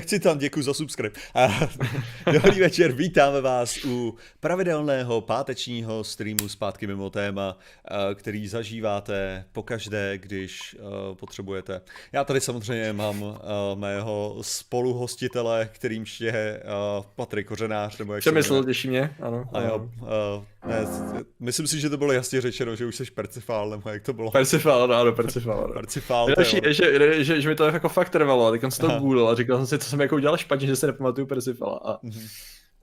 Chci tam, děkuji za subscribe. A, dobrý večer, vítáme vás u pravidelného pátečního streamu zpátky mimo téma, který zažíváte pokaždé, když potřebujete. Já tady samozřejmě mám mého spoluhostitele, kterým je Patrik Kořenář, nebo jak Přemysl, těší mě, ano. A jo, ne, myslím si, že to bylo jasně řečeno, že už jsi Percifál, nebo jak to bylo? Percifál, no, ano, Percifál. Percifál, Další, že, že, že, že, mi to jako fakt trvalo, a teď jsem to googlil a říkal jsem si, co jsem jako udělal špatně, že se nepamatuju Persifala. A mm-hmm.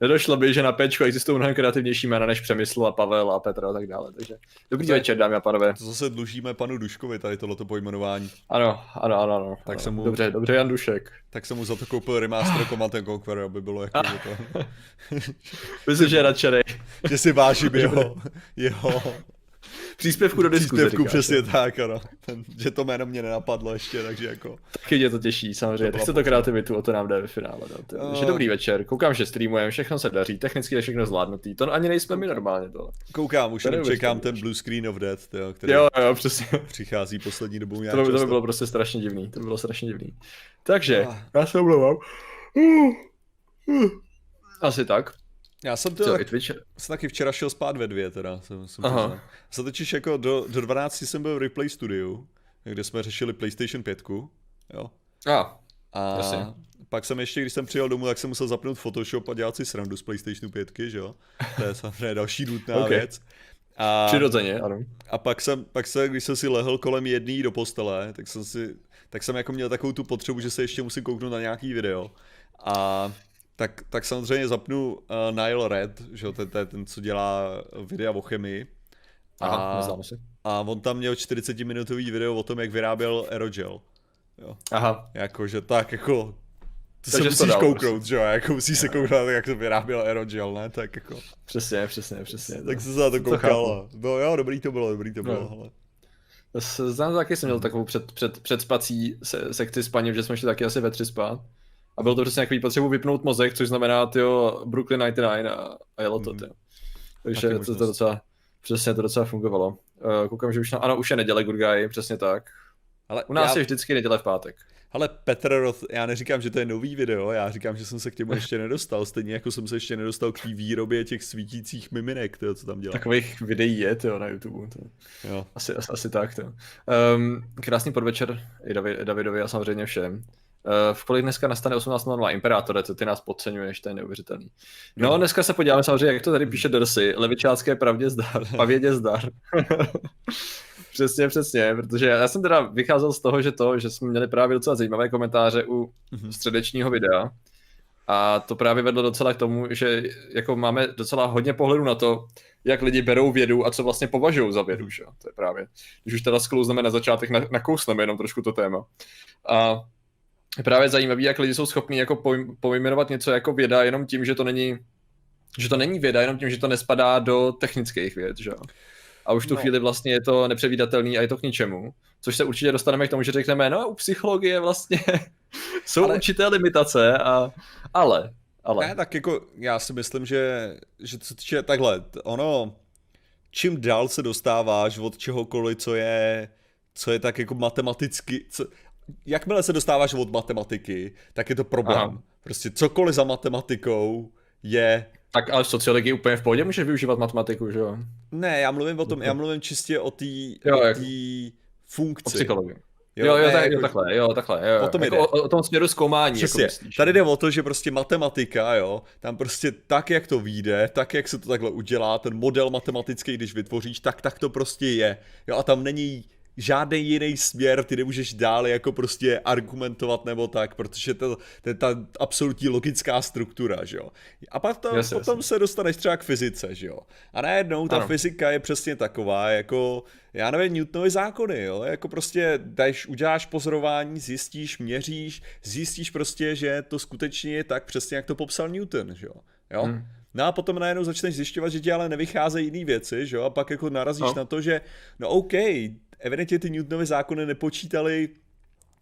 nedošlo by, že na Pčku existují mnohem kreativnější jména než Přemysl a Pavel a Petr a tak dále. Takže dobrý to večer, dámy a pánové. To zase dlužíme panu Duškovi tady tohleto pojmenování. Ano, ano, ano. ano. Tak jsem mu... Dobře, dobře, Jan Dušek. Tak jsem mu za to koupil remaster Command Conquer, aby bylo jako to. Myslím, že je nadšenej. že si vážím jeho, jeho příspěvku do diskuze. Příspěvku říkáš, přesně tak, ano. Ten, že to jméno mě nenapadlo ještě, takže jako... Taky mě to těší, samozřejmě. Tak se to kreativitu, o to nám jde ve finále. No. Takže uh... dobrý večer, koukám, že streamujeme, všechno se daří, technicky je všechno zvládnutý. To ani nejsme my normálně to. Koukám, už jenom čekám ten blue screen of death, tyjo, který jo, jo, přesně. přichází poslední dobou nějak to, by, to by bylo prostě strašně divný, to by bylo strašně divný. Takže, uh. já se omlouvám. Asi tak. Já jsem to tak, jsem taky včera šel spát ve dvě, teda. Jsem, jsem Aha. Jsem totiž jako do, do 12 jsem byl v Replay Studiu, kde jsme řešili PlayStation 5. Jo. A, a jasně. pak jsem ještě, když jsem přijel domů, tak jsem musel zapnout Photoshop a dělat si srandu z PlayStation 5, že jo. To je samozřejmě další nutná okay. věc. A, Přirozeně, ano. A pak jsem, pak jsem, když jsem si lehl kolem jedný do postele, tak jsem si, tak jsem jako měl takovou tu potřebu, že se ještě musím kouknout na nějaký video. A tak, tak samozřejmě zapnu uh, Nile Red, že jo, ten, ten, co dělá videa o chemii. Aha, a, a on tam měl 40 minutový video o tom, jak vyráběl aerogel. Jo. Aha. Jakože tak jako to se musíš to kouknout, prostě. že jo, jako musíš se kouknout, jak to vyráběl aerogel, ne, tak jako. Přesně, přesně, přesně. Tak se za to koukal. No jo, dobrý to bylo, dobrý to bylo, no. ale. Znám taky jsem měl takovou před, před, předspací se, sekci spaním, že jsme šli taky asi ve tři spát. A bylo to přesně nějaký potřebu vypnout mozek, což znamená tyjo, Brooklyn 99 a, a jelo to. Mm. Tyjo. Takže to, to, docela, přesně to docela fungovalo. Uh, koukám, že už na, ano, už je neděle, good guy, přesně tak. Ale U nás já... je vždycky neděle v pátek. Ale Petr Roth, já neříkám, že to je nový video, já říkám, že jsem se k němu ještě nedostal, stejně jako jsem se ještě nedostal k té výrobě těch svítících miminek, tyjo, co tam dělá. Takových videí je, tyjo, na YouTube. To. Jo. Asi, asi, asi tak, to. Um, krásný podvečer i David, Davidovi a samozřejmě všem. Uh, v kolik dneska nastane 18.00 Imperátore, co ty nás podceňuješ, to je neuvěřitelný. No, dneska se podíváme samozřejmě, jak to tady píše Dorsey, levičácké pravdě zdar, pavědě zdar. přesně, přesně, protože já jsem teda vycházel z toho, že to, že jsme měli právě docela zajímavé komentáře u mhm. středečního videa, a to právě vedlo docela k tomu, že jako máme docela hodně pohledu na to, jak lidi berou vědu a co vlastně považují za vědu, že? To je právě, když už teda sklouzneme na začátek, nakousleme jenom trošku to téma. A je právě zajímavý, jak lidi jsou schopni jako pojmenovat něco jako věda jenom tím, že to není že to není věda, jenom tím, že to nespadá do technických věd, že A už tu no. chvíli vlastně je to nepředvídatelný a je to k ničemu. Což se určitě dostaneme k tomu, že řekneme, no u psychologie vlastně jsou ale... určité limitace, a... ale, ale. Ne, tak jako já si myslím, že, že co týče takhle, ono, čím dál se dostáváš od čehokoliv, co je, co je tak jako matematicky, co, jakmile se dostáváš od matematiky, tak je to problém. Aha. Prostě cokoliv za matematikou je... Tak ale v sociologii úplně v pohodě můžeš využívat matematiku, že jo? Ne, já mluvím o tom, já mluvím čistě o té jak... funkci. O psychologii. Jo, jo, jo, ne, tak, jako, jo, takhle, jo, takhle, jo. O tom, jako o, o tom směru zkoumání, jako Přesně. jako myslíš. Tady jde o to, že prostě matematika, jo, tam prostě tak, jak to vyjde, tak, jak se to takhle udělá, ten model matematický, když vytvoříš, tak, tak to prostě je. Jo, a tam není žádný jiný směr, ty nemůžeš dál jako prostě argumentovat nebo tak, protože to, to je ta absolutní logická struktura, že jo. A pak to, yes, potom yes. se dostaneš třeba k fyzice, že jo. A najednou ta ano. fyzika je přesně taková, jako, já nevím, Newtonovy zákony, jo, jako prostě jdeš, uděláš pozorování, zjistíš, měříš, zjistíš prostě, že to skutečně je tak přesně, jak to popsal Newton, že jo. jo? Hmm. No a potom najednou začneš zjišťovat, že ti ale nevycházejí jiné věci, že jo, a pak jako narazíš no. na to, že no OK, evidentně ty Newtonovy zákony nepočítali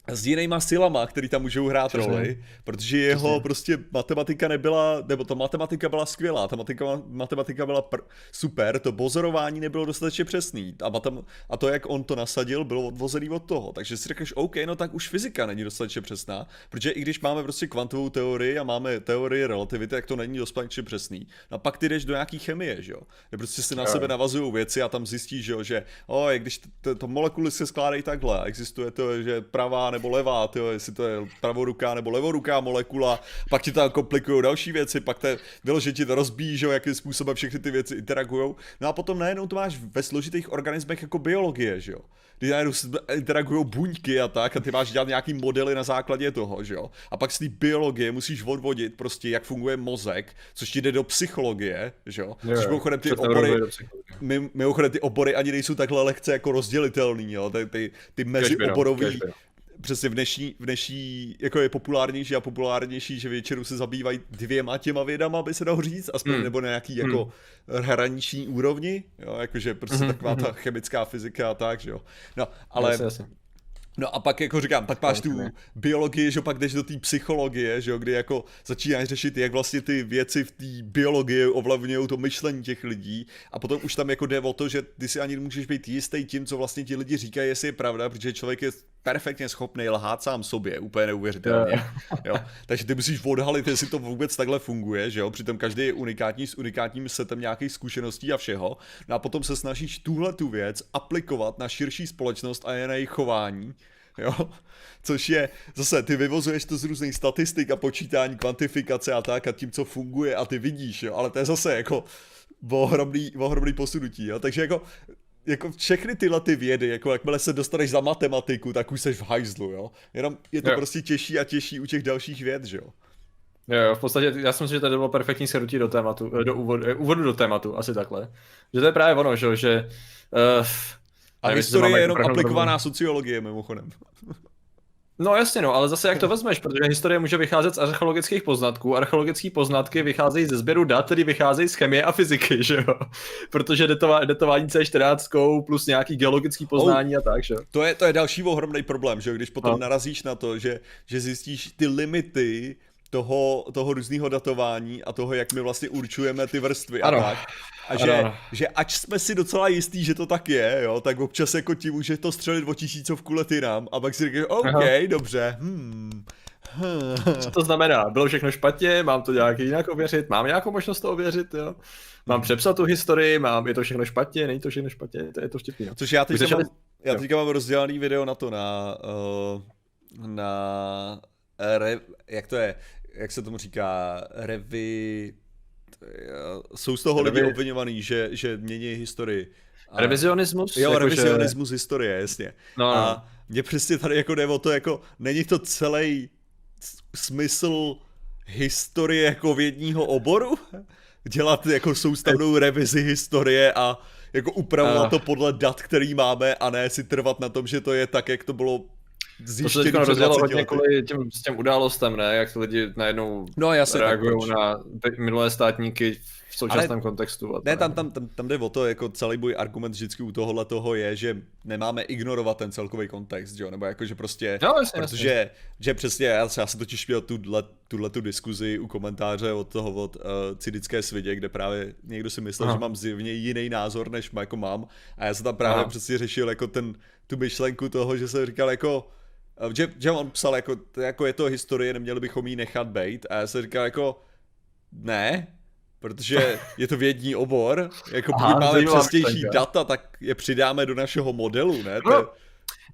s jinýma silama, který tam můžou hrát Přesně. roli, protože jeho Přesně. prostě matematika nebyla, nebo ta matematika byla skvělá, ta matematika, matematika byla pr- super, to pozorování nebylo dostatečně přesný a, matem, a to, jak on to nasadil, bylo odvozený od toho, takže si řekneš, OK, no tak už fyzika není dostatečně přesná, protože i když máme prostě kvantovou teorii a máme teorii relativity, tak to není dostatečně přesný. No a pak ty jdeš do nějaký chemie, že jo, kde prostě si na sebe navazují věci a tam zjistíš, že jo, že oh, když to molekuly se skládají takhle, existuje to, že pravá nebo levá, tyjo, jestli to je pravoruká nebo levoruká molekula, pak ti tam komplikují další věci, pak te, že ti to rozbíjí, že jakým způsobem všechny ty věci interagují. No a potom najednou to máš ve složitých organismech jako biologie, že jo kdy najednou interagují buňky a tak a ty máš dělat nějaký modely na základě toho, že jo. A pak z té biologie musíš odvodit prostě, jak funguje mozek, což ti jde do psychologie, že jo. Což mimochodem ty obory, mimochodem ty obory ani nejsou takhle lehce jako rozdělitelný, jo. Ty, ty, ty mezioborový, přesně v dnešní, v dnešní, jako je populárnější a populárnější, že většinou se zabývají dvěma těma vědama, by se dalo říct, aspoň hmm. nebo na nějaký jako hmm. hraniční úrovni, jo, jakože prostě hmm. taková ta chemická fyzika a tak, že jo. No, ale... Jasně, jasně. No a pak jako říkám, pak máš tu biologii, že pak jdeš do té psychologie, že jo, kdy jako začínáš řešit, jak vlastně ty věci v té biologii ovlivňují to myšlení těch lidí a potom už tam jako jde o to, že ty si ani nemůžeš být jistý tím, co vlastně ti lidi říkají, jestli je pravda, protože člověk je perfektně schopný lhát sám sobě, úplně neuvěřitelně. Jo. Takže ty musíš odhalit, jestli to vůbec takhle funguje, že jo? Přitom každý je unikátní s unikátním setem nějakých zkušeností a všeho. No a potom se snažíš tuhle tu věc aplikovat na širší společnost a je na jejich chování. Jo? Což je, zase, ty vyvozuješ to z různých statistik a počítání, kvantifikace a tak a tím, co funguje a ty vidíš, jo? ale to je zase jako ohromný, ohromný posunutí, jo? takže jako jako všechny tyhle ty vědy, jako jakmile se dostaneš za matematiku, tak už jsi v hajzlu, jo. Jenom je to jo. prostě těžší a těžší u těch dalších věd, že jo. Jo, v podstatě já si myslím, že tady bylo perfektní shrnutí do tématu, eh, do úvodu, eh, úvodu do tématu, asi takhle. Že to je právě ono, že, že uh, a historie je jenom aplikovaná sociologie, mimochodem. No jasně, no, ale zase jak to vezmeš, protože historie může vycházet z archeologických poznatků, archeologické poznatky vycházejí ze sběru dat, tedy vycházejí z chemie a fyziky, že jo? Protože detova, detování C14 plus nějaký geologický poznání oh, a tak, že jo? To je, to je další ohromný problém, že jo? Když potom no. narazíš na to, že, že zjistíš ty limity toho, toho různého datování a toho, jak my vlastně určujeme ty vrstvy ano. a tak. A že, ano. že ač jsme si docela jistí, že to tak je, jo, tak občas jako ti může to střelit o tisícovku letinám a pak si říkáš, OK, Aha. dobře, hmm. Co to znamená? Bylo všechno špatně, mám to nějak jinak ověřit, mám nějakou možnost to ověřit, jo? Mám hmm. přepsat tu historii, mám, je to všechno špatně, není to všechno špatně, to je to vtipný. No. Což já teďka, mám, já teďka mám rozdělaný video na to, na, uh, na, re, jak to je, jak se tomu říká, revi... Jsou z toho lidi obvinovaný, že, že mění historii. A... Revizionismus? Jo, jako revizionismus že... historie, jasně. No, no. A mě přesně tady jako jde o to, jako není to celý smysl historie jako vědního oboru? Dělat jako soustavnou revizi historie a jako upravovat a... to podle dat, který máme a ne si trvat na tom, že to je tak, jak to bylo zjištěný to se rozdělalo hodně kvůli těm, s těm událostem, ne? Jak to lidi najednou no, jasně, reagují na minulé státníky v současném Ale kontextu. A ne, tam, tam, tam, tam jde o to, jako celý můj argument vždycky u tohohle toho je, že nemáme ignorovat ten celkový kontext, jo? nebo jako, že prostě, no, jasně, protože, jasně. že přesně, já, já jsem totiž měl tuhle, tuhle tu diskuzi u komentáře od toho, od uh, Cynické svidě, kde právě někdo si myslel, Aha. že mám zjevně jiný názor, než jako mám, a já jsem tam právě Aha. přesně řešil jako ten, tu myšlenku toho, že jsem říkal jako, že, že on psal, jako, jako je to historie, neměli bychom ji nechat být. A já jsem říkal jako, ne, protože je to vědní obor, jako pokud Aha, máme přesnější data, tak je přidáme do našeho modelu, ne? No, to...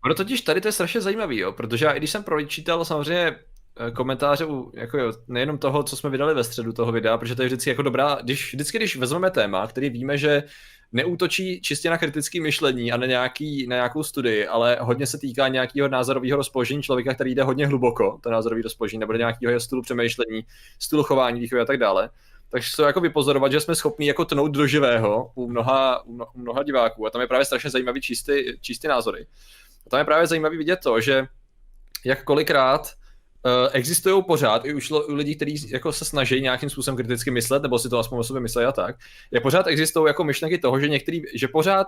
no totiž tady to je strašně zajímavý, jo, protože já i když jsem pročítal samozřejmě eh, komentáře u, jako jo, nejenom toho, co jsme vydali ve středu toho videa, protože to je vždycky jako dobrá, když, vždycky, když vezmeme téma, který víme, že neútočí čistě na kritické myšlení a na, nějaký, na nějakou studii, ale hodně se týká nějakého názorového rozpoložení člověka, který jde hodně hluboko, to názorový rozpoložení, nebo nějakého stylu přemýšlení, stylu chování, výchovy a tak dále. Takže se jako vypozorovat, že jsme schopni jako tnout do živého u mnoha, u mnoha diváků a tam je právě strašně zajímavý čistý, čistý názory. A tam je právě zajímavý vidět to, že jak kolikrát existují pořád i u, šlo, u lidí, kteří jako se snaží nějakým způsobem kriticky myslet, nebo si to aspoň o sobě myslí a tak, je pořád existují jako myšlenky toho, že některý, že pořád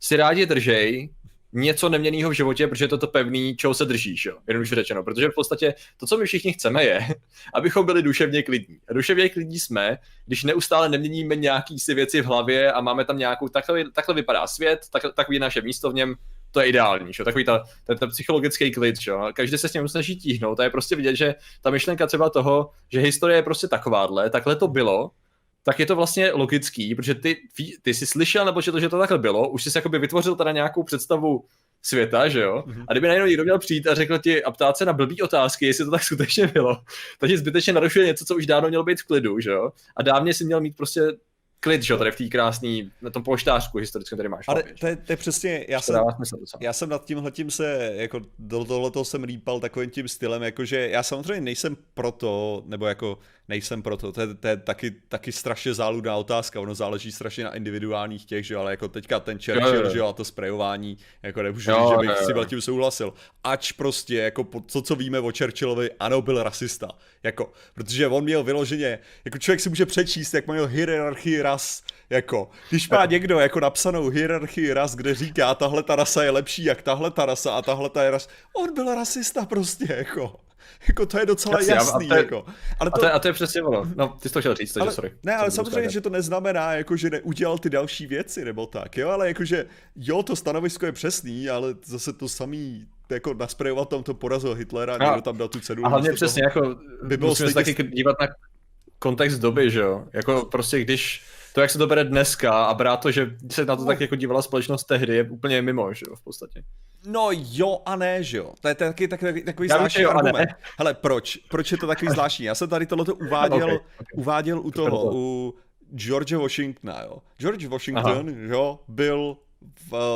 si rádi držej něco neměného v životě, protože je to to pevný, čeho se držíš, jo? jednoduše řečeno. Protože v podstatě to, co my všichni chceme, je, abychom byli duševně klidní. A duševně klidní jsme, když neustále neměníme nějaký si věci v hlavě a máme tam nějakou, takhle, takhle vypadá svět, tak, takový je naše místo v něm, to je ideální, že? takový ta, ten, ten psychologický klid, že? každý se s ním snaží tíhnout a je prostě vidět, že ta myšlenka třeba toho, že historie je prostě takováhle, takhle to bylo, tak je to vlastně logický, protože ty, ty jsi slyšel nebo že to, že to takhle bylo, už jsi jakoby vytvořil teda nějakou představu světa, že jo? Mm-hmm. A kdyby najednou někdo měl přijít a řekl ti a ptát se na blbý otázky, jestli to tak skutečně bylo, takže zbytečně narušuje něco, co už dávno mělo být v klidu, že jo? A dávně si měl mít prostě klid, že jo, tady v té krásné, na tom polštářku historickém, tady máš. Ale to je, to je přesně, já jsem, já jsem nad tímhle tím se, jako do tohoto jsem rýpal takovým tím stylem, jakože já samozřejmě nejsem proto, nebo jako nejsem proto, to je, to je taky, taky strašně záludná otázka, ono záleží strašně na individuálních těch, že ale jako teďka ten Churchill, že jo, a to sprejování, jako nemůžu říct, že bych jo, si tím souhlasil. Ač prostě, jako to, co víme o Churchillovi, ano, byl rasista, jako, protože on měl vyloženě, jako člověk si může přečíst, jak měl hierarchii ras, jako, když má někdo jako napsanou hierarchii ras, kde říká, tahle ta rasa je lepší jak tahle ta rasa a tahle ta je ras, on byl rasista prostě, jako. Jako to je docela Jasně, jasný, a to je, jako. Ale to, a, to je, a to je přesně ono. No, ty jsi to chtěl říct, takže ale, sorry. Ne, ale samozřejmě, že to neznamená, jako, že neudělal ty další věci, nebo tak, jo, ale jakože, jo, to stanovisko je přesný, ale zase to samý jako nasprejovat tam to porazil Hitlera, a někdo tam dal tu cenu. A hlavně přesně, toho, jako by bylo musíme se taky dívat na kontext doby, že jo? Jako prostě když to, jak se to bere dneska a brát to, že se na to tak jako dívala společnost tehdy, je úplně mimo, že jo, v podstatě. No jo a ne, že jo. To je taky takový, takový zvláštní argument. Hele, proč? Proč je to takový zvláštní? Já jsem tady tohleto uváděl, okay, okay. uváděl u toho, u George Washingtona, jo. George Washington, Aha. jo, byl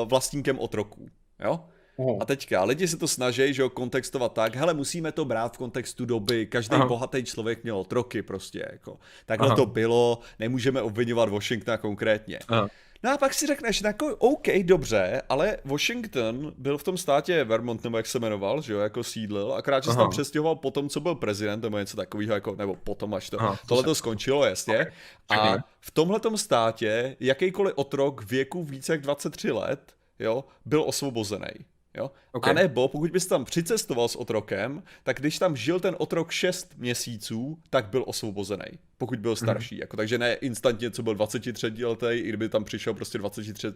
vlastníkem otroků, jo. Uhum. A teďka, lidi se to snaží, že jo, kontextovat tak, hele, musíme to brát v kontextu doby, každý Aha. bohatý člověk měl otroky prostě, jako. Takhle Aha. to bylo, nemůžeme obvinovat Washingtona konkrétně. Aha. No a pak si řekneš, jako, OK, dobře, ale Washington byl v tom státě Vermont, nebo jak se jmenoval, že jo, jako sídlil, akorát, že se tam přestěhoval po tom, co byl prezident, nebo něco takového, jako, nebo potom, až to, Aha, tohle to skončilo, jasně. Okay. A v tomhletom státě jakýkoliv otrok věku více jak 23 let, jo, byl osvobozený. Jo? Okay. A nebo pokud bys tam přicestoval s otrokem, tak když tam žil ten otrok 6 měsíců, tak byl osvobozený, pokud byl starší. Mm. Jako, takže ne instantně, co byl 23 letý, i kdyby tam přišel prostě 23.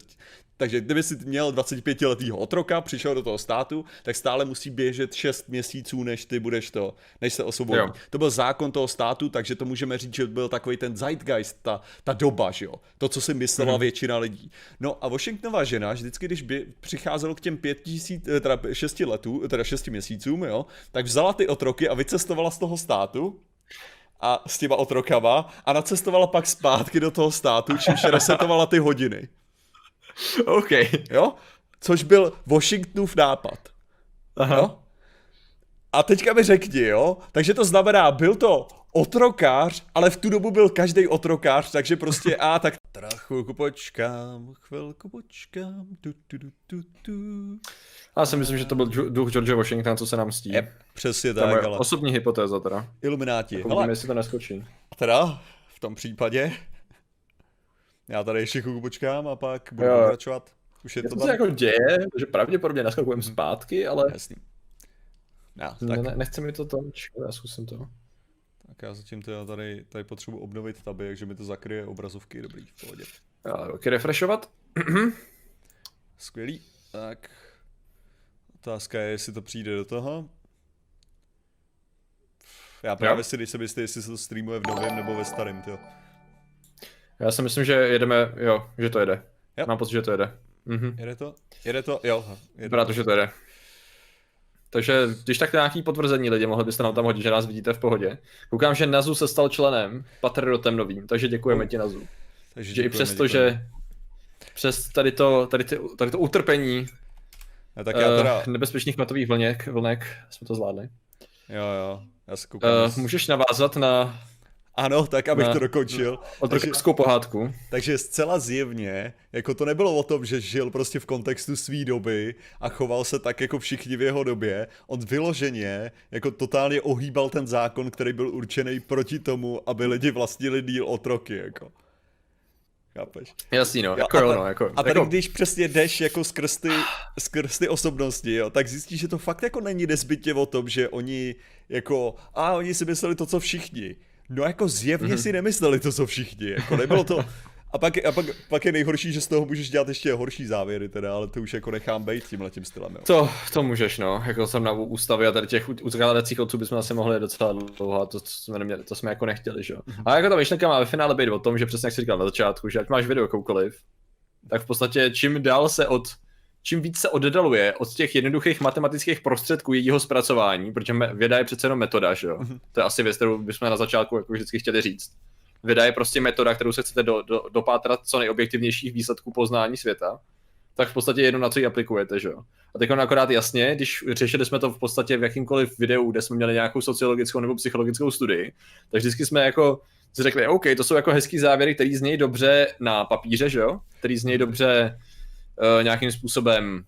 Takže kdyby si měl 25 letýho otroka, přišel do toho státu, tak stále musí běžet 6 měsíců, než ty budeš to, než se osvobodí. Jo. To byl zákon toho státu, takže to můžeme říct, že byl takový ten zeitgeist, ta, ta doba, že jo? To, co si myslela mm. většina lidí. No a Washingtonová žena, vždycky, když by přicházelo k těm 5000 měsíc, eh, teda šesti letů, teda šesti měsícům, jo, tak vzala ty otroky a vycestovala z toho státu a s těma otrokama a nacestovala pak zpátky do toho státu, čímž resetovala ty hodiny. OK. Jo? Což byl Washingtonův nápad. Aha. Jo? A teďka mi řekni, jo? Takže to znamená, byl to otrokář, ale v tu dobu byl každý otrokář, takže prostě a tak teda chvilku počkám, chvilku počkám, tu, tu, tu, tu, tu. Já si myslím, že to byl duch George Washington, co se nám stí. Yep, přesně tak, ale... osobní hypotéza teda. Ilumináti. Jako uvidíme, jestli to neskočí. A teda, v tom případě, já tady ještě chvilku počkám a pak budu jo. pokračovat. Už je to, to se jako děje, že pravděpodobně naskakujeme zpátky, ale... Jasný. No, tak... ne, nechce mi to tam, já zkusím to. Tak já zatím já tady, tady potřebuji obnovit taby, takže mi to zakryje obrazovky, dobrý, v pohodě. Já, ok, refreshovat. Skvělý. Tak, otázka je, jestli to přijde do toho. Já právě jo. si nejsem jistý, jestli se to streamuje v novém nebo ve starém, jo. Já si myslím, že jedeme, jo, že to jede. Jo. Mám pocit, že to jede. Mhm. Jede to? Jede to? Jo. Jede Vypadá to, že to jede. Takže když tak nějaký potvrzení lidi, mohli byste nám tam hodit, že nás vidíte v pohodě. Koukám, že Nazu se stal členem Patriotem novým, takže děkujeme no. ti Nazu. Takže že i přesto, že přes tady to, tady, ty, tady to utrpení a tak já teda... uh, nebezpečných matových vlněk, vlnek jsme to zvládli. Jo, jo, já se koukám. Uh, můžeš navázat na ano, tak abych na, to dokončil. Otrokářskou pohádku. Takže zcela zjevně, jako to nebylo o tom, že žil prostě v kontextu své doby a choval se tak jako všichni v jeho době. On vyloženě jako totálně ohýbal ten zákon, který byl určený proti tomu, aby lidi vlastnili díl otroky, jako. Chápeš? Jasný, no, jako jo, no, jako, a tady jako... když přesně jdeš jako skrz ty, skrz ty osobnosti, jo, tak zjistíš, že to fakt jako není nezbytně o tom, že oni jako, a oni si mysleli to, co všichni. No jako zjevně mm-hmm. si nemysleli to, co všichni, jako nebylo to, a pak, a pak, pak je nejhorší, že z toho můžeš dělat ještě horší závěry teda, ale to už jako nechám být tímhle tím stylem. Jo. To, to můžeš, no. Jako jsem na ústavě a tady těch utkladacích otců bychom asi mohli docela dlouho a to, to, jsme neměli, to jsme jako nechtěli, že jo. A jako ta myšlenka má ve finále být o tom, že přesně jak jsi říkal na začátku, že ať máš video jakoukoliv, tak v podstatě čím dál se od čím víc se oddaluje od těch jednoduchých matematických prostředků jejího zpracování, protože věda je přece jenom metoda, že jo? Mm-hmm. To je asi věc, kterou bychom na začátku jako vždycky chtěli říct věda je prostě metoda, kterou se chcete do, do, dopátrat co nejobjektivnějších výsledků poznání světa, tak v podstatě jenom na co ji aplikujete, že jo. A teď akorát jasně, když řešili jsme to v podstatě v jakýmkoliv videu, kde jsme měli nějakou sociologickou nebo psychologickou studii, tak vždycky jsme jako si řekli, OK, to jsou jako hezký závěry, který znějí dobře na papíře, že jo, který znějí dobře uh, nějakým způsobem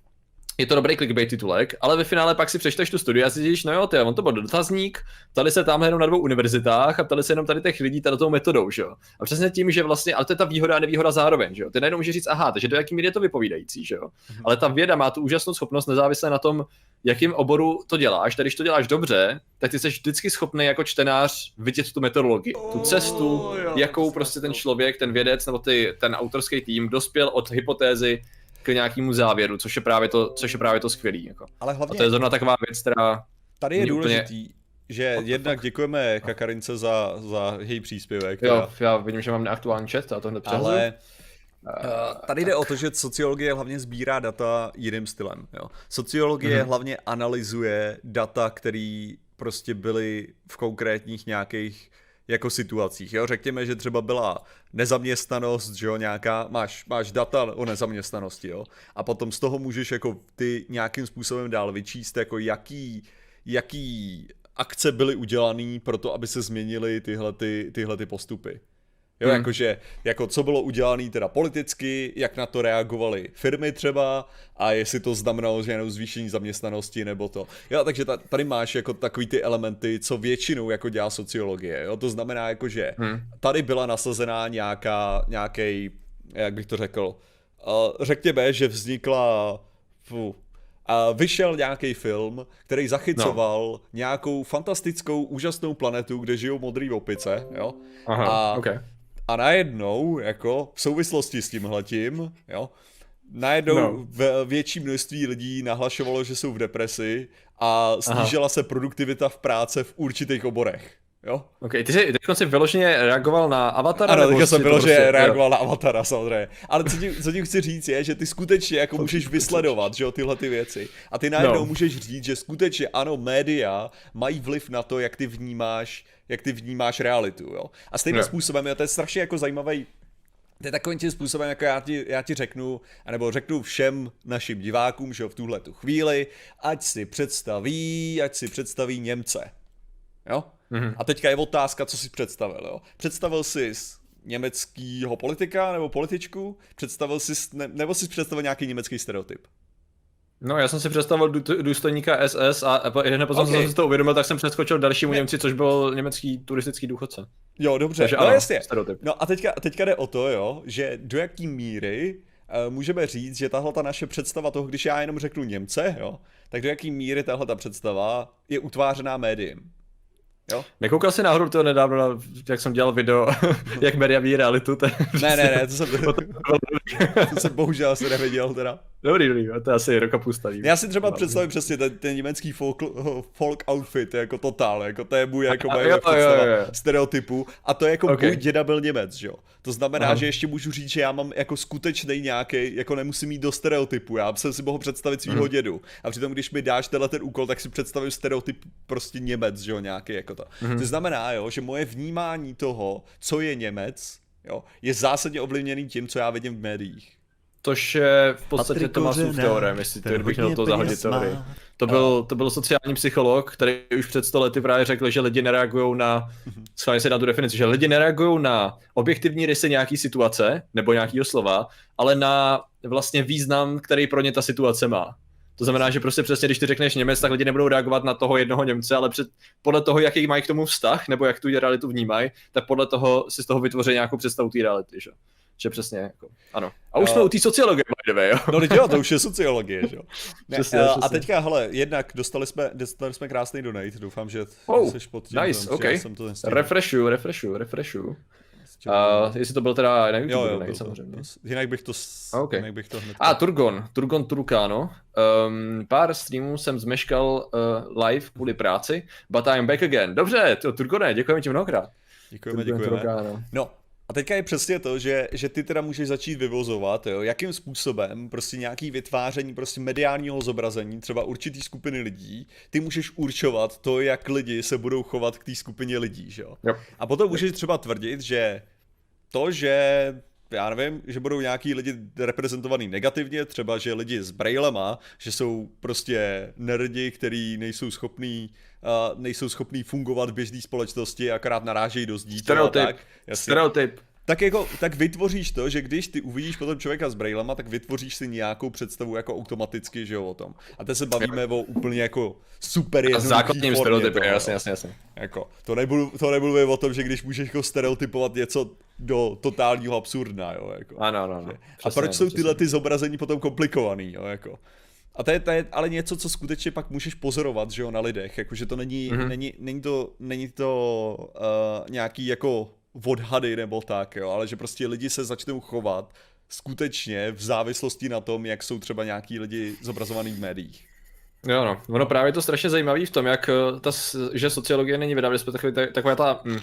je to dobrý clickbait titulek, ale ve finále pak si přečteš tu studii a si říkáš, no jo, ty, on to byl dotazník, tady se tam jenom na dvou univerzitách a tady se jenom tady těch lidí tady tou metodou, že jo. A přesně tím, že vlastně, ale to je ta výhoda a nevýhoda zároveň, že jo. Ty najednou můžeš říct, aha, takže do jaký míry je to vypovídající, že jo. Mm-hmm. Ale ta věda má tu úžasnou schopnost nezávisle na tom, jakým oboru to děláš. Tady, když to děláš dobře, tak ty jsi vždycky schopný jako čtenář vidět tu metodologii, tu cestu, oh, jakou prostě ten člověk, ten vědec nebo ty, ten autorský tým dospěl od hypotézy k nějakému závěru, což je právě to, což je právě to skvělý. Jako. Ale hlavně... A to je zrovna taková věc, která... Tady je důležitý, úplně... že jednak děkujeme Kakarince za, za její příspěvek. Jo, já vidím, že mám neaktuální chat a to hned Ale Uh, tady jde o to, že sociologie hlavně sbírá data jiným stylem. Jo. Sociologie mm-hmm. hlavně analyzuje data, které prostě byly v konkrétních nějakých jako situacích. Jo? Řekněme, že třeba byla nezaměstnanost, že jo, nějaká, máš, máš data o nezaměstnanosti, jo, a potom z toho můžeš jako ty nějakým způsobem dál vyčíst, jako jaký, jaký akce byly udělané pro to, aby se změnily tyhle, ty, tyhle ty postupy. Jo, hmm. jakože, jako co bylo udělané teda politicky, jak na to reagovaly firmy třeba a jestli to znamenalo, že jenom zvýšení zaměstnanosti nebo to. Jo, takže tady máš jako takový ty elementy, co většinou jako dělá sociologie, jo, to znamená jako, že hmm. tady byla nasazená nějaká, nějaký, jak bych to řekl, uh, řekněme, že vznikla, fu, a vyšel nějaký film, který zachycoval no. nějakou fantastickou, úžasnou planetu, kde žijou modrý opice, jo? Aha, a okay. A najednou, jako v souvislosti s tímhletím, jo, najednou no. v větší množství lidí nahlašovalo, že jsou v depresi a snížila Aha. se produktivita v práce v určitých oborech. Jo? Ok, ty jsi teď vyloženě reagoval na Avatara? Ano, teď jsem vyloženě prostě, reagoval jo. na Avatara samozřejmě. Ale co tím, co tím chci říct je, že ty skutečně jako můžeš vysledovat, že jo, tyhle ty věci. A ty najednou no. můžeš říct, že skutečně ano, média mají vliv na to, jak ty vnímáš jak ty vnímáš realitu, jo. A stejným no. způsobem, jo, to je strašně jako zajímavý to je takovým tím způsobem, jako já ti, já ti řeknu, anebo řeknu všem našim divákům, že jo, v tuhle tu chvíli, ať si představí, ať si představí Němce. Jo? Mm-hmm. A teďka je otázka, co si představil, jo. Představil jsi německého politika nebo političku? Představil jsi, ne, nebo jsi představil nějaký německý stereotyp? No, já jsem si představil důstojníka SS a hned potom okay. jsem si to uvědomil, tak jsem přeskočil dalšímu ne. Němci, což byl německý turistický důchodce. Jo, dobře, Takže no ano, jasně. Stereotyp. No a teďka, teďka jde o to, jo, že do jaký míry uh, můžeme říct, že tahle ta naše představa toho, když já jenom řeknu Němce, jo, tak do jaký míry tahle ta představa je utvářená médiem. Jo? Nekoukal jsi náhodou to nedávno, jak jsem dělal video, jak média ví realitu? To ne, ne, ne, to jsem, to jsem bohužel asi neviděl teda. Dobrý, dobrý, to je asi roka pusta. Já si třeba představím přesně ten, ten německý folk, folk outfit, jako totál, jako to je můj jako moje stereotypu a to je jako okay. můj děda byl Němec, že jo. To znamená, Aha. že ještě můžu říct, že já mám jako skutečný nějaký, jako nemusím mít do stereotypu, já jsem si mohl představit svého hmm. dědu a přitom, když mi dáš tenhle ten úkol, tak si představím stereotyp prostě Němec, že jo, nějaký jako to. Hmm. To znamená, jo, že moje vnímání toho, co je Němec, jo, je zásadně ovlivněný tím, co já vidím v médiích. Tož je v podstatě Tomasův teorem, jestli to bych měl to zahodit teorii. To byl, to byl sociální psycholog, který už před 100 lety právě řekl, že lidi nereagují na, schválně se na tu definici, že lidi nereagují na objektivní rysy nějaký situace nebo nějakého slova, ale na vlastně význam, který pro ně ta situace má. To znamená, že prostě přesně, když ty řekneš Němec, tak lidi nebudou reagovat na toho jednoho Němce, ale před, podle toho, jaký mají k tomu vztah, nebo jak tu realitu vnímají, tak podle toho si z toho vytvoří nějakou představu té reality. Že? že přesně, jako, ano. A už jsme u té sociologie, by the way, jo. No jo, to už je sociologie, že jo. Ne, přesně, a, a teďka, hele, jednak dostali jsme, dostali jsme krásný donate, doufám, že oh, jsi pod tím, nice, tom, okay. jsem to refreshu, refreshu, refreshu. A jestli to byl teda na YouTube, jo, jo, ne, samozřejmě. To, jinak bych to, okay. jinak bych to hned... A, Turgon, Turgon Turkano. Um, pár streamů jsem zmeškal uh, live kvůli práci, but I'm back again. Dobře, to, Turgone, děkujeme ti mnohokrát. Děkujeme, Turgon děkujeme. Turkano. No, a teďka je přesně to, že, že ty teda můžeš začít vyvozovat, jo, jakým způsobem prostě nějaký vytváření prostě mediálního zobrazení třeba určitý skupiny lidí, ty můžeš určovat to, jak lidi se budou chovat k té skupině lidí, že jo. Yep. A potom můžeš třeba tvrdit, že to, že já nevím, že budou nějaký lidi reprezentovaný negativně, třeba že lidi s brailema, že jsou prostě nerdi, který nejsou schopní uh, nejsou schopní fungovat v běžné společnosti, akorát narážejí do zdí. Stereotyp. Tak, Stereotyp tak jako, tak vytvoříš to, že když ty uvidíš potom člověka s brailema, tak vytvoříš si nějakou představu jako automaticky, že jo, o tom. A teď se bavíme o úplně jako super jednoduchý Základním stereotypem, jasně, jasně, jasně. Jako, to nebudu, to nebudu o tom, že když můžeš jako stereotypovat něco do totálního absurdna, jo, jako. Ano, ano, ano. A proč jsou tyhle ty zobrazení potom komplikovaný, jo, jako. A to je, to je ale něco, co skutečně pak můžeš pozorovat, že jo, na lidech, jakože to není, mm-hmm. není, není to, není to uh, nějaký jako odhady nebo tak, jo, ale že prostě lidi se začnou chovat skutečně v závislosti na tom, jak jsou třeba nějaký lidi zobrazovaný v médiích. Jo, no. Ono právě je to strašně zajímavé v tom, jak eh, ta, že sociologie není věda, takový, taková ta, hm,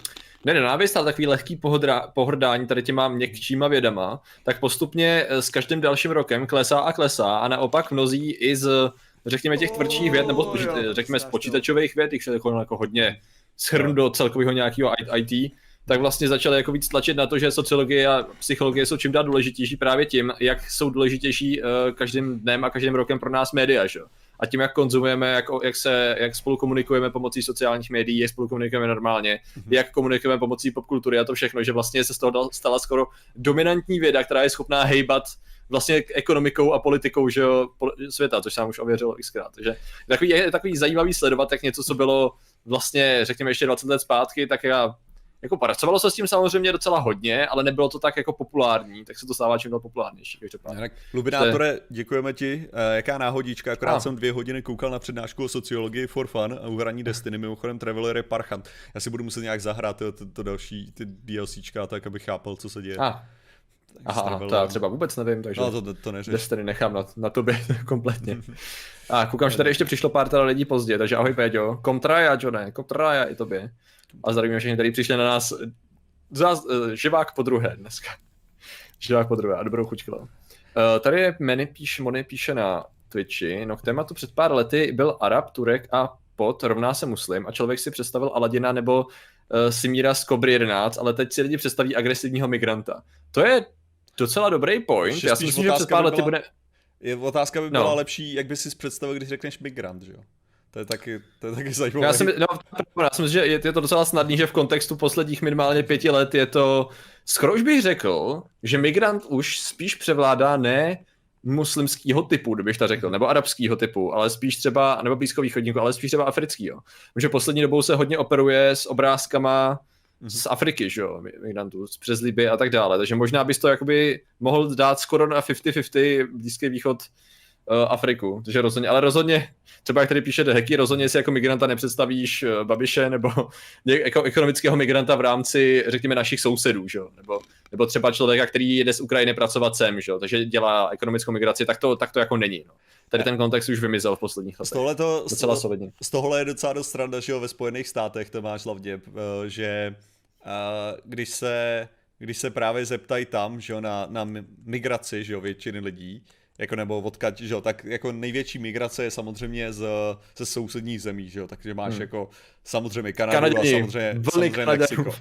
ne nenávist, ale takový lehký pohodra, pohrdání tady těma měkčíma vědama, tak postupně eh, s každým dalším rokem klesá a klesá a naopak mnozí i z, řekněme, těch tvrdších věd, nebo spočít, řekněme z počítačových věd, jich se jako, jako hodně schrnu do celkového nějakého IT, tak vlastně začali jako víc tlačit na to, že sociologie a psychologie jsou čím dál důležitější právě tím, jak jsou důležitější uh, každým dnem a každým rokem pro nás média, že? A tím, jak konzumujeme, jak, jak, se, jak spolu komunikujeme pomocí sociálních médií, jak spolu komunikujeme normálně, mm-hmm. jak komunikujeme pomocí popkultury a to všechno, že vlastně se z toho stala skoro dominantní věda, která je schopná hejbat vlastně ekonomikou a politikou že jo, světa, což jsem už ověřil xkrát. Takže takový, je takový zajímavý sledovat, jak něco, co bylo vlastně, řekněme, ještě 20 let zpátky, tak já jako pracovalo se s tím samozřejmě docela hodně, ale nebylo to tak jako populární, tak se to stává čím dál populárnější. Tak, Lubinátore, děkujeme ti. Uh, jaká náhodička, akorát a. jsem dvě hodiny koukal na přednášku o sociologii for fun a uhraní Destiny, mimochodem Traveler je parchant. Já si budu muset nějak zahrát to, to, to další ty DLCčka, tak abych chápal, co se děje. A. Aha, to já třeba vůbec nevím, takže no, to, to, to. Destiny nechám na, na tobě kompletně. A koukám, že tady ještě přišlo pár teda lidí pozdě, takže ahoj Péťo. Komtraja, Johne, komtraja i tobě. A zdravíme všechny, kteří přišli na nás zás, eh, živák po druhé dneska. živák po druhé a dobrou chuť Uh, tady je Many píše, Mony píše na Twitchi, no k tématu před pár lety byl Arab, Turek a pot rovná se muslim a člověk si představil Aladina nebo uh, Simíra z Kobry 11, ale teď si lidi představí agresivního migranta. To je docela dobrý point. Já si myslím, že před pár lety bude... Je, otázka by byla no. lepší, jak by si představil, když řekneš migrant, že jo? To je taky, to je taky zajímavé. Já si, no, já myslím, že je, je to docela snadný, že v kontextu posledních minimálně pěti let je to, skoro už bych řekl, že migrant už spíš převládá ne muslimského typu, kdybych to řekl, nebo arabského typu, ale spíš třeba, nebo blízkovýchodního, ale spíš třeba afrického. Protože poslední dobou se hodně operuje s obrázkama z Afriky, že jo, migrantů, přes Liby a tak dále. Takže možná bys to jakoby mohl dát skoro na 50-50 Blízký východ Afriku, takže rozhodně, ale rozhodně, třeba jak tady píše Heky, rozhodně si jako migranta nepředstavíš uh, Babiše nebo jako ekonomického migranta v rámci, řekněme, našich sousedů, že? Nebo, nebo třeba člověka, který jede z Ukrajiny pracovat sem, že? takže dělá ekonomickou migraci, tak to, tak to jako není. No. Tady ten kontext už vymizel v posledních letech. Z tohle, to, docela z, z tohle je docela dost stranda, že jo, ve Spojených státech to máš hlavně, eh, že když se, když se právě zeptají tam, že jo, na, na migraci, že jo, většiny lidí, jako nebo odkaď, že jo, tak jako největší migrace je samozřejmě z, ze sousedních zemí, že jo, takže máš hmm. jako samozřejmě Kanadu Kanaděni, a samozřejmě, samozřejmě Mexiko.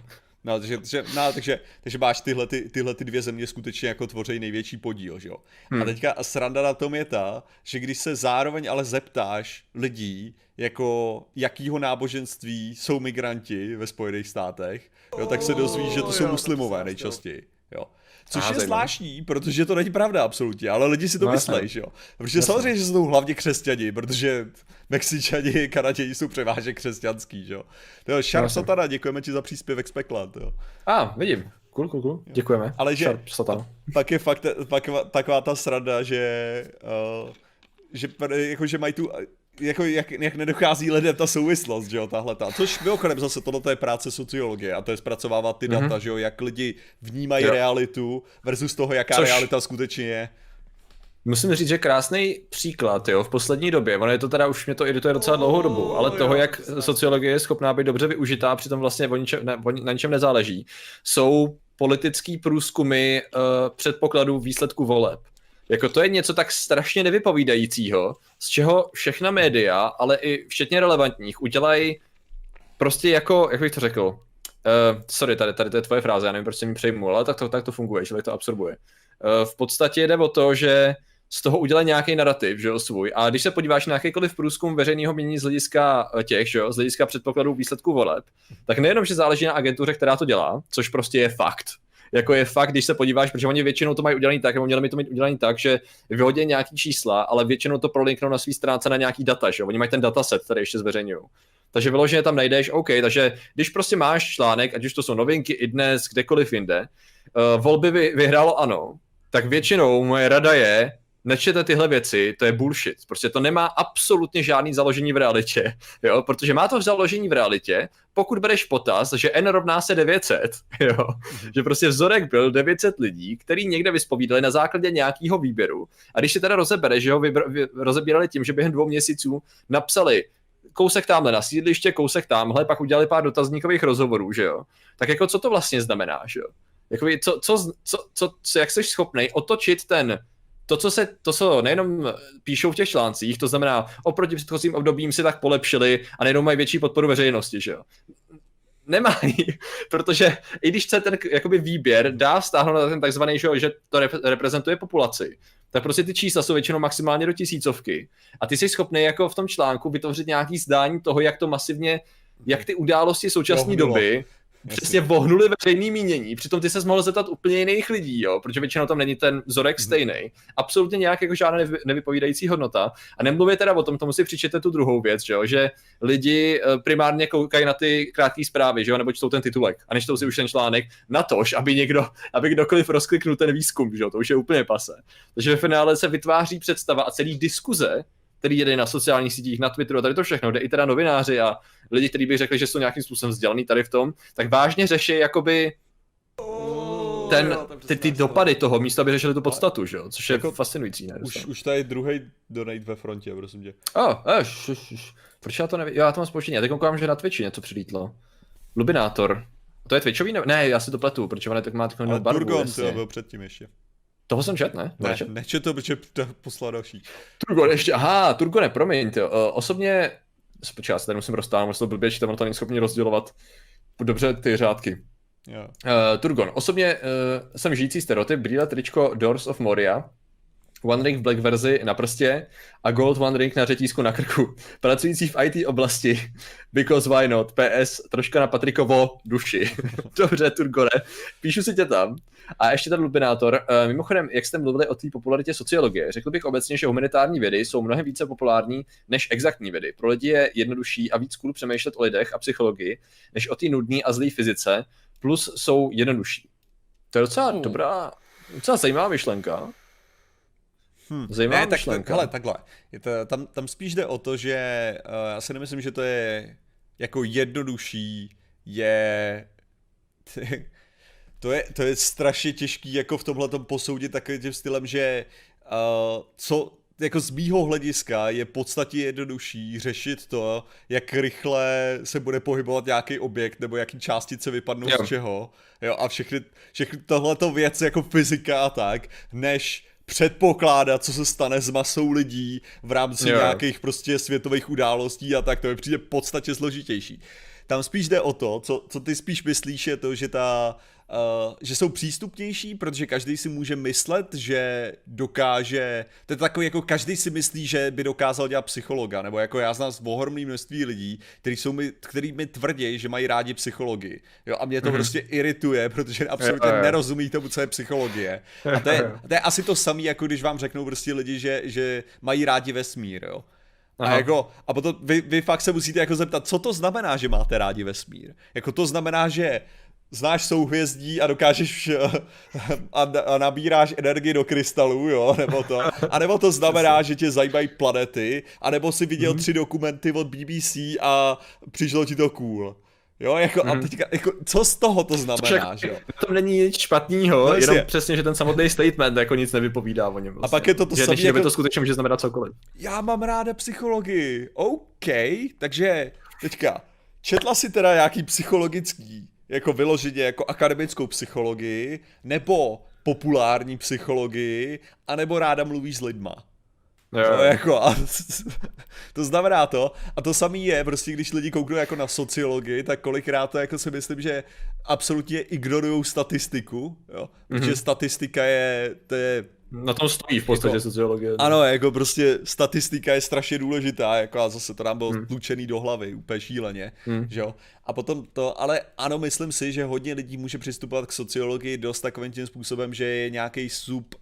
No, takže, takže, no, takže, takže máš tyhle, ty, tyhle ty dvě země skutečně jako tvoří největší podíl, že jo. Hmm. A teďka sranda na tom je ta, že když se zároveň ale zeptáš lidí, jako jakýho náboženství jsou migranti ve Spojených státech, jo, tak se dozvíš, že to jsou muslimové nejčastěji, Což je zvláštní, protože to není pravda absolutně, ale lidi si to no, myslí, že jo. Protože jasný. samozřejmě, že jsou hlavně křesťani, protože Mexičani, Kanaděni jsou převážně křesťanský, že jo. Jo, Sharp Satana, děkujeme ti za příspěvek z pekla, jo. A, ah, vidím. Cool, cool, cool. Děkujeme. Ale že pak je fakt pak taková ta sranda, že, uh, že, jako, že mají tu jako jak, jak nedochází lidem ta souvislost, že jo, tahle ta. Což mimochodem zase tohle je práce sociologie a to je zpracovávat ty mm-hmm. data, že jo, jak lidi vnímají jo. realitu versus toho, jaká Což... realita skutečně je. Musím říct, že krásný příklad, jo, v poslední době, ono je to teda, už mě to irituje docela dlouhou dobu, ale toho, jak sociologie je schopná být dobře využitá, přitom vlastně o ničem, ne, na ničem nezáleží, jsou politický průzkumy uh, předpokladů výsledku voleb. Jako to je něco tak strašně nevypovídajícího, z čeho všechna média, ale i včetně relevantních, udělají prostě jako, jak bych to řekl, uh, sorry, tady, tady to je tvoje fráze, já nevím, proč se mi přejmu, ale tak to, tak to funguje, že to absorbuje. Uh, v podstatě jde o to, že z toho udělat nějaký narrativ, že jo, svůj. A když se podíváš na jakýkoliv průzkum veřejného mění z hlediska eh, těch, že jo, z hlediska předpokladů výsledků voleb, tak nejenom, že záleží na agentuře, která to dělá, což prostě je fakt, jako je fakt, když se podíváš, protože oni většinou to mají udělaný tak, nebo měli mi to mít udělaný tak, že vyhodí nějaký čísla, ale většinou to prolinknou na svý stránce na nějaký data, že Oni mají ten dataset, který ještě zveřejňují. Takže vyloženě tam najdeš, OK, takže když prostě máš článek, ať už to jsou novinky i dnes, kdekoliv jinde, uh, volby vy, vyhrálo ano, tak většinou moje rada je, nečtěte tyhle věci, to je bullshit. Prostě to nemá absolutně žádný založení v realitě, jo? protože má to založení v realitě, pokud bereš potaz, že n rovná se 900, jo? Mm-hmm. že prostě vzorek byl 900 lidí, který někde vyspovídali na základě nějakého výběru. A když si teda rozebere, že ho vybr- rozebírali tím, že během dvou měsíců napsali kousek tamhle na sídliště, kousek tamhle, pak udělali pár dotazníkových rozhovorů, že jo. Tak jako co to vlastně znamená, že jo? Jakoby, co, co, co, co, co, jak jsi schopný otočit ten to, co se, to, co nejenom píšou v těch článcích, to znamená, oproti předchozím obdobím si tak polepšili a nejenom mají větší podporu veřejnosti, že jo. Nemají, protože i když se ten jakoby výběr dá stáhnout na ten takzvaný, že, že to reprezentuje populaci, tak prostě ty čísla jsou většinou maximálně do tisícovky. A ty jsi schopný jako v tom článku vytvořit nějaký zdání toho, jak to masivně, jak ty události současné doby přesně vohnuli veřejný mínění, přitom ty se mohl zeptat úplně jiných lidí, jo, protože většinou tam není ten vzorek mm-hmm. stejný. Absolutně nějak jako žádná nevy, nevypovídající hodnota. A nemluvě teda o tom, tomu si přičete tu druhou věc, že, jo, že lidi eh, primárně koukají na ty krátké zprávy, že jo, nebo čtou ten titulek a nečtou si už ten článek na tož, aby někdo, aby kdokoliv rozkliknul ten výzkum, že jo, to už je úplně pase. Takže ve finále se vytváří představa a celý diskuze který jede na sociálních sítích, na Twitteru a tady to všechno, kde i teda novináři a lidi, kteří by řekli, že jsou nějakým způsobem vzdělaný tady v tom, tak vážně řeší jakoby ten, ty, ty dopady toho místo, aby řešili tu podstatu, že jo? Což je jako, fascinující, ne? Už, už tady druhý donate ve frontě, prosím tě. A, oh, proč já to nevím? Já to mám spoždění, já teď koukám, že na Twitchi něco přilítlo. Lubinátor. To je Twitchový? Ne, ne já si to pletu, protože on tak má takovou barvu. Turgon, to byl předtím ještě. Toho jsem čet, ne? Ne, nečet to, protože poslal další. Turgon ještě, aha, Turgone, promiň, ty, uh, osobně, počkej, já se tady musím rozstávat, musím to blbě čítat, ono to není schopný rozdělovat dobře ty řádky. Yeah. Uh, Turgon, osobně uh, jsem žijící stereotyp, brýle tričko Doors of Moria, One Ring v Black verzi na prstě a Gold One Ring na řetízku na krku. Pracující v IT oblasti, because why not, PS, troška na Patrikovo duši. Dobře, Turgore, píšu si tě tam. A ještě ten lubinátor. Uh, mimochodem, jak jste mluvili o té popularitě sociologie, řekl bych obecně, že humanitární vědy jsou mnohem více populární než exaktní vědy. Pro lidi je jednodušší a víc cool přemýšlet o lidech a psychologii, než o té nudné a zlé fyzice, plus jsou jednodušší. To je docela hmm. dobrá, docela zajímavá myšlenka. Hmm. Zajímavá ne, myšlenka. Tak, hele, takhle. Je to, tam, tam spíš jde o to, že uh, já si nemyslím, že to je jako jednodušší, je to je, to je strašně těžký jako v tomhle posoudit takovým tím stylem, že uh, co jako z mýho hlediska je podstatě jednodušší řešit to, jak rychle se bude pohybovat nějaký objekt nebo jaký částice vypadnou jo. z čeho, jo, a všechny, všechny tohleto věc jako fyzika a tak, než předpokládat, co se stane s masou lidí v rámci jo. nějakých prostě světových událostí a tak, to je přijde podstatě složitější. Tam spíš jde o to, co, co ty spíš myslíš, je to, že ta Uh, že jsou přístupnější, protože každý si může myslet, že dokáže, to je takový jako každý si myslí, že by dokázal dělat psychologa, nebo jako já znám ohromné množství lidí, kteří jsou mi, který mi tvrdí, že mají rádi psychologii. Jo, a mě to mm-hmm. prostě irituje, protože absolutně je, je. nerozumí tomu, co je psychologie. A to je, to je asi to samé, jako když vám řeknou prostě lidi, že, že mají rádi vesmír, jo. Aha. A, jako, a potom vy, vy fakt se musíte jako zeptat, co to znamená, že máte rádi vesmír? Jako to znamená, že znáš souhvězdí a dokážeš a, a nabíráš energii do krystalů, jo, nebo to. A nebo to znamená, že tě zajímají planety, a nebo si viděl mm-hmm. tři dokumenty od BBC a přišlo ti to cool. Jo, jako, mm. a mhm. teďka, jako, co z toho to znamená, že jo? To není nic špatného, no, jenom je. přesně, že ten samotný statement jako nic nevypovídá o něm. Vlastně. A pak je to to samé. Jako... to skutečně může znamenat cokoliv. Já mám ráda psychologii. OK, takže teďka, četla si teda nějaký psychologický, jako vyloženě jako akademickou psychologii, nebo populární psychologii, anebo ráda mluvíš s lidma. Jo. No, jako, a, to znamená to, a to samé je, prostě když lidi kouknou jako na sociologii, tak kolikrát to jako si myslím, že absolutně ignorují statistiku, jo, protože mm-hmm. statistika je, to je na tom stojí v podstatě jako, sociologie. Ne? Ano, jako prostě statistika je strašně důležitá, jako a zase to nám bylo hmm. tlučený do hlavy, úplně šíleně, hmm. že jo. A potom to, ale ano, myslím si, že hodně lidí může přistupovat k sociologii dost takovým tím způsobem, že je nějaký sub,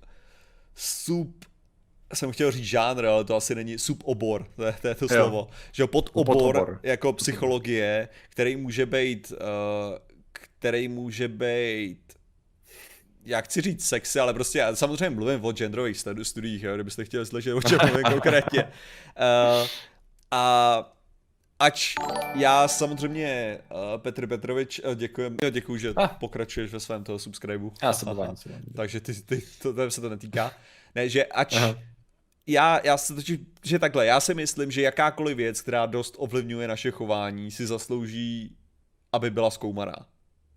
sub jsem chtěl říct žánr, ale to asi není subobor, to je to, je to slovo. Že podobor, podobor jako psychologie, který může být, uh, který může být já chci říct sexy, ale prostě já samozřejmě mluvím o genderových studiích, jo, kdybyste chtěli slyšet, o čem mluvím konkrétně. Uh, a Ač já samozřejmě, uh, Petr Petrovič, uh, děkujem, jo, děkuji, že ah. pokračuješ ve svém toho subscribeu. Já se Takže ty, ty, to, to se to netýká. Ne, že ač Aha já, já se totiž, že takhle, já si myslím, že jakákoliv věc, která dost ovlivňuje naše chování, si zaslouží, aby byla zkoumaná.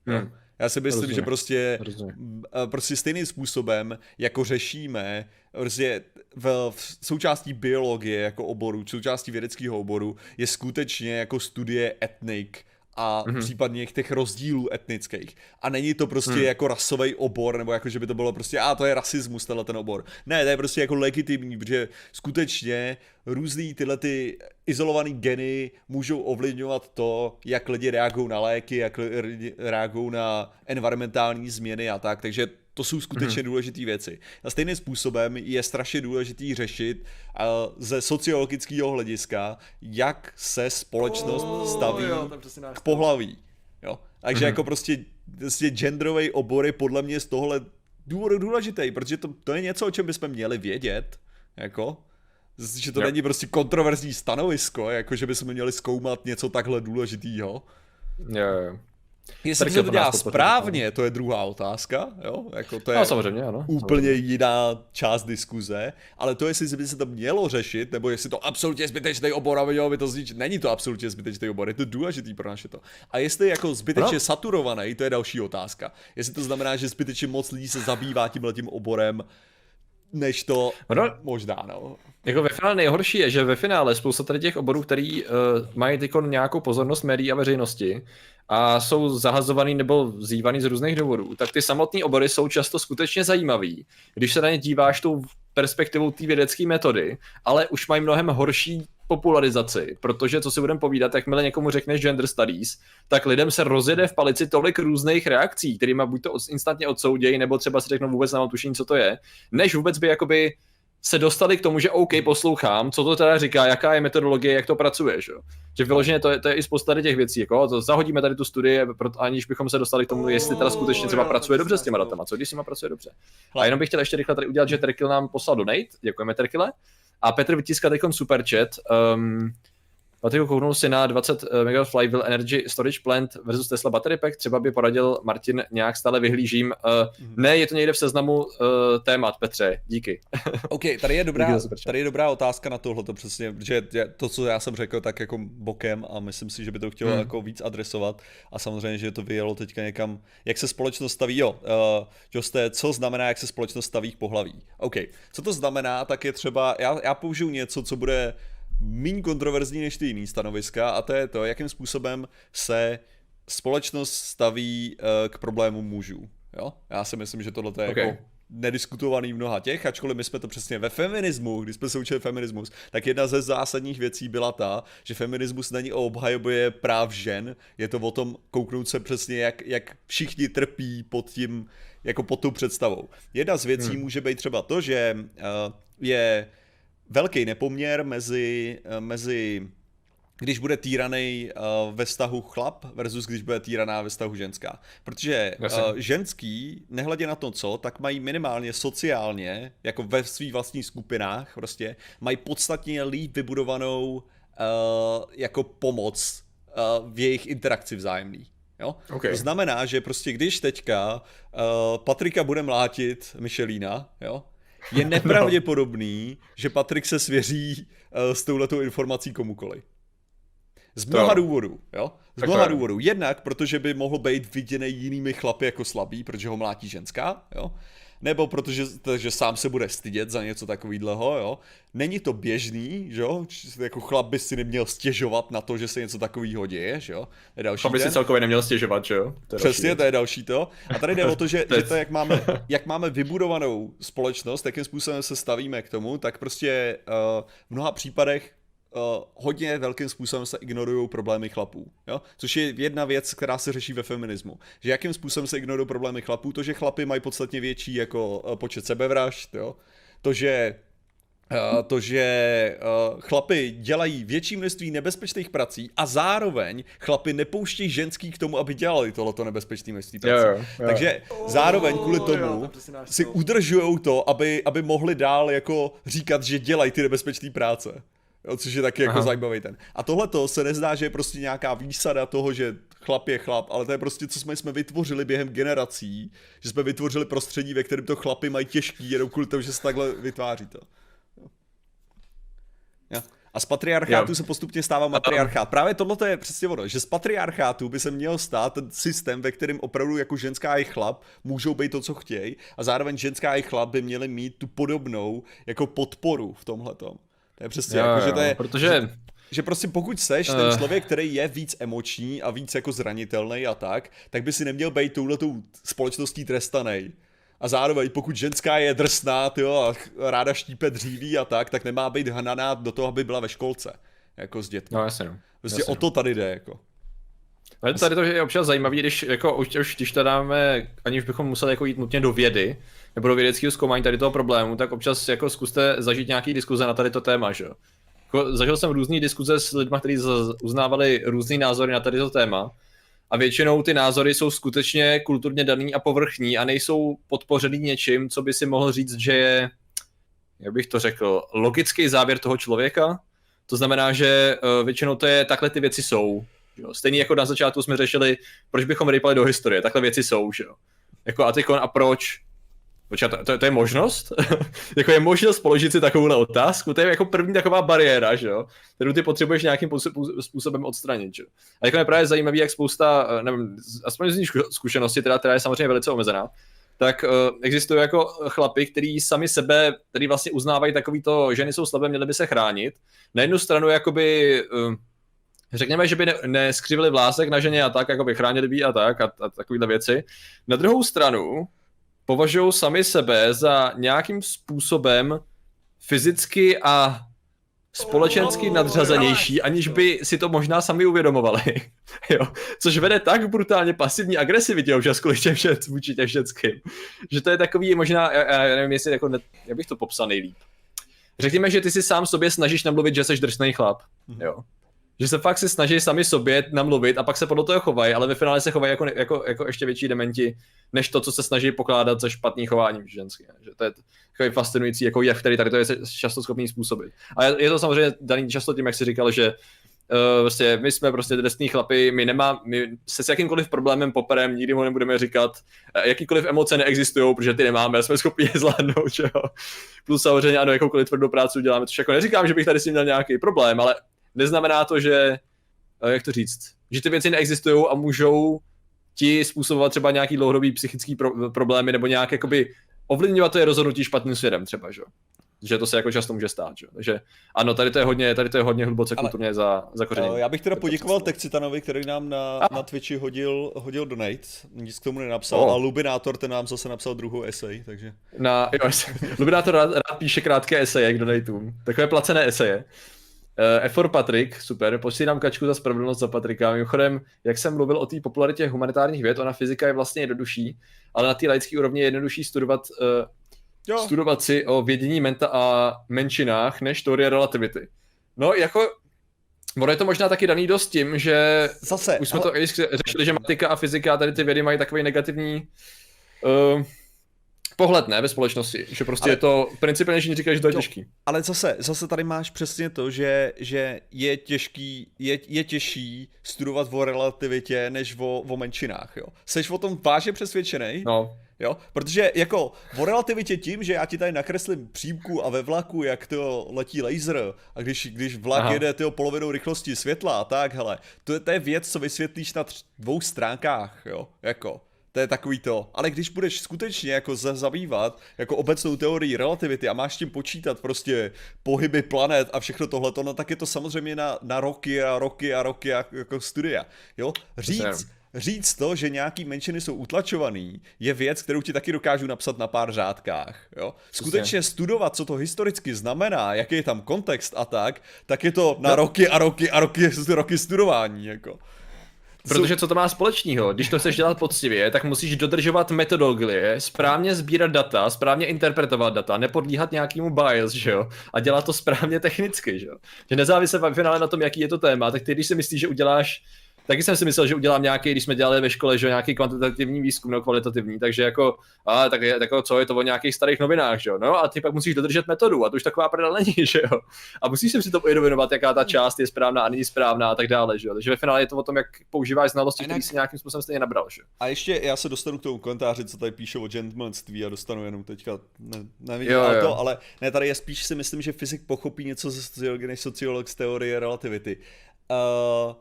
Hmm. Já si myslím, Rozumím. že prostě, Rozumím. prostě stejným způsobem, jako řešíme prostě v, v součástí biologie jako oboru, součástí vědeckého oboru, je skutečně jako studie etnik, a mm-hmm. případně těch rozdílů etnických. A není to prostě mm. jako rasový obor, nebo jako, že by to bylo prostě, a to je rasismus, tenhle ten obor. Ne, to je prostě jako legitimní, protože skutečně různý tyhle ty izolované geny můžou ovlivňovat to, jak lidi reagují na léky, jak lidi reagují na environmentální změny a tak, takže to jsou skutečně hmm. důležité věci. A stejným způsobem je strašně důležitý řešit ze sociologického hlediska, jak se společnost oh, staví jo, k pohlaví. Jo? Takže hmm. jako prostě, prostě genderový obor je podle mě z tohle důvodu důležitý, protože to, to je něco, o čem bychom měli vědět. Jako, že to jo. není prostě kontroverzní stanovisko, jako že bychom měli zkoumat něco takhle důležitého. Jo, jo. Jestli se to dělá správně, to je druhá otázka, jo? Jako to je no, samozřejmě, ano. úplně samozřejmě. jiná část diskuze, ale to, jestli by se to mělo řešit, nebo jestli to absolutně zbytečný obor a mělo by to zničit, není to absolutně zbytečný obor, je to důležitý pro naše to. A jestli je jako zbytečně no. saturovaný, to je další otázka. Jestli to znamená, že zbytečně moc lidí se zabývá tímhletím oborem, než to no, možná, no. Jako ve finále nejhorší je, že ve finále spousta tady těch oborů, který uh, mají nějakou pozornost médií a veřejnosti, a jsou zahazovaný nebo vzývaný z různých důvodů, tak ty samotné obory jsou často skutečně zajímavý, když se na ně díváš tou perspektivou té vědecké metody, ale už mají mnohem horší popularizaci, protože co si budeme povídat, jakmile někomu řekneš gender studies, tak lidem se rozjede v palici tolik různých reakcí, kterými buď to instantně odsoudějí, nebo třeba si řeknou vůbec nemám tušení, co to je, než vůbec by jakoby se dostali k tomu, že OK, poslouchám, co to teda říká, jaká je metodologie, jak to pracuje, že, že vyloženě to je, to je i spousta těch věcí, jako to zahodíme tady tu studii, aniž bychom se dostali k tomu, jestli teda skutečně třeba pracuje dobře s těma datama, co když s nima pracuje dobře. A jenom bych chtěl ještě rychle tady udělat, že Terkil nám poslal donate, děkujeme Terkile, a Petr vytiskal teď super chat, um, Patrik kouknul si na 20 eh, MW Flywheel Energy Storage Plant versus Tesla Battery Pack, třeba by poradil Martin, nějak stále vyhlížím. Uh. Ne, je to někde v seznamu uh, témat, Petře, díky. OK, tady je dobrá, tady je dobrá otázka na tohle, přesně, protože to, co já jsem řekl, tak jako bokem a myslím si, že by to chtělo hmm. jako víc adresovat a samozřejmě, že to vyjelo teďka někam, jak se společnost staví, jo, uh, Joste, co znamená, jak se společnost staví k pohlaví. OK, co to znamená, tak je třeba, já, já použiju něco, co bude méně kontroverzní než ty jiný stanoviska a to je to, jakým způsobem se společnost staví uh, k problému mužů. Jo? Já si myslím, že tohle je okay. jako nediskutovaný v mnoha těch, ačkoliv my jsme to přesně ve feminismu, když jsme se učili feminismus, tak jedna ze zásadních věcí byla ta, že feminismus není o obhajobě práv žen, je to o tom kouknout se přesně, jak, jak všichni trpí pod tím, jako pod tou představou. Jedna z věcí hmm. může být třeba to, že uh, je velký nepoměr mezi, mezi když bude týraný uh, ve vztahu chlap versus když bude týraná ve vztahu ženská. Protože uh, ženský, nehledě na to co, tak mají minimálně sociálně, jako ve svých vlastních skupinách prostě, mají podstatně líp vybudovanou uh, jako pomoc uh, v jejich interakci vzájemný. Jo? Okay. To znamená, že prostě když teďka uh, Patrika bude mlátit Michelína, jo, je no. nepravděpodobný, no. že Patrik se svěří uh, s touhletou informací komukoli. Z mnoha to. důvodů, jo? Z mnoha Takhle. důvodů. Jednak, protože by mohl být viděný jinými chlapy jako slabý, protože ho mlátí ženská, jo? Nebo protože že sám se bude stydět za něco takového, jo? Není to běžný, že jo? Jako chlap by si neměl stěžovat na to, že se něco takového děje, že jo? Je další chlap by si celkově neměl stěžovat, že jo? To Přesně, to je další to. A tady jde o to, že, že to, jak máme, jak máme vybudovanou společnost, jakým způsobem se stavíme k tomu, tak prostě uh, v mnoha případech hodně velkým způsobem se ignorují problémy chlapů. Jo? Což je jedna věc, která se řeší ve feminismu. Že jakým způsobem se ignorují problémy chlapů, to, že chlapy mají podstatně větší jako uh, počet sebevražd, jo? to, že Uh, to, že uh, chlapy dělají větší množství nebezpečných prací a zároveň chlapy nepouštějí ženský k tomu, aby dělali tohleto nebezpečné množství prací. Jo, jo. Takže zároveň kvůli tomu jo, si udržují to, aby, aby mohli dál jako říkat, že dělají ty nebezpečné práce. Jo, což je taky jako zajímavý ten. A tohle to se nezdá, že je prostě nějaká výsada toho, že chlap je chlap, ale to je prostě, co jsme, jsme vytvořili během generací, že jsme vytvořili prostředí, ve kterém to chlapy mají těžký, jenom kvůli tomu, že se takhle vytváří to. Jo. A z patriarchátu jo. se postupně stává matriarchát. Právě tohle je přesně ono, že z patriarchátu by se měl stát ten systém, ve kterém opravdu jako ženská i chlap můžou být to, co chtějí, a zároveň ženská i chlap by měli mít tu podobnou jako podporu v tomhle. To je přesně jo, jako, že to je... Protože... Že, že prostě pokud seš uh... ten eh. člověk, který je víc emoční a víc jako zranitelný a tak, tak by si neměl být touhletou společností trestaný. A zároveň, pokud ženská je drsná tyjo, a ráda štípe dříví a tak, tak nemá být hnaná do toho, aby byla ve školce. Jako s dětmi. No jasně. No. Prostě jasně. o to tady jde. Jako. Ale tady to je občas zajímavé, když jako už, už když to dáme, aniž bychom museli jako jít nutně do vědy, nebo do vědeckého zkoumání tady toho problému, tak občas jako zkuste zažít nějaký diskuze na tady to téma, že jo. Jako, zažil jsem různé diskuze s lidmi, kteří uznávali různé názory na tady to téma. A většinou ty názory jsou skutečně kulturně daný a povrchní a nejsou podpořený něčím, co by si mohl říct, že je, jak bych to řekl, logický závěr toho člověka. To znamená, že eh, většinou to je, takhle ty věci jsou. Jo. Stejně jako na začátku jsme řešili, proč bychom rypali do historie, takhle věci jsou, že jo. Jako a, a proč? Počkat, to, to, je možnost? jako je možnost položit si takovou otázku? To je jako první taková bariéra, že jo? Kterou ty potřebuješ nějakým způsobem odstranit, že jo? A jako je právě zajímavý, jak spousta, eh, nevím, aspoň z zkušenosti, teda, která je samozřejmě velice omezená, tak uh, existují jako chlapy, kteří sami sebe, který vlastně uznávají takový to, ženy jsou slabé, měly by se chránit. Na jednu stranu jakoby uh, řekněme, že by ne, neskřivili vlásek na ženě a tak, jako by chránili by a tak a, a takovéhle věci. Na druhou stranu považují sami sebe za nějakým způsobem fyzicky a společensky nadřazenější, aniž by si to možná sami uvědomovali. jo. Což vede tak brutálně pasivní agresivitě občas kvůli těm vůči těm všeckým. Že to je takový možná, já, já nevím, jestli jako ne, jak bych to popsal nejlíp. Řekněme, že ty si sám sobě snažíš namluvit, že jsi drsný chlap. Mhm. Jo že se fakt si snaží sami sobě namluvit a pak se podle toho chovají, ale ve finále se chovají jako, jako, jako ještě větší dementi, než to, co se snaží pokládat za špatný chování ženské. Že to je takový fascinující jako jev, který tady to je často schopný způsobit. A je to samozřejmě daný často tím, jak jsi říkal, že Uh, prostě my jsme prostě drsní chlapi, my nemá, my se s jakýmkoliv problémem poperem nikdy mu nebudeme říkat, uh, jakýkoliv emoce neexistují, protože ty nemáme, jsme schopni je zvládnout, že jo. Plus samozřejmě ano, jakoukoliv tvrdou práci uděláme, což jako neříkám, že bych tady s tím měl nějaký problém, ale neznamená to, že, eh, jak to říct, že ty věci neexistují a můžou ti způsobovat třeba nějaký dlouhodobý psychický pro- problémy nebo nějak jakoby ovlivňovat to je rozhodnutí špatným směrem třeba, že? že to se jako často může stát. Že? Takže ano, tady to je hodně, tady to je hodně hluboce kulturně za, zakořeněné. Já bych teda poděkoval Tekcitanovi, který nám na, a. na Twitchi hodil, hodil donate, nic k tomu nenapsal, oh. a Lubinátor ten nám zase napsal druhou esej, takže... Na, jo, Lubinátor rád, rád píše krátké eseje k donatům, takové placené eseje. Uh, F4 Patrik, super, posílám kačku za spravedlnost za Patrika. Mimochodem, jak jsem mluvil o té popularitě humanitárních věd, ona fyzika je vlastně jednodušší, ale na té laické úrovni je jednodušší studovat, uh, jo. studovat si o vědění menta a menšinách, než teorie relativity. No, jako Ono je to možná taky daný dost tím, že Zase, už jsme ale... to řešili, že matika a fyzika a tady ty vědy mají takový negativní uh, pohled, ne, ve společnosti, že prostě ale... je to principálně, že říkáš, že to je těžký. Ale zase, zase tady máš přesně to, že, že je těžký, je, je těžší studovat o relativitě, než o, o menšinách, jo. Seš o tom vážně přesvědčený? No. Jo, protože jako o relativitě tím, že já ti tady nakreslím přímku a ve vlaku, jak to letí laser a když, když vlak Aha. jede tyho polovinou rychlosti světla a tak, hele, to je, to je věc, co vysvětlíš na tř- dvou stránkách, jo, jako. To je takový to. Ale když budeš skutečně jako zabývat jako obecnou teorii relativity a máš tím počítat prostě pohyby planet a všechno tohle, no tak je to samozřejmě na, na roky a roky a roky a, jako studia. Jo? Říct, říct to, že nějaký menšiny jsou utlačovaný, je věc, kterou ti taky dokážu napsat na pár řádkách. Jo? Skutečně studovat, co to historicky znamená, jaký je tam kontext a tak, tak je to na no. roky a roky a roky, roky studování. Jako. Protože co to má společného? Když to chceš dělat poctivě, tak musíš dodržovat metodologie, správně sbírat data, správně interpretovat data, nepodlíhat nějakému bias, že jo? A dělat to správně technicky, že jo? Že nezávisle v finále na tom, jaký je to téma, tak ty, když si myslíš, že uděláš taky jsem si myslel, že udělám nějaký, když jsme dělali ve škole, že nějaký kvantitativní výzkum nebo kvalitativní, takže jako, a, tak, je, tak jako, co je to o nějakých starých novinách, že jo? No a ty pak musíš dodržet metodu a to už taková prdel není, že jo? A musíš si to uvědomovat, jaká ta část je správná a není správná a tak dále, že jo? Takže ve finále je to o tom, jak používáš znalosti, které si nějakým způsobem stejně nabral, že A ještě já se dostanu k tomu komentáři, co tady píše o gentlemanství a dostanu jenom teďka, ne, nevím, jo, jo. to, ale ne, tady je spíš si myslím, že fyzik pochopí něco ze sociologie než sociolog z teorie relativity. Uh,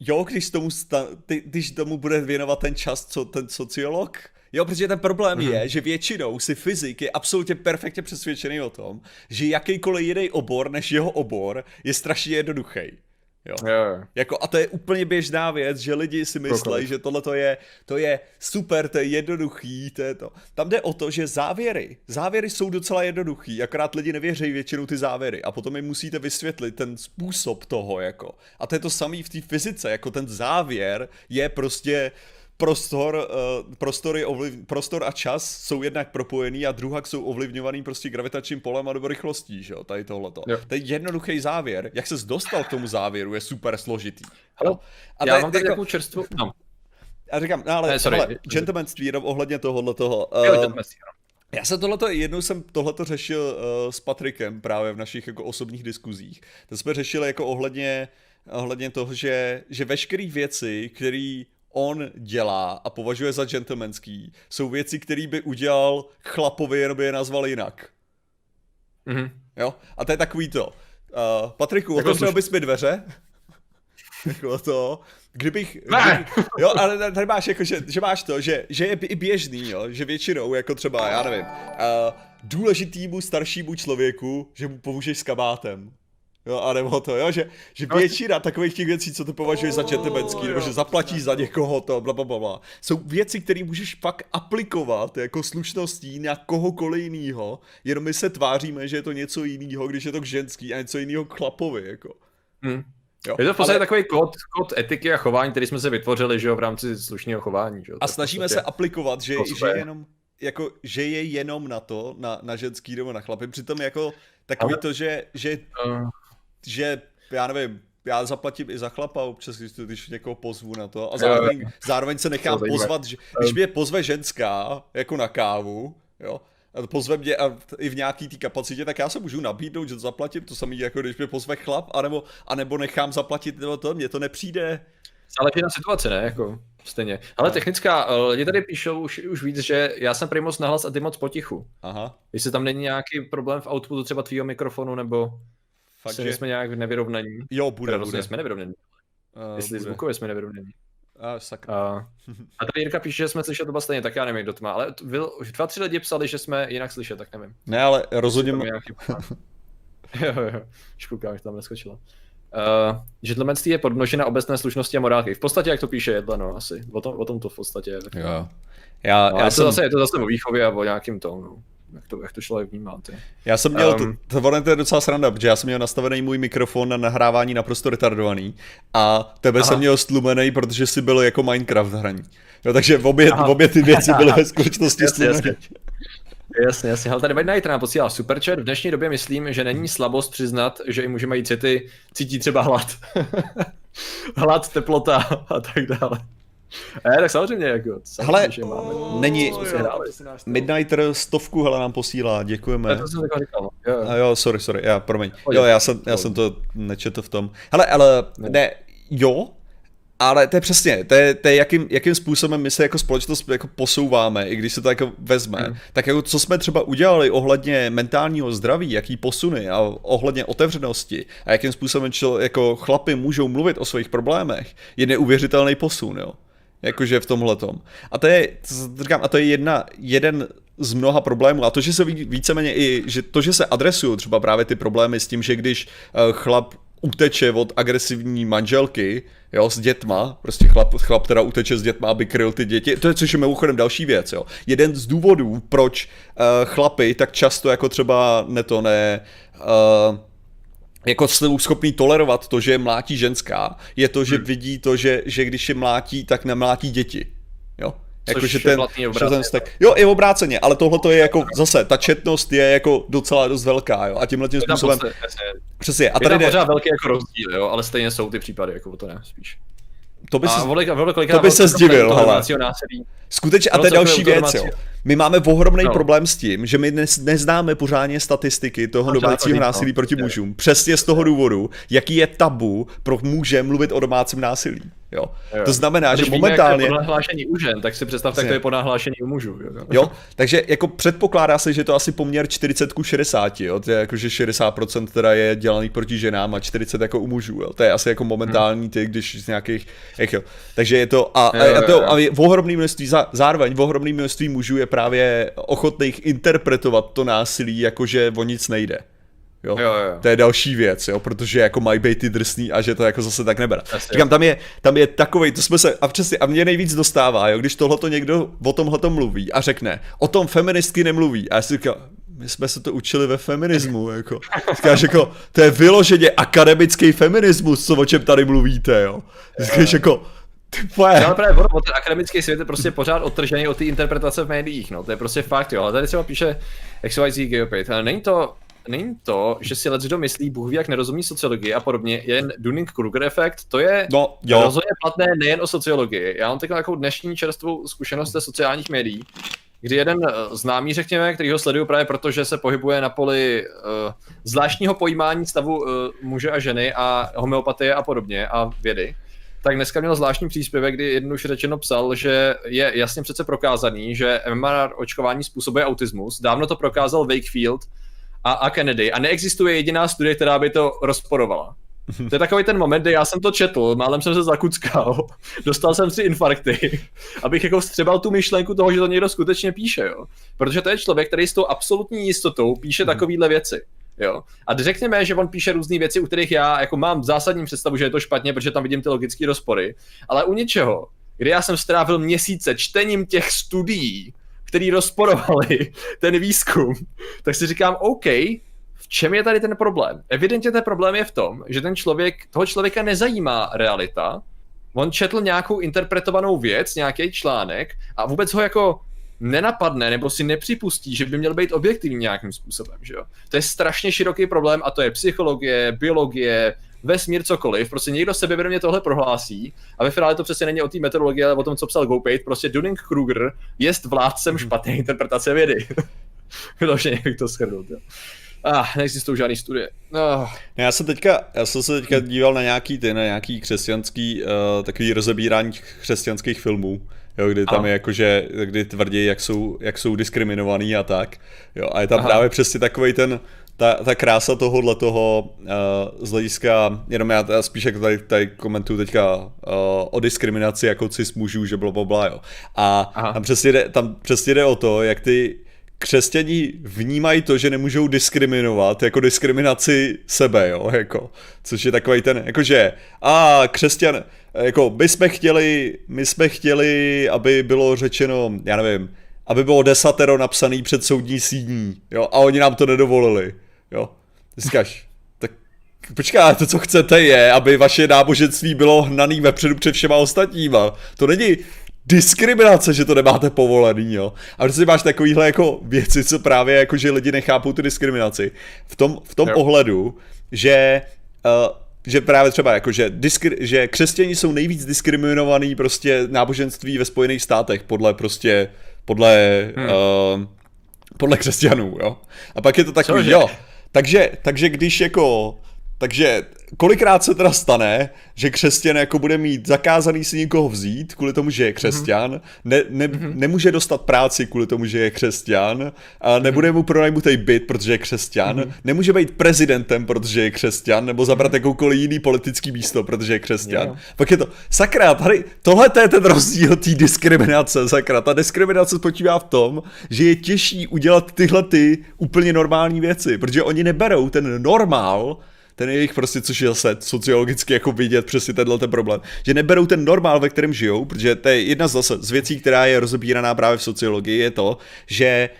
jo, když tomu, sta, ty, když tomu bude věnovat ten čas, co ten sociolog, Jo, protože ten problém mm-hmm. je, že většinou si fyzik je absolutně perfektně přesvědčený o tom, že jakýkoliv jiný obor než jeho obor je strašně jednoduchý. Jo. Jo. Jako, a to je úplně běžná věc, že lidi si myslí, že tohle to je, to je super, to je jednoduchý, to je to. Tam jde o to, že závěry, závěry jsou docela jednoduchý, akorát lidi nevěří většinou ty závěry a potom jim musíte vysvětlit ten způsob toho, jako. A to je to samé v té fyzice, jako ten závěr je prostě prostor, uh, prostory ovliv, prostor a čas jsou jednak propojený a druhak jsou ovlivňovaný prostě gravitačním polem a nebo rychlostí, že jo, tady tohleto. Jo. To je jednoduchý závěr. Jak ses dostal k tomu závěru, je super složitý. Halo, a já tady, mám tady jako čerstvu, no. Já říkám, no ale, ne, sorry. hele, gentlemanství jenom ohledně tohohle toho. Uh, jo, uh, já jsem tohleto, jednou jsem tohleto řešil uh, s Patrikem právě v našich jako osobních diskuzích. To jsme řešili jako ohledně, ohledně toho, že, že veškeré věci, které on dělá a považuje za gentlemanský, jsou věci, které by udělal chlapovi, jenom by je nazval jinak. Mm-hmm. Jo? A to je takový to. Uh, Patriku, otevřel bys mi dveře? jako to, kdybych, kdybych jo, ale tady máš jako, že, že máš to, že, že je i běžný, jo, že většinou, jako třeba, já nevím, uh, důležitýmu staršímu člověku, že mu pomůžeš s kabátem. Jo, a nebo to, jo, že, že většina takových těch věcí, co ty považuješ za gentlemanský, nebo že zaplatíš za někoho to, bla, bla, bla, bla, jsou věci, které můžeš pak aplikovat jako slušností na kohokoliv jinýho, jenom my se tváříme, že je to něco jiného, když je to k ženský a něco jiného k chlapovi, jako. Hmm. Jo, je to v podstatě ale... takový kód, kód etiky a chování, který jsme se vytvořili, že jo, v rámci slušného chování, že jo. A snažíme se aplikovat, že, že jenom, jako, že je jenom na to, na, na ženský nebo na chlapy, přitom jako takový ale... to, že, že uh že já nevím, já zaplatím i za chlapa občas, když, když někoho pozvu na to a zároveň, zároveň se nechám pozvat, že, když mě pozve ženská jako na kávu, jo, a pozve mě a i v nějaký té kapacitě, tak já se můžu nabídnout, že zaplatím to samé, jako když mě pozve chlap, anebo, anebo nechám zaplatit, nebo to, mně to nepřijde. Záleží na situaci, ne, jako stejně. Ale no. technická, eh, lidi tady píšou už, už víc, že já jsem prý moc nahlas a ty moc potichu. Aha. Jestli tam není nějaký problém v outputu třeba tvýho mikrofonu, nebo... Fakt, že... jsme nějak nevyrovnaní. Jo, bude, teda bude. jsme nevyrovnaní. Uh, Jestli bude. zvukově jsme nevyrovnaní. A, sakra. A, a tady Jirka píše, že jsme slyšet oba stejně, tak já nevím, kdo to má, ale už dva, tři lidi psali, že jsme jinak slyšet, tak nevím. Ne, ale rozhodně... jo, jo, už koukám, jak tam neskočila. Uh, gentlemanství je podmnožena obecné slušnosti a morálky. V podstatě, jak to píše Jedla, no, asi. O tom, o tom to v podstatě je. Jo. Já, no, já je, jsem... to zase, je to zase o výchově a o nějakým tom, no jak to, jak to člověk vnímá. Ty. Já jsem měl, um, to, to, to je docela sranda, protože já jsem měl nastavený můj mikrofon na nahrávání naprosto retardovaný a tebe aha. jsem měl stlumený, protože si byl jako Minecraft hraní. Jo, takže v obě, v obě ty věci byly ve skutečnosti stlumený. Jasně, jasně. Ale tady Midnight nám posílá superchat. V dnešní době myslím, že není slabost přiznat, že i muži mají city, cítí třeba hlad. hlad, teplota a tak dále. Ne, tak samozřejmě, jako, hele, máme. není, Midnighter stovku, hele, nám posílá, děkujeme. Já to jsem říkal, no. jo. A jo, sorry, sorry, já, promiň. Jo, já jsem, já jsem to nečetl v tom. Hele, ale, ne, jo, ale to je přesně, to je, to je jakým, jakým způsobem my se jako společnost jako posouváme, i když se to jako vezme. Mm. Tak jako co jsme třeba udělali ohledně mentálního zdraví, jaký posuny a ohledně otevřenosti a jakým způsobem čel, jako chlapy můžou mluvit o svých problémech, je neuvěřitelný posun, jo. Jakože v tomhle tom. A to je, říkám, a to je jedna, jeden z mnoha problémů. A to, že se víceméně i, že to, že se adresují třeba právě ty problémy s tím, že když eh, chlap uteče od agresivní manželky, jo, s dětma, prostě chlap, chlap teda uteče s dětma, aby kryl ty děti, to je což je mimochodem další věc, jo. Jeden z důvodů, proč uh, chlapy tak často jako třeba ne to, ne, uh, jako jsou schopný tolerovat to, že je mlátí ženská, je to, že hmm. vidí to, že, že když je mlátí, tak nemlátí děti. Jo? Jako, že ten, že ten stek, jo, i obráceně, ale tohle to je jako zase, ta četnost je jako docela dost velká, jo, a tímhle tím způsobem, přesně, a tady je pořád velký jako rozdíl, jo, ale stejně jsou ty případy, jako to ne, spíš. To by, se, to by se zdivil, hele. Skutečně, a to je další věc, jo. My máme ohromný no. problém s tím, že my dnes neznáme pořádně statistiky toho domácího násilí proti mužům. Přesně z toho důvodu, jaký je tabu pro muže mluvit o domácím násilí. Jo. jo. To znamená, že momentálně... Víme, nahlášení u žen, tak si představ, tak to je po nahlášení u mužů. Jo. jo, takže jako předpokládá se, že to asi poměr 40 ku 60, jo. To je jako, že 60% teda je dělaný proti ženám a 40 jako u mužů, jo. To je asi jako momentální ty, když z nějakých... jo. Takže je to... A, jo, a, to, a v ohromný množství, zároveň v ohromný množství mužů je právě ochotných interpretovat to násilí, jako že o nic nejde. Jo? Jo, jo. To je další věc, jo, protože jako mají být ty drsný a že to jako zase tak nebere. Říkám, tam je, tam je takový, to jsme se, a přesně, a mě nejvíc dostává, jo, když tohleto někdo o tomhle mluví a řekne, o tom feministky nemluví. A já si říkám, my jsme se to učili ve feminismu, jako. Říkáš, jako, to je vyloženě akademický feminismus, co o čem tady mluvíte, jo. Říkáš, jako, ty Ale právě ono, ten akademický svět je prostě pořád odtržený od té interpretace v médiích, no, to je prostě fakt, jo. Ale tady třeba píše XYZ Geopate, ale není to, není to, že si kdo myslí, Bůh ví, jak nerozumí sociologii a podobně, jen Dunning-Kruger efekt, to je no, jo. rozhodně platné nejen o sociologii. Já mám takovou dnešní čerstvou zkušenost ze sociálních médií, kdy jeden eh, známý, řekněme, který ho sleduju právě proto, že se pohybuje na poli uh, zvláštního pojímání stavu uh, muže a ženy a homeopatie a podobně a vědy, tak dneska měl zvláštní příspěvek, kdy jednoduše řečeno psal, že je jasně přece prokázaný, že MMR očkování způsobuje autismus. Dávno to prokázal Wakefield a, a Kennedy a neexistuje jediná studie, která by to rozporovala. To je takový ten moment, kdy já jsem to četl, málem jsem se zakuckal, dostal jsem si infarkty, abych jako vstřebal tu myšlenku toho, že to někdo skutečně píše, jo. Protože to je člověk, který s tou absolutní jistotou píše mhm. takovýhle věci. Jo. A řekněme, že on píše různé věci, u kterých já jako mám zásadní představu, že je to špatně, protože tam vidím ty logické rozpory, ale u něčeho, kdy já jsem strávil měsíce čtením těch studií, který rozporovali ten výzkum, tak si říkám, OK, v čem je tady ten problém? Evidentně ten problém je v tom, že ten člověk, toho člověka nezajímá realita, on četl nějakou interpretovanou věc, nějaký článek a vůbec ho jako nenapadne nebo si nepřipustí, že by měl být objektivní nějakým způsobem, že jo. To je strašně široký problém a to je psychologie, biologie, vesmír, cokoliv. Prostě někdo sebevědomě tohle prohlásí a ve finále to přesně není o té metodologii, ale o tom, co psal GoPate. Prostě Dunning-Kruger je vládcem mhm. špatné interpretace vědy. Vyloženě, jak to shrnul. Ah, neexistují žádné studie. Oh. Já jsem teďka, já jsem se teďka díval na nějaký ty, na nějaký křesťanský, uh, takový rozebírání křesťanských filmů jo, kdy tam Aha. je jakože, kdy tvrdí, jak jsou, jak jsou diskriminovaný a tak, jo, a je tam Aha. právě přesně takový ten, ta, ta krása tohohle toho uh, z hlediska, jenom já, já spíš jako tady, tady komentuju teďka uh, o diskriminaci jako cis mužů, že bylo bla, jo. A tam přesně, jde, tam přesně jde o to, jak ty křesťaní vnímají to, že nemůžou diskriminovat jako diskriminaci sebe, jo, jako, což je takový ten, jakože, a křesťan, jako my jsme chtěli, my jsme chtěli, aby bylo řečeno, já nevím, aby bylo desatero napsaný před soudní síní, jo, a oni nám to nedovolili, jo. Říkáš, tak počká, to, co chcete je, aby vaše náboženství bylo hnaný vepředu před všema ostatníma. To není diskriminace, že to nemáte povolený, jo. A prostě máš takovýhle jako věci, co právě jako, že lidi nechápou tu diskriminaci. V tom, v tom ohledu, že uh, že právě třeba jako, že, diskri- že křesťani jsou nejvíc diskriminovaný prostě náboženství ve Spojených státech podle prostě, podle, hmm. uh, podle křesťanů, jo. A pak je to takový, Cože? jo, takže, takže když jako, takže kolikrát se teda stane, že křesťan jako bude mít zakázaný si někoho vzít kvůli tomu, že je křesťan, mm-hmm. ne, ne, mm-hmm. nemůže dostat práci kvůli tomu, že je křesťan, a nebude mu pronajmutej byt, protože je křesťan, mm-hmm. nemůže být prezidentem, protože je křesťan, nebo zabrat jakoukoliv jiný politický místo, protože je křesťan. Yeah. Pak je to, sakra, tady, tohle je ten rozdíl té diskriminace, sakra. Ta diskriminace spočívá v tom, že je těžší udělat tyhle ty úplně normální věci, protože oni neberou ten normál, ten jejich prostě, což je zase sociologicky jako vidět přesně tenhle ten problém, že neberou ten normál, ve kterém žijou, protože to je jedna z, zase, z věcí, která je rozebíraná právě v sociologii, je to, že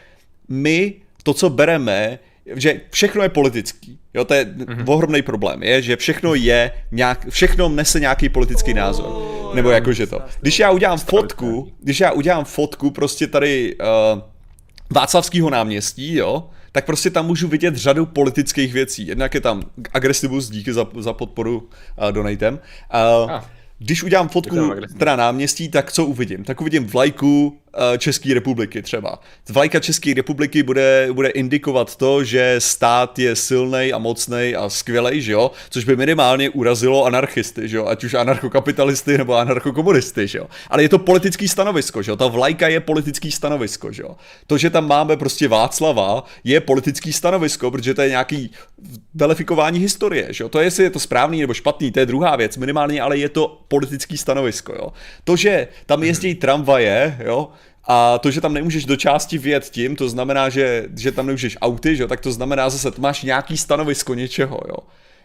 my to, co bereme, že všechno je politický. Jo, to je mm-hmm. ohromný problém, je, že všechno je nějak, všechno nese nějaký politický názor. Oh, Nebo jako, že to. Když já udělám fotku, když já udělám fotku prostě tady uh, Václavského náměstí, jo, tak prostě tam můžu vidět řadu politických věcí. Jednak je tam agresivus, díky za, za podporu uh, donatem. Uh, ah. Když udělám fotku teda náměstí, tak co uvidím? Tak uvidím vlajku České republiky třeba. Vlajka České republiky bude, bude indikovat to, že stát je silný a mocný a skvělý, že jo? Což by minimálně urazilo anarchisty, že jo? Ať už anarchokapitalisty nebo anarchokomunisty, že jo? Ale je to politický stanovisko, že jo? Ta vlajka je politický stanovisko, že jo? To, že tam máme prostě Václava, je politický stanovisko, protože to je nějaký velifikování historie, že jo? To je, jestli je to správný nebo špatný, to je druhá věc, minimálně, ale je to politický stanovisko, jo? To, že tam jezdí tramvaje, jo? A to, že tam nemůžeš do části vjet tím, to znamená, že, že tam nemůžeš auty, že? tak to znamená zase, to máš nějaký stanovisko něčeho, jo.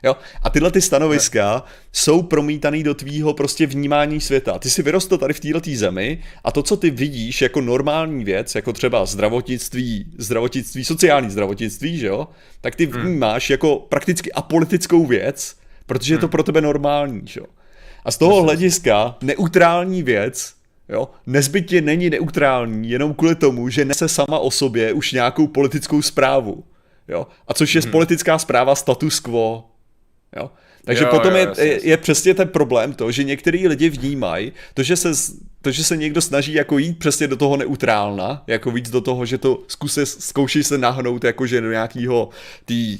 Jo? A tyhle ty stanoviska ne. jsou promítaný do tvýho prostě vnímání světa. Ty si vyrostl tady v této zemi a to, co ty vidíš jako normální věc, jako třeba zdravotnictví, zdravotnictví, sociální zdravotnictví, že jo, tak ty hmm. vnímáš jako prakticky apolitickou věc, protože je to hmm. pro tebe normální, že jo. A z toho hlediska neutrální věc jo, nezbytně není neutrální jenom kvůli tomu, že nese sama o sobě už nějakou politickou zprávu. Jo? A což je hmm. politická zpráva status quo. Jo? Takže jo, potom jo, je, je, je přesně ten problém to, že některý lidi vnímají to, že se to, že se někdo snaží jako jít přesně do toho neutrálna, jako víc do toho, že to zkouší se nahnout jakože do nějakého tý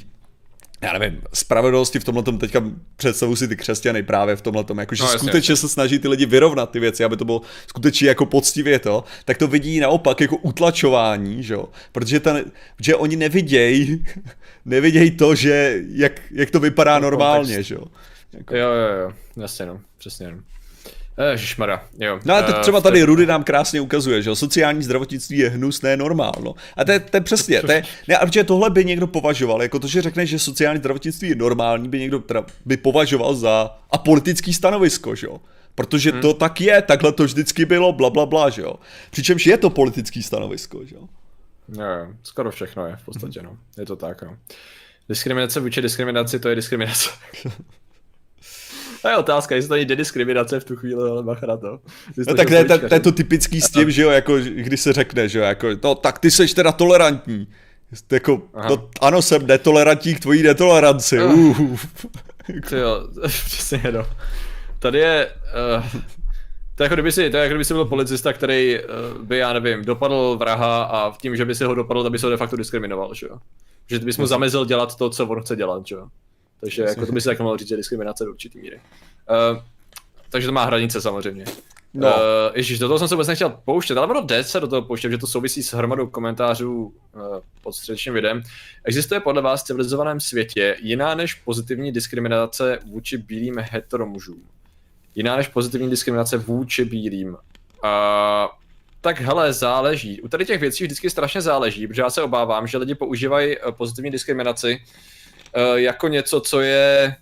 já nevím, spravedlnosti v tomhle teďka představu si ty křesťany právě v tomhle jako že no, skutečně se snaží ty lidi vyrovnat ty věci, aby to bylo skutečně jako poctivě to, tak to vidí naopak jako utlačování, že jo, protože, ten, že oni nevidějí, nevidějí to, že jak, jak to vypadá normálně, že jo. Jako... Jo, jo, jo, jasně no, přesně no. Ježišmara, jo. No a třeba eh, tady Rudy nám krásně ukazuje, že sociální zdravotnictví je hnusné normálno. A to je, to je přesně, to je, ne, a protože tohle by někdo považoval, jako to, že řekne, že sociální zdravotnictví je normální, by někdo teda, by považoval za apolitický stanovisko, že jo. Protože hmm. to tak je, takhle to vždycky bylo, bla, bla, bla, že jo. Přičemž je to politický stanovisko, že jo. Jo, skoro všechno je v podstatě, no. Je to tak, no. Diskriminace vůči diskriminaci, to je diskriminace. To je otázka, jestli to není diskriminace v tu chvíli, ale bacha na to. No, tak to, je, to, je to typický s tím, že jo, jako, když se řekne, že jo, jako, no tak ty seš teda tolerantní. Jako, no, ano, jsem netolerantní k tvojí netoleranci. Uh. Ty jo, přesně no. Tady je, uh, to je jako kdyby si, to je jako kdyby si byl policista, který uh, by, já nevím, dopadl vraha a v tím, že by si ho dopadl, aby se ho de facto diskriminoval, že jo. Že bys mu zamezil dělat to, co on chce dělat, že jo. Takže jako to by se tak mohlo říct, že diskriminace do určitý míry. Uh, takže to má hranice samozřejmě. No. Uh, ježíš, do toho jsem se vůbec nechtěl pouštět, ale ono jde se do toho pouštět, že to souvisí s hromadou komentářů uh, pod středečním videem. Existuje podle vás v civilizovaném světě jiná než pozitivní diskriminace vůči bílým heteromužům? Jiná než pozitivní diskriminace vůči bílým? Uh, tak hele, záleží. U tady těch věcí vždycky strašně záleží, protože já se obávám, že lidi používají pozitivní diskriminaci uh, jako něco, co je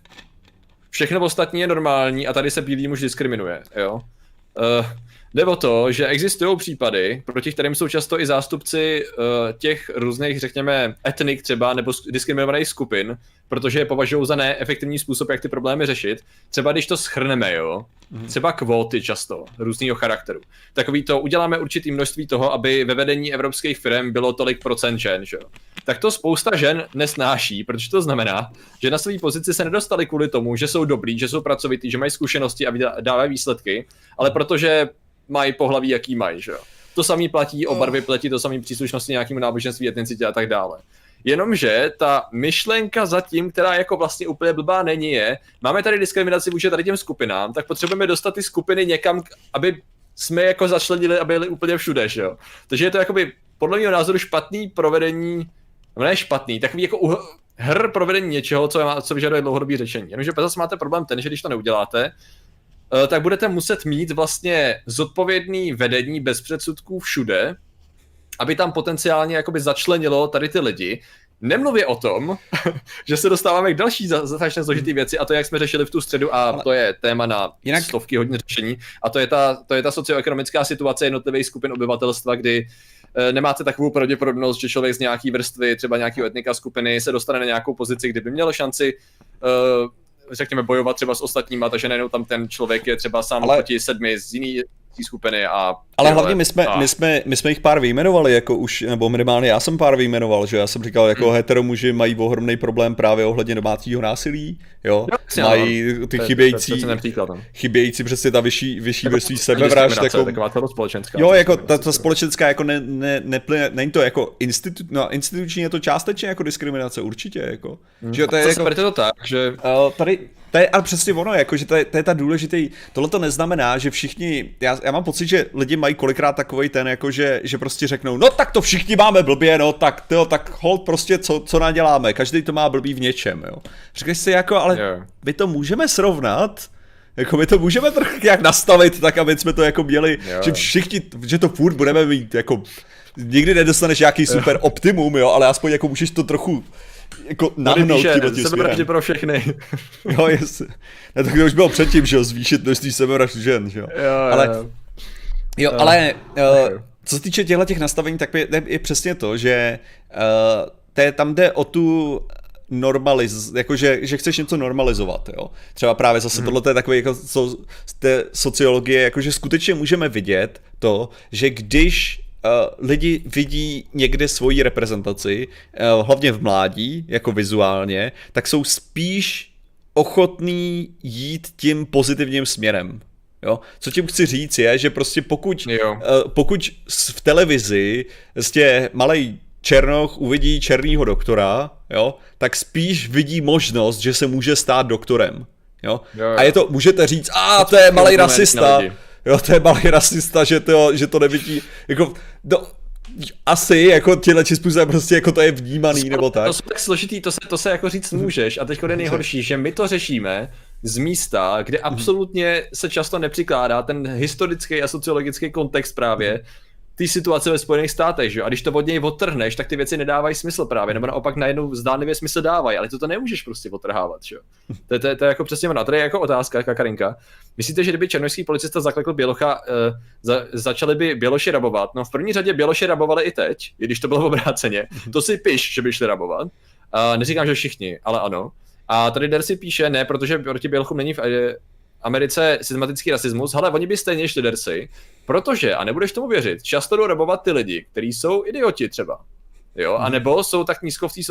všechno ostatní je normální a tady se bílý muž diskriminuje, jo. Uh, Jde o to, že existují případy, proti kterým jsou často i zástupci uh, těch různých, řekněme, etnik třeba nebo diskriminovaných skupin, protože je považují za neefektivní způsob, jak ty problémy řešit. Třeba když to schrneme, jo, mm. třeba kvóty často, různého charakteru. Takový to, uděláme určitý množství toho, aby ve vedení evropských firm bylo tolik procent žen, že jo. Tak to spousta žen nesnáší, protože to znamená, že na své pozici se nedostali kvůli tomu, že jsou dobrý, že jsou pracovitý, že mají zkušenosti a dávají výsledky, ale protože mají pohlaví, jaký mají, že jo. To samý platí o barvě pleti, to samý příslušnosti nějakému náboženství, etnicitě a tak dále. Jenomže ta myšlenka zatím, která jako vlastně úplně blbá není, je, máme tady diskriminaci vůči tady těm skupinám, tak potřebujeme dostat ty skupiny někam, aby jsme jako začlenili a byli úplně všude, že jo. Takže je to jakoby podle mého názoru špatný provedení, no ne špatný, takový jako uh, hr provedení něčeho, co, má, co vyžaduje dlouhodobý řešení. Jenomže zase máte problém ten, že když to neuděláte, tak budete muset mít vlastně zodpovědný vedení bez předsudků všude, aby tam potenciálně jakoby začlenilo tady ty lidi. Nemluvě o tom, že se dostáváme k další strašně složitý věci a to, jak jsme řešili v tu středu a Ale... to je téma na Jinak... stovky hodně řešení a to je ta, to je ta socioekonomická situace jednotlivých skupin obyvatelstva, kdy e, nemáte takovou pravděpodobnost, že člověk z nějaký vrstvy, třeba nějakého etnika skupiny se dostane na nějakou pozici, kde by měl šanci e, řekněme, bojovat třeba s ostatníma, takže najednou tam ten člověk je třeba sám Ale... proti sedmi z jiný té skupiny a... Ale hlavně my jsme, a... my, jsme, my jsme jich pár vyjmenovali, jako už, nebo minimálně já jsem pár vyjmenoval, že já jsem říkal, jako hmm. hetero mají ohromný problém právě ohledně domácího násilí, jo, no, mají ty to, chybějící, to, to, to chybějící přesně ta vyšší, vyšší vrství sebevražd, jako, taková společenská. Jo, jako ta, ta společenská, jako ne, ne, neplyne, není to jako institu, no, instituční, je to částečně jako diskriminace, určitě, jako. Hmm. Že to je jako, to tak, že... Tady, to je ale přesně ono, jako, že to je, to je ta důležitý, tohle to neznamená, že všichni, já, já mám pocit, že lidi mají kolikrát takový ten, jako že, že prostě řeknou, no tak to všichni máme blbě, no tak tyjo, tak hold prostě co, co naděláme, každý to má blbý v něčem, jo. Říkáš si jako, ale yeah. my to můžeme srovnat, jako my to můžeme trochu jak nastavit, tak aby jsme to jako měli, yeah. že všichni, že to furt budeme mít, jako nikdy nedostaneš nějaký super optimum, jo, ale aspoň jako můžeš to trochu jako nahnout tím Sebevraždy pro všechny. jo, jestli. Ne, tak to už bylo předtím, že jo, zvýšit množství sebevražd žen, že jo. jo ale, jo, jo, ale uh, co se týče těchto těch nastavení, tak je, je přesně to, že uh, te, tam jde o tu normaliz, jakože že chceš něco normalizovat, jo. Třeba právě zase hmm. tohle je takový jako co, z té sociologie, jakože skutečně můžeme vidět to, že když lidi vidí někde svoji reprezentaci, uh, hlavně v mládí, jako vizuálně, tak jsou spíš ochotní jít tím pozitivním směrem. Jo? Co tím chci říct je, že prostě pokud, uh, pokud v televizi prostě malej Černoch uvidí černýho doktora, jo, tak spíš vidí možnost, že se může stát doktorem. Jo? Jo, jo. A je to, můžete říct, a to je malý rasista, jo, to je malý rasista, že to, že to nevidí, jako, do, asi jako těhle způsobem prostě jako to je vnímaný nebo tak. To jsou tak složitý, to se, to se jako říct můžeš. A teď je nejhorší, že my to řešíme z místa, kde absolutně se často nepřikládá ten historický a sociologický kontext právě té situace ve Spojených státech, že? A když to od něj odtrhneš, tak ty věci nedávají smysl právě, nebo naopak najednou zdánlivě smysl dávají, ale to to nemůžeš prostě odtrhávat, že? To, to, to, je jako přesně ono. Tady je jako otázka, Kakarinka. Myslíte, že kdyby černožský policista zaklekl Bělocha, uh, za, začali by Běloši rabovat? No v první řadě Běloši rabovali i teď, i když to bylo obráceně. To si piš, že by šli rabovat. Uh, neříkám, že všichni, ale ano. A tady Dersi píše, ne, protože proti Bělochům není v Americe systematický rasismus, ale oni by stejně šli Dersi, Protože, a nebudeš tomu věřit, často jdou rabovat ty lidi, kteří jsou idioti třeba. Jo, a mhm. nebo jsou tak nízko v té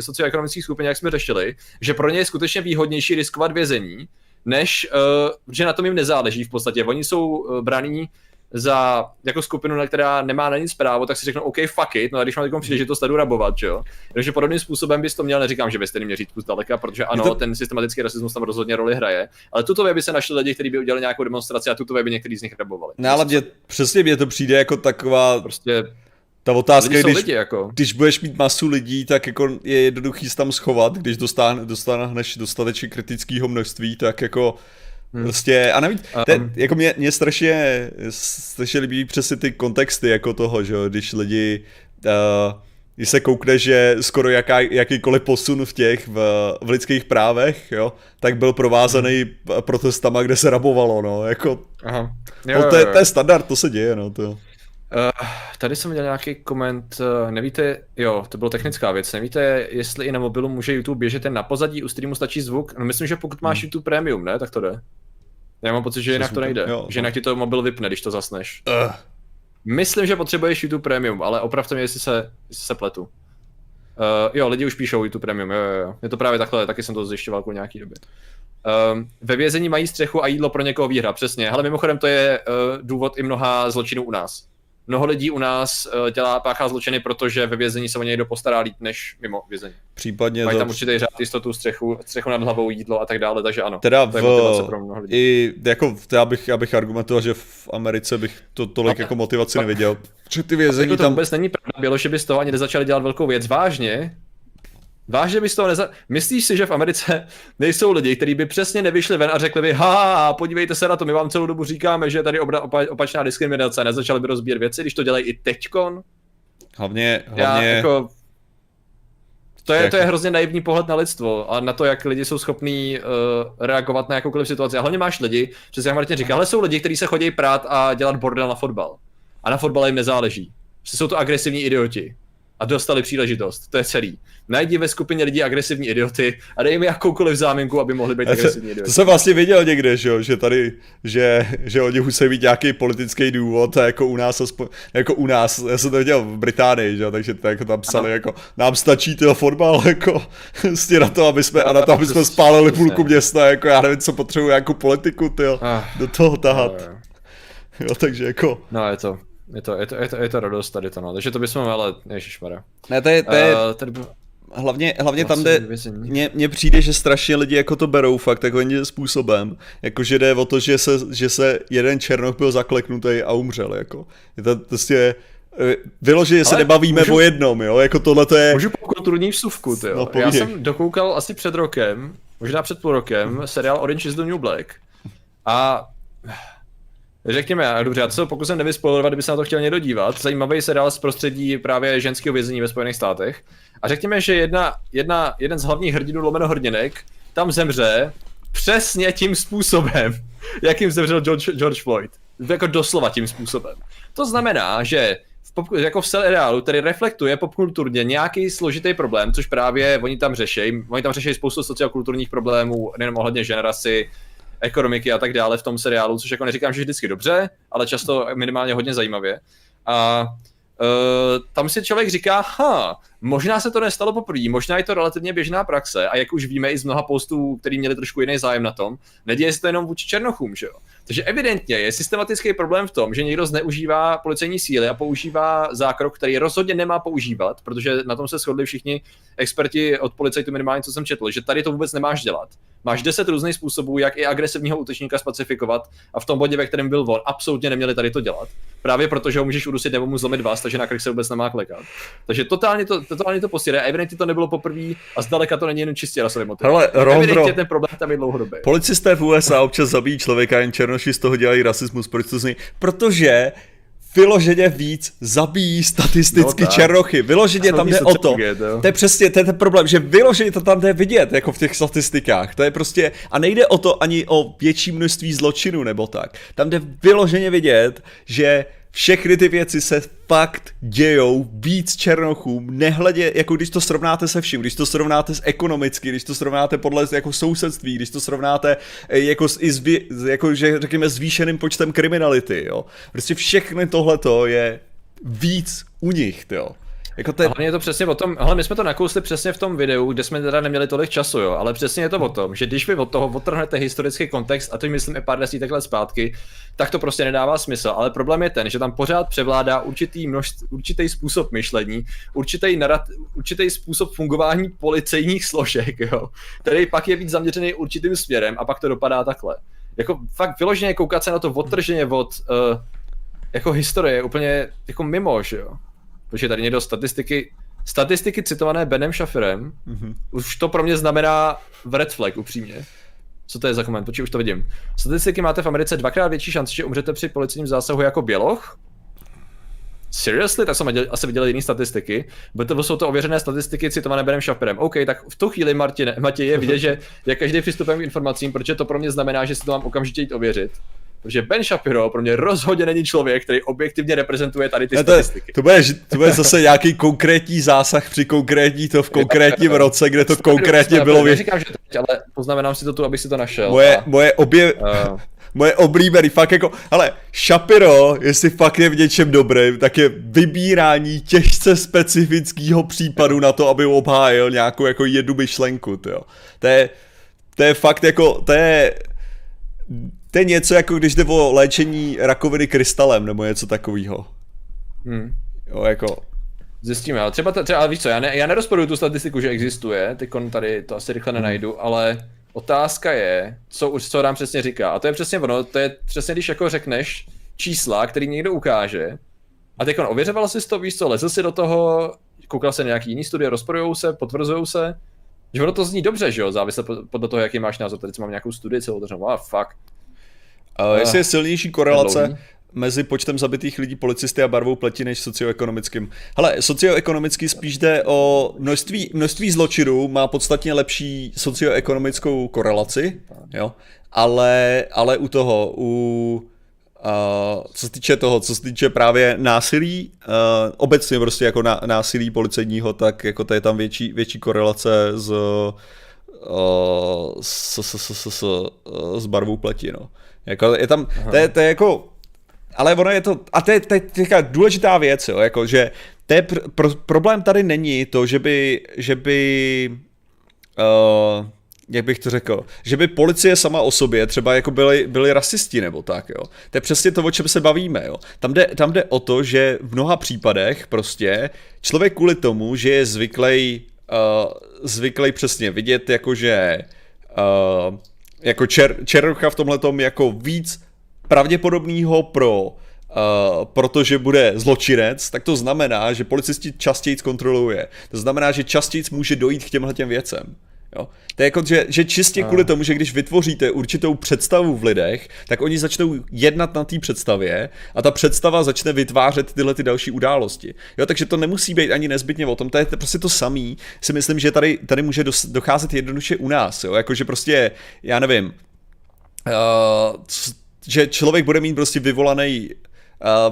socioekonomické skupině, jak jsme řešili, že pro ně je skutečně výhodnější riskovat vězení, než uh, že na tom jim nezáleží v podstatě. Oni jsou uh, braní za jako skupinu, která nemá na nic právo, tak si řeknou, OK, fuck it, no a když mám takovou to jdu rabovat, že jo. Takže podobným způsobem bys to měl, neříkám, že byste měl říct zdaleka, protože ano, to... ten systematický rasismus tam rozhodně roli hraje, ale tuto by se našli lidi, kteří by udělali nějakou demonstraci a tuto by některý z nich rabovali. No ale mě, přesně mě to přijde jako taková prostě ta otázka, když, lidi, jako. když budeš mít masu lidí, tak jako je jednoduchý se tam schovat, když dostaneš dostatečně kritického množství, tak jako Hmm. Prostě, a navíc, te, um. jako mě, mě strašně, strašně líbí přesně ty kontexty jako toho, že když lidi uh, když se koukne, že skoro jaká, jakýkoliv posun v těch, v, v lidských právech, jo, tak byl provázaný protestama, kde se rabovalo, no, jako, Aha. Jo, no, to, je, to je standard, to se děje, no, to. Uh, tady jsem viděl nějaký koment, uh, nevíte, jo, to byla technická věc, nevíte, jestli i na mobilu může YouTube běžet ten na pozadí, u streamu stačí zvuk? No myslím, že pokud máš hmm. YouTube Premium, ne, tak to jde. Já mám pocit, že jinak to nejde, jo, že jinak ti to mobil vypne, když to zasneš. Uh. Myslím, že potřebuješ YouTube Premium, ale opravdu mě, jestli se, jestli se pletu. Uh, jo, lidi už píšou YouTube Premium, jo, jo, jo. Je to právě takhle, taky jsem to zjišťoval po nějaký době. Um, ve vězení mají střechu a jídlo pro někoho výhra, přesně. Ale mimochodem to je uh, důvod i mnoha zločinů u nás mnoho lidí u nás uh, dělá páchá zločiny, protože ve vězení se o něj někdo postará líp než mimo vězení. Případně Mají to... tam určitě řád jistotu, střechu, střechu nad hlavou, jídlo a tak dále, takže ano. Teda v, pro mnoho lidí. I, jako, já bych, já bych argumentoval, že v Americe bych to tolik a, jako motivaci a, neviděl. Že ty vězení jako to tam... vůbec není pravda, bylo, že by z toho ani nezačali dělat velkou věc vážně, Vážně bys toho neza... Myslíš si, že v Americe nejsou lidi, kteří by přesně nevyšli ven a řekli by, ha, podívejte se na to, my vám celou dobu říkáme, že je tady obra... opa... opačná diskriminace a nezačali by rozbíjet věci, když to dělají i teďkon? Hlavně, hlavně... Já, jako... To je, to je hrozně naivní pohled na lidstvo a na to, jak lidi jsou schopní uh, reagovat na jakoukoliv situaci. A hlavně máš lidi, přesně jak Martin říká, ale jsou lidi, kteří se chodí prát a dělat bordel na fotbal. A na fotbale jim nezáleží. Jsou to agresivní idioti a dostali příležitost. To je celý. Najdi ve skupině lidí agresivní idioty a dej mi jakoukoliv záminku, aby mohli být agresivní idioti. To jsem vlastně viděl někde, že, jo? že tady, že, že oni musí mít nějaký politický důvod, jako u nás, aspoň, jako u nás, já jsem to viděl v Británii, že? takže to jako tam psali, ano. jako nám stačí to fotbal, jako prostě na to, aby jsme, a na to, aby jsme spálili půlku města, jako já nevím, co potřebuji, jako politiku, ty ah. do toho tahat. Jo, takže jako... No, je to, je to, je to, je to, je to radost tady to, no. Takže to bychom ale, ježišmarja. Ne, to je, to je... Uh, tady... Hlavně, hlavně tam, kde mně, mně přijde, že strašně lidi jako to berou fakt takovým způsobem, jakože jde o to, že se, že se jeden černoch byl zakleknutý a umřel, jako. Je to prostě, eh, vyloženě se nebavíme můžu, o jednom, jo, jako tohle to je... Můžu po kulturní vsuvku, ty no, Já jsem dokoukal asi před rokem, možná před půl rokem, seriál Orange is the New Black a Řekněme, dobře, já to se pokusím nevyspoilerovat, kdyby se na to chtěl někdo dívat. Zajímavý seriál z prostředí právě ženského vězení ve Spojených státech. A řekněme, že jedna, jedna, jeden z hlavních hrdinů lomeno hrdinek tam zemře přesně tím způsobem, jakým zemřel George, George Floyd. Jako doslova tím způsobem. To znamená, že v pop, jako v seriálu, který reflektuje popkulturně nějaký složitý problém, což právě oni tam řeší. Oni tam řeší spoustu sociokulturních problémů, nejenom ohledně generaci, ekonomiky a tak dále v tom seriálu, což jako neříkám, že vždycky dobře, ale často minimálně hodně zajímavě. A Uh, tam si člověk říká, ha, možná se to nestalo poprvé, možná je to relativně běžná praxe a jak už víme i z mnoha postů, který měli trošku jiný zájem na tom, neděje se to jenom vůči černochům, že jo. Takže evidentně je systematický problém v tom, že někdo zneužívá policejní síly a používá zákrok, který rozhodně nemá používat, protože na tom se shodli všichni experti od policajtu minimálně, co jsem četl, že tady to vůbec nemáš dělat. Máš deset různých způsobů, jak i agresivního útočníka specifikovat a v tom bodě, ve kterém byl on, absolutně neměli tady to dělat. Právě protože ho můžeš udusit nebo mu zlomit vás, takže na krk se vůbec nemá klekat. Takže totálně to, totálně to posílá. Evidentně to nebylo poprvé a zdaleka to není jen čistě rasový motiv. Hele, Evidentně ten problém tam je dlouhodobý. Policisté v USA občas zabijí člověka, jen černoši z toho dělají rasismus. Proč to zní? Protože vyloženě víc zabíjí statisticky no, černochy. Vyloženě tam jde o to. Vidět, to je přesně to je ten problém, že vyloženě to tam jde vidět, jako v těch statistikách. To je prostě, a nejde o to ani o větší množství zločinů nebo tak. Tam jde vyloženě vidět, že všechny ty věci se fakt dějou víc černochům, nehledě, jako když to srovnáte se vším, když to srovnáte s ekonomicky, když to srovnáte podle jako sousedství, když to srovnáte eh, jako s, i jako, že řekněme zvýšeným počtem kriminality, jo. Prostě všechny tohleto je víc u nich, jo. Jako ten... Hlavně je to přesně o tom, ale my jsme to nakousli přesně v tom videu, kde jsme teda neměli tolik času, jo, ale přesně je to o tom, že když vy od toho odtrhnete historický kontext, a to myslím i pár desítek let zpátky, tak to prostě nedává smysl. Ale problém je ten, že tam pořád převládá určitý, množství, určitý způsob myšlení, určitý, narat, určitý způsob fungování policejních složek, jo, který pak je víc zaměřený určitým směrem a pak to dopadá takhle. Jako fakt vyloženě koukat se na to odtrženě od uh, jako historie úplně jako mimo, že jo protože tady někdo statistiky, statistiky citované Benem Shafirem, mm-hmm. už to pro mě znamená v red flag, upřímně. Co to je za koment? Počkej, už to vidím. Statistiky máte v Americe dvakrát větší šanci, že umřete při policijním zásahu jako běloch. seriously, tak jsem asi viděl jiné statistiky, bo to jsou to ověřené statistiky citované Benem Šaperem. OK, tak v tu chvíli, Martine, Matěj, je vidět, že jak každý přistupem k informacím, protože to pro mě znamená, že si to mám okamžitě jít ověřit. Protože Ben Shapiro pro mě rozhodně není člověk, který objektivně reprezentuje tady ty to, statistiky. To bude, to bude zase nějaký konkrétní zásah při konkrétní to v konkrétním roce, kde to konkrétně bylo. Neříkám, že teď, ale poznamenám si to tu, aby si to našel. Moje, a... moje obě... Uh moje oblíbený, fakt jako, ale Shapiro, jestli fakt je v něčem dobrý, tak je vybírání těžce specifického případu na to, aby obhájil nějakou jako jednu myšlenku, jo. To je, to je fakt jako, to je, to je něco jako když jde o léčení rakoviny krystalem nebo něco takového. Hmm. Jo, jako... Zjistíme, ale třeba, třeba ale víš co, já, ne, já nerozporuju tu statistiku, že existuje, teď tady to asi rychle nenajdu, ale otázka je, co, co nám přesně říká. A to je přesně ono, to je přesně, když jako řekneš čísla, který někdo ukáže, a teď on ověřoval si to, víš co, lezl si do toho, koukal se na nějaký jiný studie, rozporují se, potvrzují se, že ono to zní dobře, že jo, závisle podle toho, jaký máš názor. Tady mám nějakou studii celou, takže wow, fuck. Uh, jestli je silnější korelace mezi počtem zabitých lidí policisty a barvou pleti než socioekonomickým. Hele, socioekonomicky spíš jde o množství, množství zločinů, má podstatně lepší socioekonomickou korelaci, jo, ale, ale u toho, u Uh, co se týče toho, co se týče právě násilí, uh, obecně prostě jako na, násilí policejního, tak jako to je tam větší, větší korelace s, uh, s, s, s, s, s, s barvou pleti, no. Jako je tam, to je, to je jako, ale ono je to, a to je, to je teďka důležitá věc, jo, jako že to je pr- pr- problém tady není to, že by, že by, uh, jak bych to řekl, že by policie sama o sobě třeba jako byli, byli rasisti nebo tak, jo. To je přesně to, o čem se bavíme, jo. Tam jde, tam jde o to, že v mnoha případech prostě člověk kvůli tomu, že je zvyklý uh, zvyklý přesně vidět, jakože uh, jako čer, Černocha v tomhle jako víc pravděpodobného pro Uh, protože bude zločinec, tak to znamená, že policisti častěji kontroluje. To znamená, že častěji může dojít k těmhle těm věcem. Jo? To je jako, že, že čistě kvůli tomu, že když vytvoříte určitou představu v lidech, tak oni začnou jednat na té představě a ta představa začne vytvářet tyhle ty další události. Jo, takže to nemusí být ani nezbytně o tom, to je prostě to samý. Si myslím, že tady, tady může docházet jednoduše u nás, jo, jakože prostě, já nevím, uh, že člověk bude mít prostě vyvolaný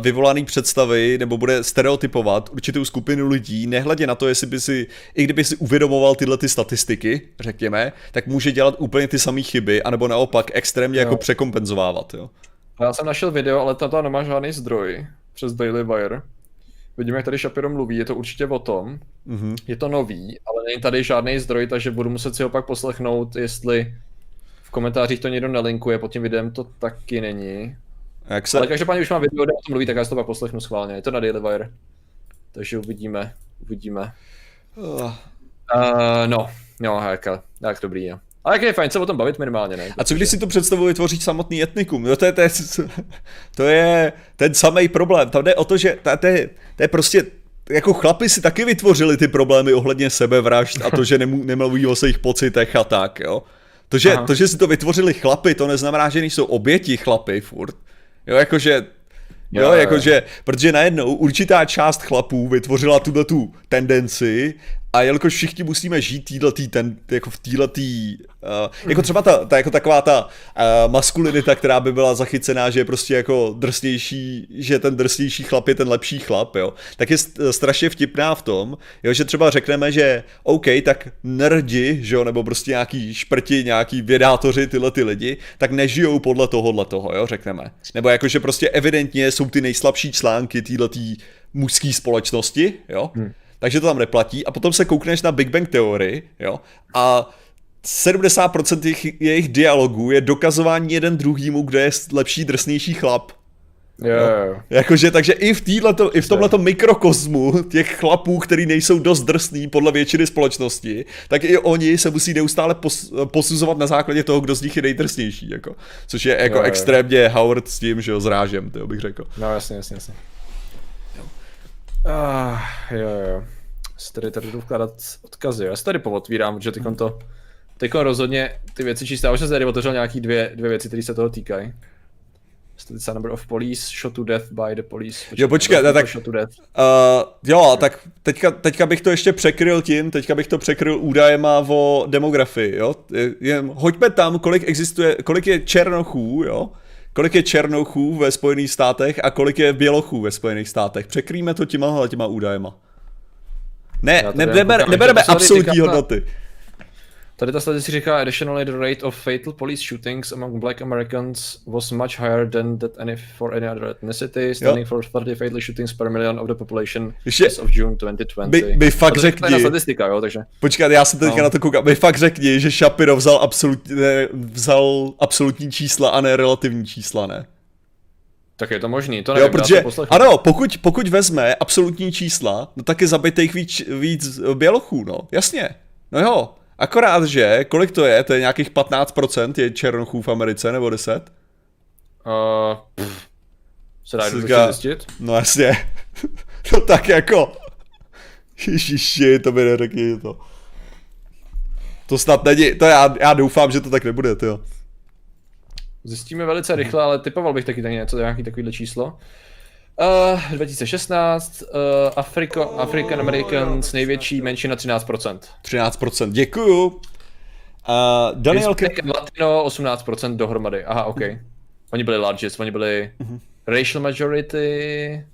vyvolaný představy nebo bude stereotypovat určitou skupinu lidí, nehledě na to, jestli by si, i kdyby si uvědomoval tyhle ty statistiky, řekněme, tak může dělat úplně ty samé chyby, anebo naopak extrémně jako jo. jako překompenzovávat, jo. Já jsem našel video, ale tato nemá žádný zdroj přes Daily Wire. Vidíme, jak tady Shapiro mluví, je to určitě o tom. Mm-hmm. Je to nový, ale není tady žádný zdroj, takže budu muset si ho pak poslechnout, jestli v komentářích to někdo nelinkuje, pod tím videem to taky není. Jak se... Ale každopádně už mám video, kde o tom mluví, tak já si to pak poslechnu schválně. Je to na Daily Wire. Takže uvidíme, uvidíme. Uh. No, no, jak, jak dobrý, jo. Ale jak je fajn se o tom bavit minimálně, ne? A co když si to představu vytvořit samotný etnikum? No to je, to je, to je ten samý problém. Tam jde o to, že to, to, je, to je prostě jako chlapi si taky vytvořili ty problémy ohledně sebevražd a to, že nemů, nemluví o svých pocitech a tak, jo. To že, to, že si to vytvořili chlapy, to neznamená, že nejsou oběti chlapy furt. Jo, jakože Jo, jo, jakože, protože najednou určitá část chlapů vytvořila tuto tu tendenci a jelikož všichni musíme žít týhletý, ten, jako v týhletý, uh, jako třeba ta, ta, jako taková ta uh, maskulinita, která by byla zachycená, že je prostě jako drsnější, že ten drsnější chlap je ten lepší chlap, jo, tak je strašně vtipná v tom, jo, že třeba řekneme, že OK, tak nerdi, že jo, nebo prostě nějaký šprti, nějaký vědátoři, tyhle ty lidi, tak nežijou podle tohohle toho, jo, řekneme. Nebo jakože prostě evidentně jsou ty nejslabší články týhletý mužské společnosti, jo, hmm takže to tam neplatí. A potom se koukneš na Big Bang teorii, jo, a 70% jejich, jejich dialogů je dokazování jeden druhýmu, kdo je lepší, drsnější chlap. Yeah. No. Jakože, takže i v, týhleto, i v tomhleto mikrokosmu těch chlapů, který nejsou dost drsný podle většiny společnosti, tak i oni se musí neustále pos, posuzovat na základě toho, kdo z nich je nejdrsnější, jako. Což je jako yeah, extrémně Howard s tím, že jo, zrážem, to bych řekl. No jasně, jasně, jasně. Ah, jo, jo. Si tady, tady jdu vkládat odkazy. Já si tady povotvírám, protože teď to, teď rozhodně ty věci čistá. Už jsem tady otevřel nějaký dvě, dvě věci, které se toho týkají. Statistic number of police shot to death by the police. Počkej, jo, počkej, tak, shot to death. Uh, jo, tak teďka, teďka bych to ještě překryl tím, teďka bych to překryl údajema o demografii, jo. Jen, hoďme tam, kolik existuje, kolik je černochů, jo. Kolik je černochů ve Spojených státech a kolik je bělochů ve Spojených státech. Překrýme to těma, těma údajema. Ne, ne, neber, nebereme absolutní hodnoty. Tady ta statistika říká, additionally the rate of fatal police shootings among black Americans was much higher than that any for any other ethnicity, standing jo. for 30 fatal shootings per million of the population Ještě, as of June 2020. By, by fakt řekni. statistika, jo, takže. Počkat, já jsem teďka no. na to koukal. By fakt řekni, že Shapiro vzal, absolut, ne, vzal absolutní čísla a ne relativní čísla, ne? Tak je to možný, to nevím, jo, protože, ano, pokud, pokud vezme absolutní čísla, no tak je zabitých víc, víc bělochů, no, jasně. No jo, Akorát, že, kolik to je? To je nějakých 15% je černochů v Americe, nebo 10? Uh, pff, se dá Říká, zjistit? No jasně. no tak jako... Ježiši, to by neřekni to. To snad není, to já, já doufám, že to tak nebude, jo. Zjistíme velice rychle, ale typoval bych taky něco, nějaký takovýhle číslo. Uh, 2016, uh, Afriko, African Americans, největší menšina 13%. 13%, děkuju. Uh, Daniel... Latino 18% dohromady, aha, ok. Oni byli largest, oni byli uh-huh. racial majority,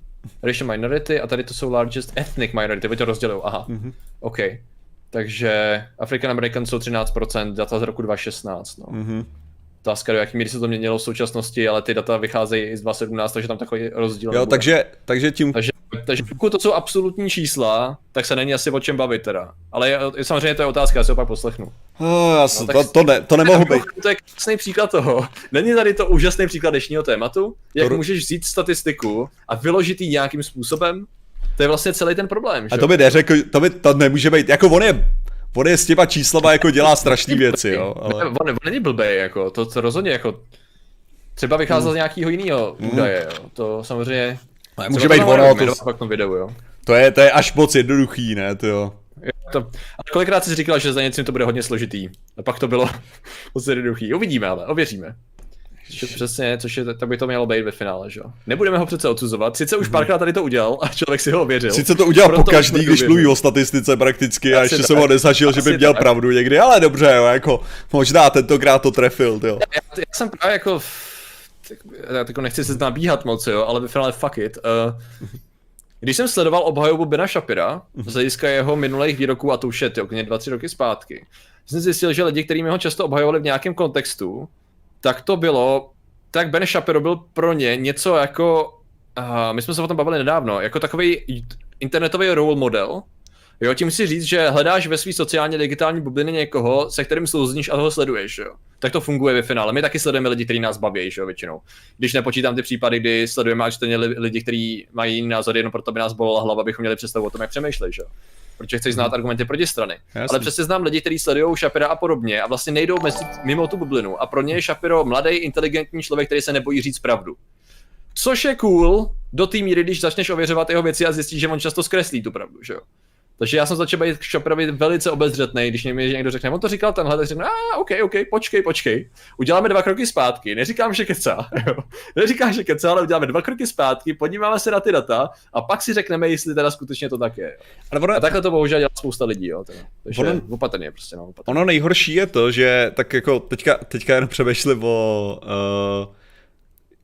racial minority a tady to jsou largest ethnic minority, oni to rozdělují, aha, uh-huh. ok. Takže African Americans jsou 13%, data z roku 2016, no. Uh-huh otázka, do jaký míry se to měnilo v současnosti, ale ty data vycházejí i z 2017, takže tam takový rozdíl. Jo, takže, takže tím... Takže, takže pokud to jsou absolutní čísla, tak se není asi o čem bavit teda. Ale je, samozřejmě to je otázka, já si ho pak poslechnu. Oh, já no, to, to, ne, to nemohu být. To je krásný příklad toho. Není tady to úžasný příklad dnešního tématu? Jak to... můžeš vzít statistiku a vyložit ji nějakým způsobem? To je vlastně celý ten problém. Že? A to by neřekl, to by to nemůže být, jako on je on je s těma číslama jako dělá strašné věci, jo. Ale... On, on není blbý, jako, to, to rozhodně jako, třeba vycházel mm. z nějakého jiného mm. údaje, jo. To samozřejmě, ale může být ono, to... Pak tom videu, jo. To je, to je až moc jednoduchý, ne, to jo. To, a kolikrát jsi říkal, že za něčím to bude hodně složitý. A pak to bylo moc jednoduchý. Uvidíme ale, ověříme. Což přesně, což je, tak by to mělo být ve finále, že jo. Nebudeme ho přece odsuzovat, sice už mhm. párkrát tady to udělal a člověk si ho ověřil. Sice to udělal po každý, když mluví o statistice prakticky a ještě jsem ho nezažil, že by měl tak. pravdu někdy, ale dobře, jo, jako možná tentokrát to trefil, jo. Já, já, jsem právě jako, tak, já jako nechci se nabíhat moc, jo, ale ve finále fuck it. Uh, když jsem sledoval obhajobu Bena Shapira, z hlediska jeho minulých výroků, a to už je ty, dva, tři roky zpátky, jsem zjistil, že lidi, kteří ho často obhajovali v nějakém kontextu, tak to bylo, tak Ben Shapiro byl pro ně něco jako, uh, my jsme se o tom bavili nedávno, jako takový internetový role model, Jo, tím si říct, že hledáš ve své sociálně digitální bublině někoho, se kterým souzníš a toho sleduješ, jo. Tak to funguje ve finále. My taky sledujeme lidi, kteří nás baví, jo, většinou. Když nepočítám ty případy, kdy sledujeme až lidi, kteří mají jiný názor, jenom proto by nás bolela hlava, abychom měli představu o tom, jak přemýšlej, jo protože chceš znát mhm. argumenty proti strany. Jasný. Ale přesně znám lidi, kteří sledují Shapira a podobně a vlastně nejdou mezi, mimo tu bublinu. A pro ně je Shapiro mladý, inteligentní člověk, který se nebojí říct pravdu. Což je cool do té míry, když začneš ověřovat jeho věci a zjistíš, že on často zkreslí tu pravdu, že jo. Takže já jsem začal být k Shopperovi velice obezřetný, když mi někdo řekne, on to říkal tenhle, tak řekne, a OK, OK, počkej, počkej. Uděláme dva kroky zpátky, neříkám, že kecá, jo. Neříkám, že kecá, ale uděláme dva kroky zpátky, podíváme se na ty data a pak si řekneme, jestli teda skutečně to tak je. Ale ono, a takhle to bohužel dělá spousta lidí, jo. Teda. Takže ono, opatrně prostě, no, opatrně. Ono nejhorší je to, že tak jako teďka, teďka jenom přemýšlím o uh,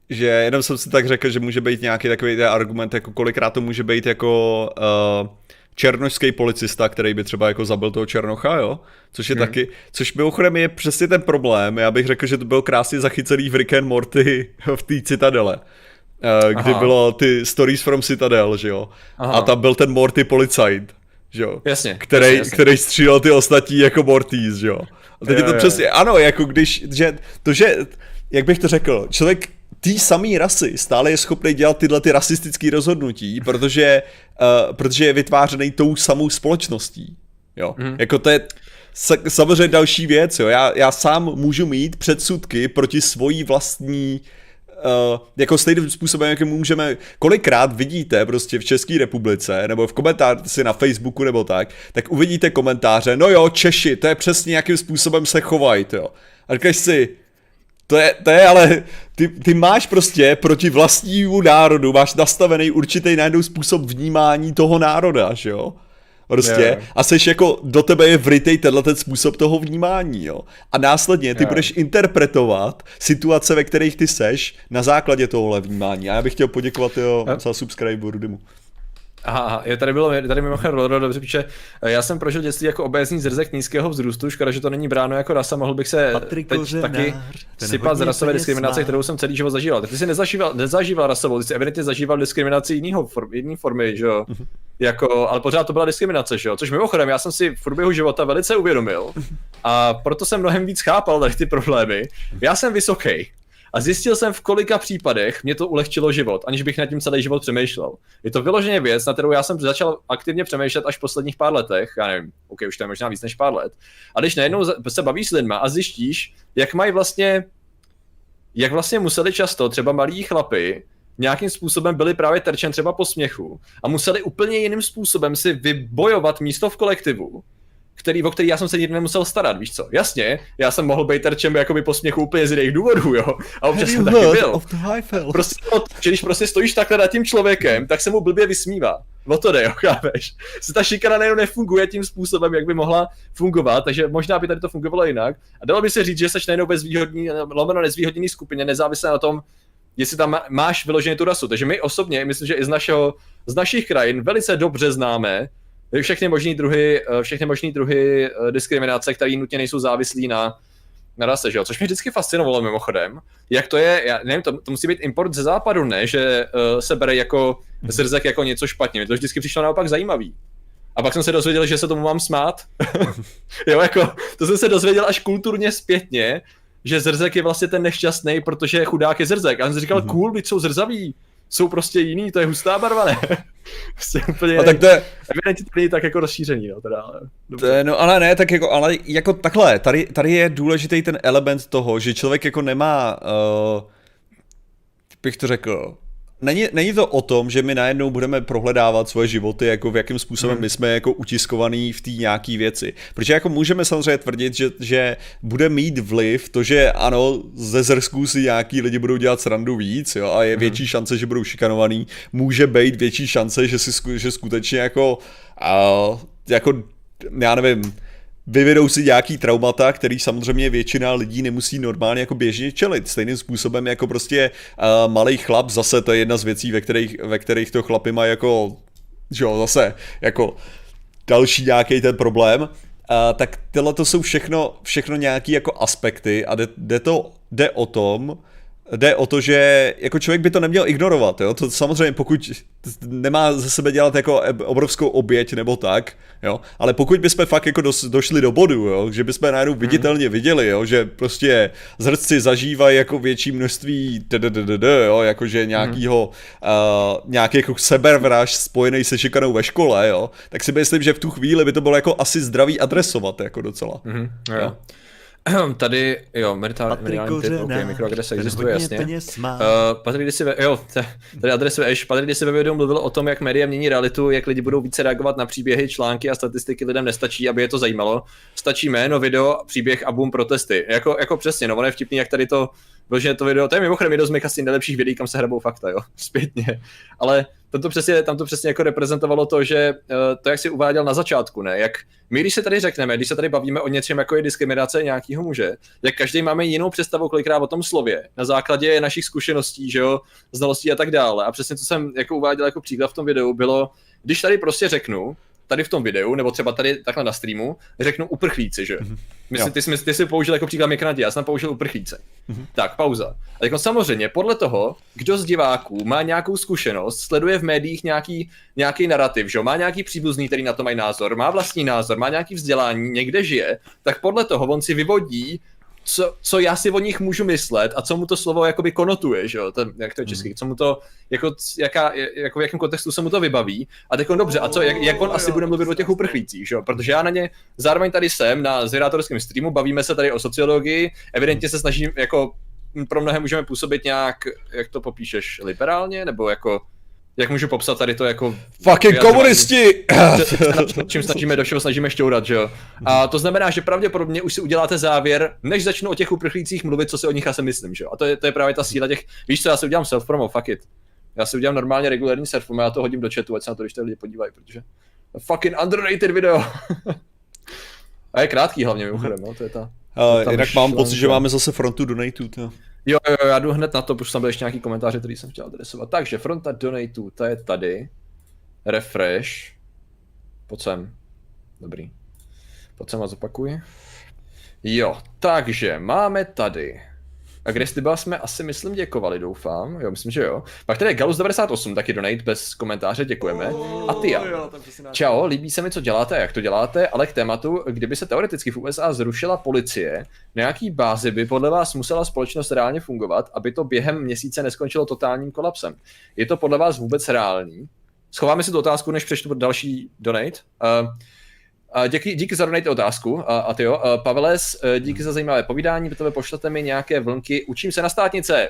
že jenom jsem si tak řekl, že může být nějaký takový argument, jako kolikrát to může být jako uh, černošský policista, který by třeba jako zabil toho Černocha, jo? Což je hmm. taky, což mimochodem je přesně ten problém, já bych řekl, že to bylo krásně zachycený v Rick and Morty v té Citadele. Eh, kdy Aha. bylo ty Stories from Citadel, že jo? Aha. A tam byl ten Morty policajt, že jo? Jasně. Který, jasně, jasně. který střílel ty ostatní jako Mortys, že jo? A teď jo, je to jo, přesně, ano, jako když, že, to, že, jak bych to řekl, člověk té samé rasy stále je schopný dělat tyhle ty rasistické rozhodnutí, protože, uh, protože je vytvářený tou samou společností. Jo, mm. jako to je samozřejmě další věc, jo. Já, já sám můžu mít předsudky proti svojí vlastní Uh, jako stejným způsobem, jak můžeme, kolikrát vidíte prostě v České republice, nebo v komentáři na Facebooku nebo tak, tak uvidíte komentáře, no jo, Češi, to je přesně jakým způsobem se chovají, jo. A říkáš si, To je, to je ale, ty, ty máš prostě proti vlastnímu národu, máš nastavený určitý najednou způsob vnímání toho národa, že jo? Prostě. Yeah. A seš jako, do tebe je vrytej tenhle ten způsob toho vnímání, jo. A následně ty yeah. budeš interpretovat situace, ve kterých ty seš na základě tohohle vnímání. A já bych chtěl poděkovat jo, yeah. za subscribe Rudymu. Aha, je tady bylo, tady mimochodem Rodro dobře píše, já jsem prožil dětství jako obézní zrzek nízkého vzrůstu, škoda, že to není bráno jako rasa, mohl bych se Patrik teď taky sypat z rasové diskriminace, kterou jsem celý život zažíval. Tak ty jsi nezažíval, nezažíval rasovou, ty jsi evidentně zažíval diskriminaci jiného form, jiný formy, že jo? Mhm. Jako, ale pořád to byla diskriminace, že jo? Což mimochodem, já jsem si v průběhu života velice uvědomil a proto jsem mnohem víc chápal tady ty problémy. Já jsem vysoký, a zjistil jsem, v kolika případech mě to ulehčilo život, aniž bych nad tím celý život přemýšlel. Je to vyloženě věc, na kterou já jsem začal aktivně přemýšlet až v posledních pár letech. Já nevím, OK, už to je možná víc než pár let. A když najednou se bavíš s lidma a zjistíš, jak mají vlastně, jak vlastně museli často třeba malí chlapy nějakým způsobem byli právě terčen třeba po směchu a museli úplně jiným způsobem si vybojovat místo v kolektivu, který, o který já jsem se nikdy nemusel starat, víš co? Jasně, já jsem mohl být terčem jakoby po směchu úplně z jiných důvodů, jo. A občas jsem taky byl. Prostě, no, že když prostě stojíš takhle nad tím člověkem, tak se mu blbě vysmívá. O to jde, jo, chápeš? Se ta šikana nejenom nefunguje tím způsobem, jak by mohla fungovat, takže možná by tady to fungovalo jinak. A dalo by se říct, že jsi najednou bezvýhodný, lomeno nezvýhodněný skupině, nezávisle na tom, jestli tam máš vyloženě tu rasu. Takže my osobně, myslím, že i z, našeho, z našich krajin velice dobře známe všechny možné druhy, eh, všechny možný druhy eh, diskriminace, které nutně nejsou závislí na, na rase, že jo? Což mě vždycky fascinovalo mimochodem, jak to je, já nevím, to, to musí být import ze západu, ne, že uh, se bere jako zrzek jako něco špatně, mě to vždycky přišlo naopak zajímavý. A pak jsem se dozvěděl, že se tomu mám smát. jo, jako, to jsem se dozvěděl až kulturně zpětně, že zrzek je vlastně ten nešťastný, protože chudák je zrzek. A jsem si říkal, mm-hmm. cool, když jsou zrzaví jsou prostě jiný, to je hustá barva, ne? prostě úplně, a tak to je... Evidentně to není tak jako rozšíření, no, teda, ale... To je, no ale ne, tak jako, ale jako takhle, tady, tady je důležitý ten element toho, že člověk jako nemá, uh, bych to řekl, není, není to o tom, že my najednou budeme prohledávat svoje životy, jako v jakým způsobem hmm. my jsme jako utiskovaný v té nějaký věci. Protože jako můžeme samozřejmě tvrdit, že, že bude mít vliv to, že ano, ze zrsků si nějaký lidi budou dělat srandu víc jo, a je hmm. větší šance, že budou šikanovaný. Může být větší šance, že si že skutečně jako, uh, jako já nevím, vyvedou si nějaký traumata, který samozřejmě většina lidí nemusí normálně jako běžně čelit. Stejným způsobem jako prostě uh, malý chlap, zase to je jedna z věcí, ve kterých, ve kterých to chlapy mají jako, že jo, zase jako další nějaký ten problém, uh, tak tyhle to jsou všechno, všechno nějaký jako aspekty a jde, jde to, jde o tom, jde o to, že jako člověk by to neměl ignorovat, jo? To samozřejmě pokud nemá ze sebe dělat jako obrovskou oběť nebo tak, jo? Ale pokud bychom fakt jako dos, došli do bodu, jo? Že bychom najednou hmm. viditelně viděli, jo? Že prostě zrci zažívají jako větší množství jo? Jakože nějakýho, uh, nějaký jako sebervraž spojený se šikanou ve škole, jo? Tak si myslím, že v tu chvíli by to bylo jako asi zdravý adresovat jako docela. Mm-hmm, jo. jo. Tady, jo, mediální typ, ok, mikroagrese existuje, jasně. Uh, Patrik, když si ve, jo, tady adresy Eš, Patrik, když si ve videu mluvil o tom, jak média mění realitu, jak lidi budou více reagovat na příběhy, články a statistiky, lidem nestačí, aby je to zajímalo. Stačí jméno, video, příběh a boom protesty. Jako, jako přesně, no, ono je vtipný, jak tady to Vyloženě to video, to je mimochodem jedno z mých asi nejlepších videí, kam se hrabou fakta, jo, zpětně. Ale tam to přesně, tam to přesně jako reprezentovalo to, že uh, to, jak si uváděl na začátku, ne, jak my, když se tady řekneme, když se tady bavíme o něčem, jako je diskriminace nějakého muže, jak každý máme jinou představu kolikrát o tom slově, na základě našich zkušeností, že jo, znalostí a tak dále. A přesně co jsem jako uváděl jako příklad v tom videu, bylo, když tady prostě řeknu, tady v tom videu, nebo třeba tady takhle na streamu, řeknu uprchlíci, že? Mm-hmm. Myslím, ty, jsi, ty jsi použil jako příklad migrantě, já jsem použil uprchlíce. Mm-hmm. Tak, pauza. A jako samozřejmě, podle toho, kdo z diváků má nějakou zkušenost, sleduje v médiích nějaký, nějaký narrativ, že? má nějaký příbuzný, který na to mají názor, má vlastní názor, má nějaký vzdělání, někde žije, tak podle toho on si vyvodí co, co já si o nich můžu myslet a co mu to slovo jakoby konotuje, že jo, Ten, jak to je česky, hmm. co mu to, jako, jaká, jako v jakém kontextu se mu to vybaví. A teď dobře, a co, jak, jak on asi bude mluvit o těch uprchlících, že jo, protože já na ně zároveň tady jsem na zvědátorském streamu, bavíme se tady o sociologii, evidentně se snažím, jako pro mnohé můžeme působit nějak, jak to popíšeš, liberálně, nebo jako jak můžu popsat tady to jako... Fucking komunisti! Čím snažíme, do čeho snažíme šťourat, že jo. A to znamená, že pravděpodobně už si uděláte závěr, než začnu o těch uprchlících mluvit, co si o nich asi myslím, že jo. A to je, to je právě ta síla těch, víš co, já si udělám self-promo, fuck it. Já si udělám normálně regulární surf já to hodím do chatu, ať se na to když lidi podívají, protože fucking underrated video. a je krátký hlavně mimochodem, no, to je ta... Uh, jinak mám pocit, že máme zase frontu donatů, to. Jo, jo, já jdu hned na to, protože tam byl ještě nějaký komentáře, který jsem chtěl adresovat. Takže fronta donatů, ta je tady. Refresh. Pojď sem. Dobrý. Pojď sem a zopakuj. Jo, takže máme tady a Grestiba jsme asi, myslím, děkovali, doufám. Jo, myslím, že jo. Pak tady je Galus98, taky donate bez komentáře, děkujeme. A ty Čau, líbí se mi, co děláte, jak to děláte, ale k tématu, kdyby se teoreticky v USA zrušila policie, na jaký bázi by podle vás musela společnost reálně fungovat, aby to během měsíce neskončilo totálním kolapsem? Je to podle vás vůbec reálný? Schováme si tu otázku, než přečtu další donate. Uh, Díky, díky za donate otázku, a, a ty jo. Paveles, e, díky za zajímavé povídání, tebe pošlete mi nějaké vlnky. Učím se na státnice.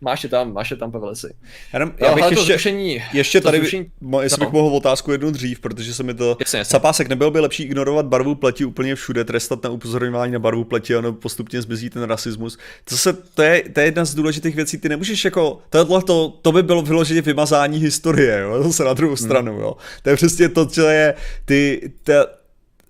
Máš je tam, máš je tam, Pavelesi. Já, já bych ještě, zrušení, ještě tady, zrušení, jestli no. bych mohl otázku jednu dřív, protože se mi to... Jasně, jasně. Sapásek, nebylo by lepší ignorovat barvu pleti úplně všude, trestat na upozorňování na barvu pleti, ono postupně zmizí ten rasismus. To, se, to, je, to je jedna z důležitých věcí, ty nemůžeš jako, tohle to, to by bylo vyloženě vymazání historie, jo, zase na druhou hmm. stranu, jo. To je přesně to, co je, ty, ta,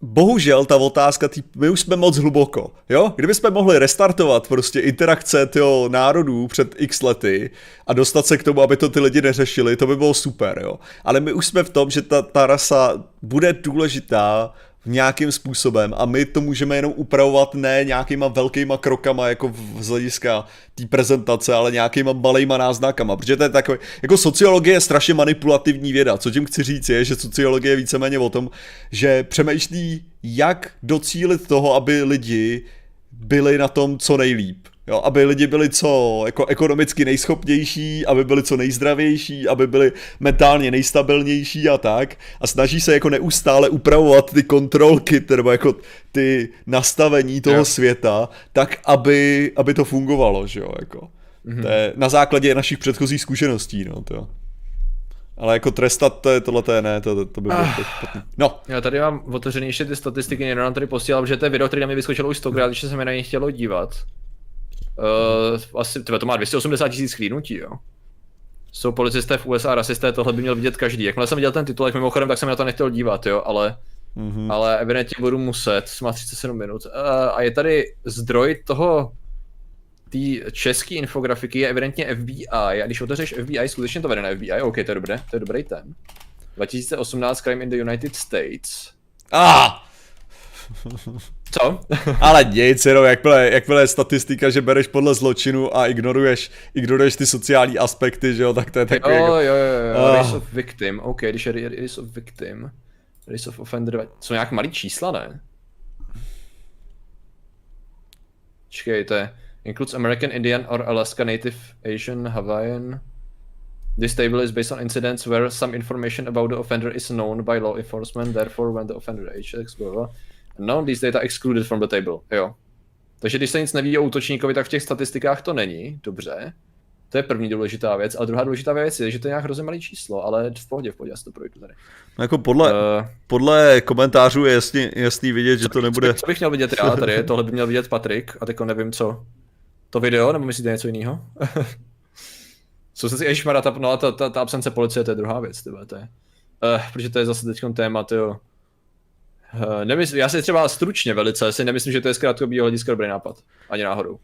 bohužel ta otázka, tý, my už jsme moc hluboko, jo? Kdybychom mohli restartovat prostě interakce tyho národů před x lety a dostat se k tomu, aby to ty lidi neřešili, to by bylo super, jo? Ale my už jsme v tom, že ta, ta rasa bude důležitá nějakým způsobem a my to můžeme jenom upravovat ne nějakýma velkýma krokama jako z hlediska té prezentace, ale nějakýma malejma náznakama, protože to je takový, jako sociologie je strašně manipulativní věda, co tím chci říct je, že sociologie je víceméně o tom, že přemýšlí, jak docílit toho, aby lidi byli na tom co nejlíp. Jo, aby lidi byli co jako ekonomicky nejschopnější, aby byli co nejzdravější, aby byli mentálně nejstabilnější a tak. A snaží se jako neustále upravovat ty kontrolky, nebo jako ty nastavení toho jo. světa, tak aby, aby to fungovalo, že jo, jako. Mm-hmm. To je na základě našich předchozích zkušeností, no, to ale jako trestat to je, tohle to je ne, to, to by bylo ah. špatné. No. Já tady mám otevřený ještě ty statistiky, někdo nám tady posílal, že to je video, který na mě vyskočilo už stokrát, když se mi na něj chtělo dívat. Uh, asi, tebe to má 280 tisíc chlínutí, jo. Jsou policisté v USA, rasisté, tohle by měl vidět každý. Jakmile jsem viděl ten titulek mimochodem, tak jsem na to nechtěl dívat, jo, ale Mm-hmm. Ale evidentně budu muset, má 37 minut. Uh, a je tady zdroj toho, té české infografiky je evidentně FBI. A když otevřeš FBI, skutečně to vede na FBI, OK, to je dobré, to je dobrý ten. 2018 Crime in the United States. Ah! Co? Ale nic, jenom jakmile, jakmile je statistika, že bereš podle zločinu a ignoruješ, ignoruješ ty sociální aspekty, že jo, tak to je takový jako... Jo, jo, jo, oh. race of victim, ok, když je race of victim, race of offender, jsou nějak malý čísla, ne? Čekej, to je, includes American Indian or Alaska Native Asian Hawaiian. This table is based on incidents where some information about the offender is known by law enforcement, therefore when the offender age is blah, blah, No, these data excluded from the table, jo. Takže když se nic neví o útočníkovi, tak v těch statistikách to není, dobře. To je první důležitá věc. A druhá důležitá věc je, že to je nějak hrozně malé číslo, ale v pohodě, v pohodě, já si to projdu tady. No jako podle, uh, podle komentářů je jasný, jasný vidět, že to nebude... Co bych měl vidět já tady, tohle by měl vidět Patrik, a teďko nevím co. To video, nebo myslíte něco jiného? Co se si, ježišmarja, ta, no, ta, ta, ta, absence policie, to je druhá věc, tyhle, to je. Uh, protože to je zase teď téma, jo. Uh, nemysl, já si třeba stručně velice si nemyslím, že to je z krátkodobého hlediska dobrý nápad. Ani náhodou.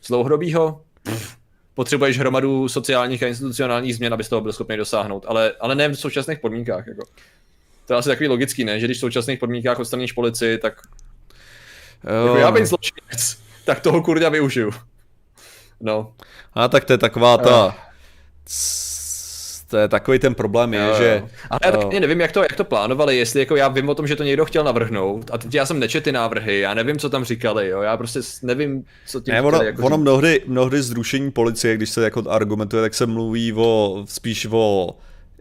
Z dlouhodobého potřebuješ hromadu sociálních a institucionálních změn, abys toho byl schopný dosáhnout, ale, ale ne v současných podmínkách. Jako. To je asi takový logický, ne? Že když v současných podmínkách odstraníš policii, tak jako já bych zločinec, tak toho kurňa využiju. No. A tak to je taková ta... Uh to je takový ten problém je, jo, že... Ale já taky nevím, jak to, jak to plánovali, jestli jako já vím o tom, že to někdo chtěl navrhnout a teď já jsem nečet ty návrhy, já nevím, co tam říkali, jo, já prostě nevím, co tím ne, ono, jako ono mnohdy, mnohdy zrušení policie, když se jako argumentuje, tak se mluví o, spíš o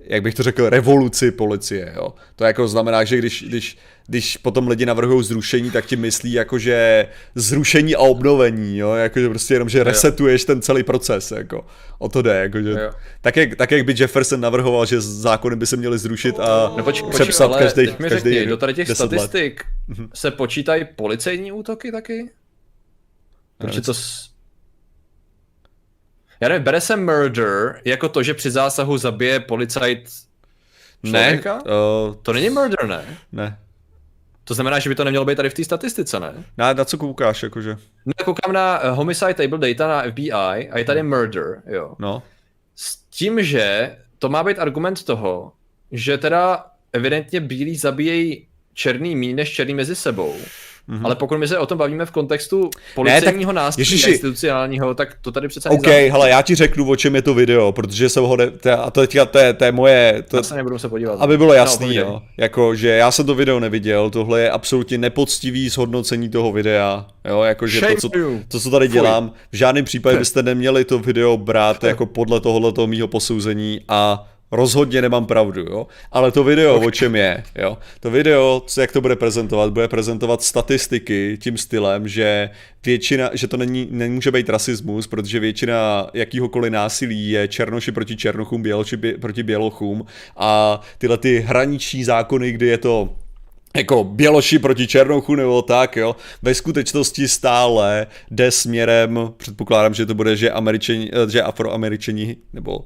jak bych to řekl, revoluci policie, jo. To jako znamená, že když, když, když potom lidi navrhují zrušení, tak ti myslí jako, že zrušení a obnovení, jo, jako, že prostě jenom, že resetuješ ten celý proces, jako, o to jde, jako, že, tak, jak, tak jak by Jefferson navrhoval, že zákony by se měly zrušit a no, počkej, přepsat počkej, každý, každý řekni, do tady těch statistik let. Mhm. se počítají policejní útoky taky? Protože to... Já nevím, bere se murder jako to, že při zásahu zabije policajt člověka? Ne. Uh... To není murder, ne? Ne. To znamená, že by to nemělo být tady v té statistice, ne? Na, na co koukáš, jakože? No, koukám na eh, homicide table data na FBI a je tady murder, jo. No. S tím, že to má být argument toho, že teda evidentně bílí zabíjejí černý míň než černý mezi sebou. Mm-hmm. Ale pokud my se o tom bavíme v kontextu policejního ne, nástrojů institucionálního, tak to tady přece OK, hele, já ti řeknu, o čem je to video, protože jsem ho, ne, a to, teďka, to, je, to je moje... To, já se nebudu se podívat. Aby bylo jasný, no, jo, jako, že já jsem to video neviděl, tohle je absolutně nepoctivý zhodnocení toho videa, jo, jakože to, co, to, co tady dělám, v žádném případě byste neměli to video brát jako podle tohoto mýho posouzení a Rozhodně nemám pravdu, jo. Ale to video, okay. o čem je, jo. To video, co, jak to bude prezentovat, bude prezentovat statistiky tím stylem, že většina, že to není, nemůže být rasismus, protože většina jakýhokoliv násilí je černoši proti černochům, běloši proti bělochům a tyhle ty hraniční zákony, kdy je to jako běloši proti černochu nebo tak, jo, ve skutečnosti stále jde směrem, předpokládám, že to bude, že američani, eh, že afroameričani nebo uh,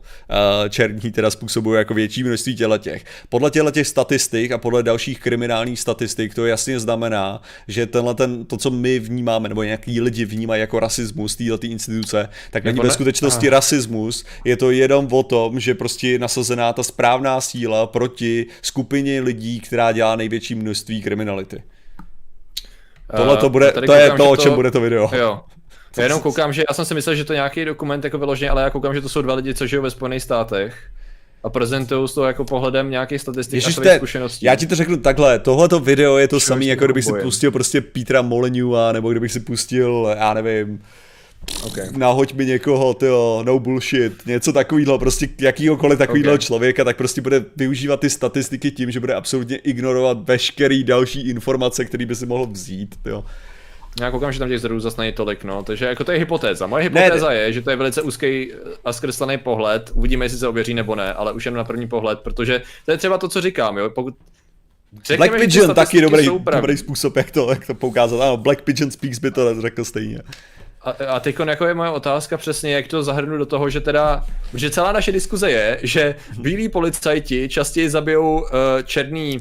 černí teda způsobují jako větší množství těle těch. Podle těch statistik a podle dalších kriminálních statistik to jasně znamená, že tenhle ten, to, co my vnímáme, nebo nějaký lidi vnímají jako rasismus této instituce, tak není ve skutečnosti Aha. rasismus, je to jenom o tom, že prostě je nasazená ta správná síla proti skupině lidí, která dělá největší množství množství kriminality. Tohle to, bude, to je to, o čem to, bude to video. Jo. Já jenom koukám, že já jsem si myslel, že to je nějaký dokument jako vyloženě, ale já koukám, že to jsou dva lidi, co žijou ve Spojených státech a prezentují toho jako pohledem nějakých statistik Ježiš, a zkušeností. Já ti to řeknu takhle, tohleto video je to samé, jako kdybych si pustil prostě Petra Molyneux, nebo kdybych si pustil, já nevím, Okay. Nahoď mi někoho, tyjo, no bullshit, něco takového, prostě jakýhokoliv takového okay. člověka, tak prostě bude využívat ty statistiky tím, že bude absolutně ignorovat veškerý další informace, který by si mohl vzít, jo. Já koukám, že tam těch zdrojů zase není tolik, no, takže jako to je hypotéza. Moje hypotéza ne, je, že to je velice úzký a zkreslený pohled, uvidíme, jestli se ověří nebo ne, ale už jen na první pohled, protože to je třeba to, co říkám, jo, pokud Řekněme, Black Pigeon taky dobrý, dobrý způsob, jak to, jak to poukázat. Ano, Black Pigeon Speaks by to řekl stejně. A, a teď jako je moje otázka přesně, jak to zahrnu do toho, že teda, že celá naše diskuze je, že bílí policajti častěji zabijou uh, černý,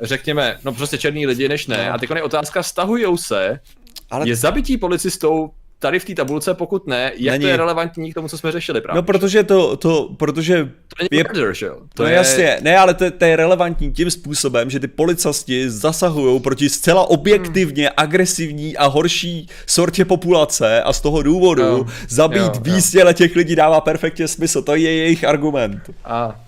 řekněme, no prostě černý lidi než ne. No. A teď je otázka, stahujou se, Ale... je zabití policistou tady v té tabulce, pokud ne, jak Není. to je relevantní k tomu, co jsme řešili právě. No protože to, to protože... To je, murder, že jo? To no je... jasně, ne, ale to, to, je relevantní tím způsobem, že ty policasti zasahují proti zcela objektivně hmm. agresivní a horší sortě populace a z toho důvodu jo. zabít víc těch lidí dává perfektně smysl, to je jejich argument. A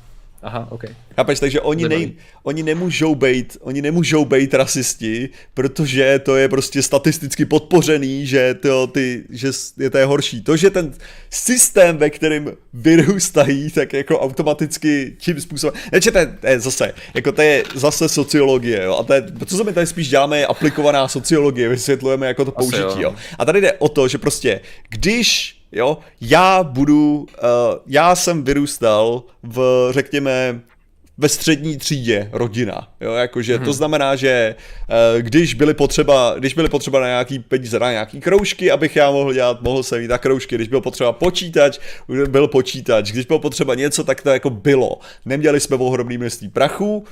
Aha, ok. Chápeš, takže oni, nej, oni, nemůžou být, oni nemůžou být rasisti, protože to je prostě statisticky podpořený, že to, ty, že je to je horší. To, že ten systém, ve kterém vyrůstají, tak jako automaticky tím způsobem, neče to je, to je zase, jako to je zase sociologie, jo, a to je, co se my tady spíš děláme, je aplikovaná sociologie, vysvětlujeme, jako to použití, jo. jo. A tady jde o to, že prostě, když Jo, já budu, uh, já jsem vyrůstal v, řekněme, ve střední třídě rodina, jo, jakože hmm. to mhm. znamená, že uh, když byly potřeba, když byly potřeba na nějaký peníze, na nějaký kroužky, abych já mohl dělat, mohl jsem mít na kroužky, když byl potřeba počítač, byl počítač, když bylo potřeba něco, tak to jako bylo. Neměli jsme ohromný množství prachu,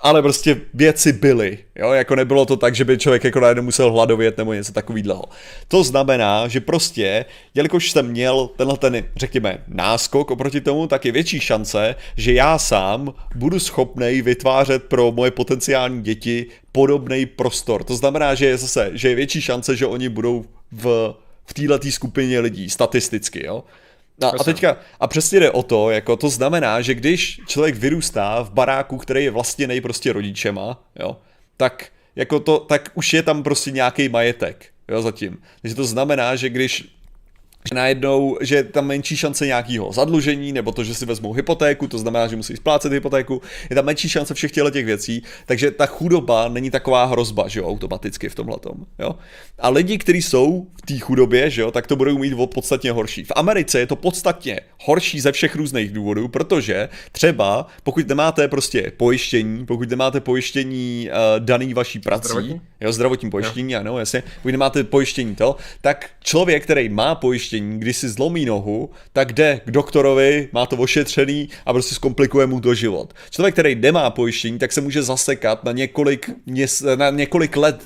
ale prostě věci byly, jo, jako nebylo to tak, že by člověk jako najednou musel hladovět nebo něco takového. To znamená, že prostě, jelikož jsem měl tenhle ten, řekněme, náskok oproti tomu, tak je větší šance, že já sám budu schopný vytvářet pro moje potenciální děti podobný prostor. To znamená, že je zase, že je větší šance, že oni budou v, v této skupině lidí, statisticky, jo. No a teďka, a přesně jde o to, jako to znamená, že když člověk vyrůstá v baráku, který je vlastně prostě rodičema, jo, tak jako to, tak už je tam prostě nějaký majetek, jo, zatím. Takže to znamená, že když že najednou, že tam menší šance nějakého zadlužení, nebo to, že si vezmou hypotéku, to znamená, že musí splácet hypotéku, je tam menší šance všech těchto těch věcí, takže ta chudoba není taková hrozba, že jo, automaticky v tomhle jo. A lidi, kteří jsou v té chudobě, že jo, tak to budou mít podstatně horší. V Americe je to podstatně horší ze všech různých důvodů, protože třeba pokud nemáte prostě pojištění, pokud nemáte pojištění uh, daný vaší prací, zdravotní? jo, zdravotní pojištění, jo. ano, jasně, pokud nemáte pojištění to, tak člověk, který má pojištění, když si zlomí nohu, tak jde k doktorovi, má to ošetřený a prostě zkomplikuje mu to život. Člověk, který nemá pojištění, tak se může zasekat na několik, na několik let,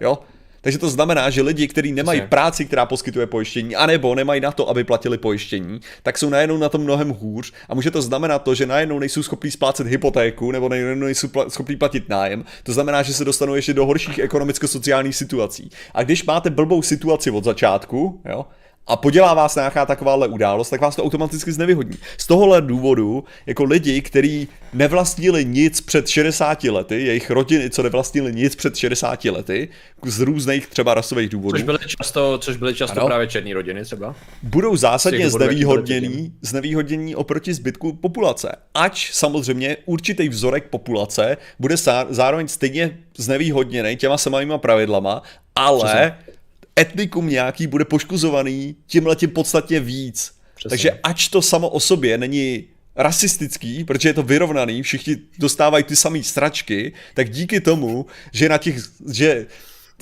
jo, takže to znamená, že lidi, kteří nemají práci, která poskytuje pojištění, anebo nemají na to, aby platili pojištění, tak jsou najednou na tom mnohem hůř a může to znamenat to, že najednou nejsou schopni splácet hypotéku nebo najednou nejsou pl- schopni platit nájem. To znamená, že se dostanou ještě do horších ekonomicko-sociálních situací. A když máte blbou situaci od začátku, jo, a podělá vás nějaká takováhle událost, tak vás to automaticky znevyhodní. Z tohohle důvodu, jako lidi, kteří nevlastnili nic před 60 lety, jejich rodiny, co nevlastnili nic před 60 lety, z různých třeba rasových důvodů. Což byly často, což byly často ano, právě černí rodiny třeba. Budou zásadně znevýhodnění, znevýhodnění oproti zbytku populace. Ač samozřejmě určitý vzorek populace bude zároveň stejně znevýhodněný těma samými pravidlama, ale Přesně etnikum nějaký bude poškozovaný tímhle tím podstatně víc. Přesně. Takže ač to samo o sobě není rasistický, protože je to vyrovnaný, všichni dostávají ty samé stračky, tak díky tomu, že na těch, že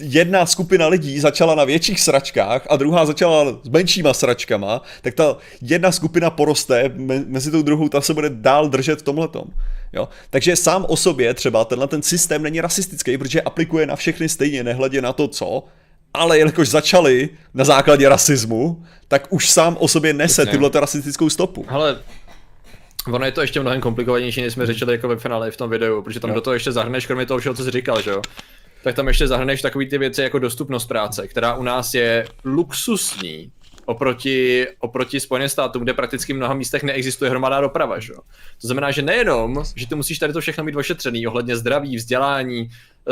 jedna skupina lidí začala na větších sračkách a druhá začala s menšíma sračkama, tak ta jedna skupina poroste, mezi tou druhou ta se bude dál držet v tomhletom. Jo? Takže sám o sobě třeba tenhle ten systém není rasistický, protože aplikuje na všechny stejně, nehledě na to, co, ale jelikož začali na základě rasismu, tak už sám o sobě nese tyhle rasistickou stopu. Ale ono je to ještě mnohem komplikovanější, než jsme řečili jako ve finále v tom videu, protože tam jo. do toho ještě zahrneš, kromě toho všeho, co jsi říkal, že jo? Tak tam ještě zahrneš takový ty věci jako dostupnost práce, která u nás je luxusní oproti, oproti Spojeným státům, kde prakticky v mnoha místech neexistuje hromadná doprava. Že? To znamená, že nejenom, že ty musíš tady to všechno mít ošetřený ohledně zdraví, vzdělání,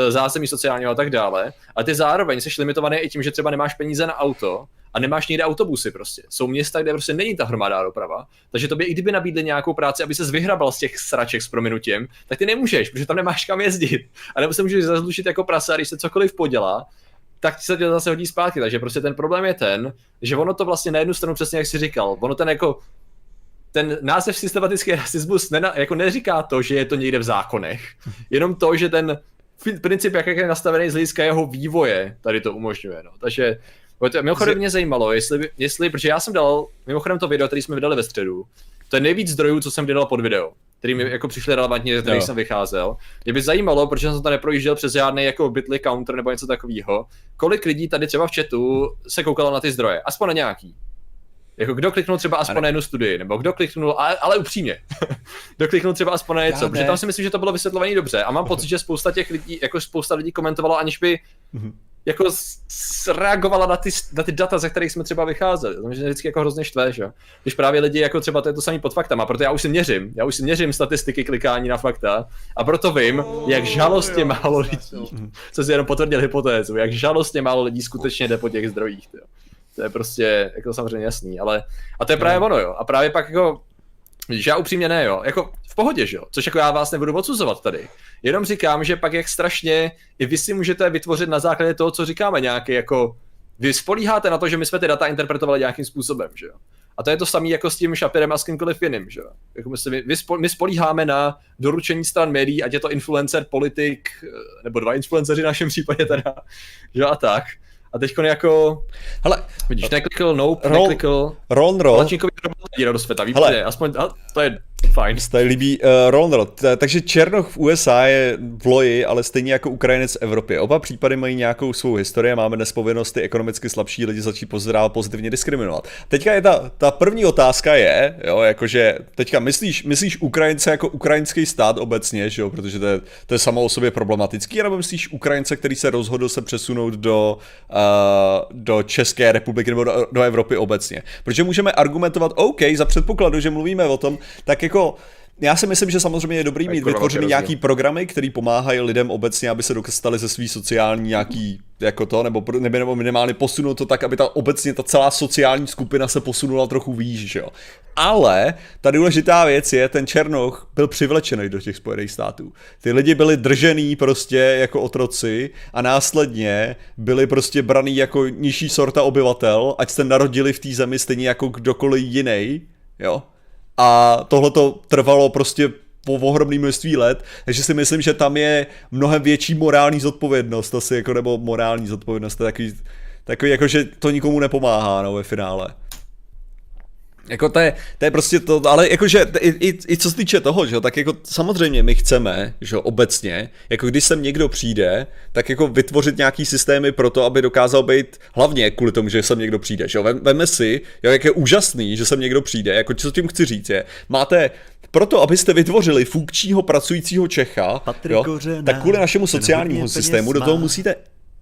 zázemí sociálního a tak dále, ale ty zároveň jsi limitovaný i tím, že třeba nemáš peníze na auto a nemáš někde autobusy prostě. Jsou města, kde prostě není ta hromadná doprava, takže tobě i kdyby nabídli nějakou práci, aby se vyhrabal z těch sraček s prominutím, tak ty nemůžeš, protože tam nemáš kam jezdit. A nebo se můžeš zazlušit jako prasa, když se cokoliv podělá, tak se to zase hodí zpátky. Takže prostě ten problém je ten, že ono to vlastně na jednu stranu přesně jak jsi říkal, ono ten jako ten název systematický rasismus nena, jako neříká to, že je to někde v zákonech, jenom to, že ten princip, jak je nastavený z hlediska jeho vývoje, tady to umožňuje. No. Takže mimochodem mě zajímalo, jestli, jestli, protože já jsem dal, mimochodem to video, který jsme vydali ve středu, to je nejvíc zdrojů, co jsem vydal pod video který mi jako přišly relevantní, ze kterých jsem vycházel. Mě by zajímalo, protože jsem to neprojížděl přes žádný jako bitly counter nebo něco takového, kolik lidí tady třeba v chatu se koukalo na ty zdroje, aspoň na nějaký. Jako kdo kliknul třeba aspoň na jednu studii, nebo kdo kliknul, ale, ale upřímně, kdo kliknul třeba aspoň na něco, protože tam si myslím, že to bylo vysvětlované dobře a mám pocit, že spousta těch lidí, jako spousta lidí komentovalo, aniž by mm-hmm jako reagovala na ty, na ty data, ze kterých jsme třeba vycházeli. To mě vždycky jako hrozně štve, že? Když právě lidi jako třeba to je to samý pod faktama, proto já už si měřím, já už si měřím statistiky klikání na fakta a proto vím, jak žalostně málo lidí, co si jenom potvrdil hypotézu, jak žalostně málo lidí skutečně jde po těch zdrojích. Tyjo. To je prostě jako samozřejmě jasný, ale a to je právě ono, jo. A právě pak jako že já upřímně ne, jo. Jako v pohodě, že jo. Což jako já vás nebudu odsuzovat tady. Jenom říkám, že pak jak strašně i vy si můžete vytvořit na základě toho, co říkáme, nějaký jako vy spolíháte na to, že my jsme ty data interpretovali nějakým způsobem, že jo. A to je to samé jako s tím Shapirem a s kýmkoliv jiným, že jo. Jako my, my, my spolíháme na doručení stran médií, ať je to influencer, politik, nebo dva influenceři v našem případě teda, že a tak. A teď jako... Hele, vidíš, neklikl, nope, roll, neklikl. Ron, roll. Lačníkovi do světa, Hele, aspoň, to je Fajn. Se tady líbí uh, Ronald. Takže Černoch v USA je v loji, ale stejně jako Ukrajinec v Evropě. Oba případy mají nějakou svou historii máme dnes ekonomicky slabší lidi začít pozdrav pozitivně diskriminovat. Teďka je ta, ta první otázka je, jo, jakože teďka myslíš, myslíš Ukrajince jako ukrajinský stát obecně, že jo, protože to je, to je samo o sobě problematický, nebo myslíš Ukrajince, který se rozhodl se přesunout do, uh, do České republiky nebo do, do Evropy obecně? Protože můžeme argumentovat, OK, za předpokladu, že mluvíme o tom, tak jako já si myslím, že samozřejmě je dobrý mít vytvořený nějaký programy, které pomáhají lidem obecně, aby se dostali ze svý sociální nějaký jako to, nebo, nebo minimálně posunout to tak, aby ta obecně ta celá sociální skupina se posunula trochu výš, že jo. Ale ta důležitá věc je, ten Černoch byl přivlečený do těch Spojených států. Ty lidi byli držený prostě jako otroci a následně byli prostě braný jako nižší sorta obyvatel, ať se narodili v té zemi stejně jako kdokoliv jiný, jo. A tohle to trvalo prostě po ohromný množství let, takže si myslím, že tam je mnohem větší morální zodpovědnost, asi jako, nebo morální zodpovědnost, to je takový, takový jako, že to nikomu nepomáhá, no, ve finále. Jako to je, to je prostě to, ale jakože i, i, i co se týče toho, že tak jako samozřejmě my chceme, že obecně, jako když sem někdo přijde, tak jako vytvořit nějaký systémy pro to, aby dokázal být, hlavně kvůli tomu, že sem někdo přijde, že jo, veme si, jo, jak je úžasný, že sem někdo přijde, jako co tím chci říct je, máte proto, abyste vytvořili funkčního pracujícího Čecha, jo, tak kvůli našemu sociálnímu systému do toho musíte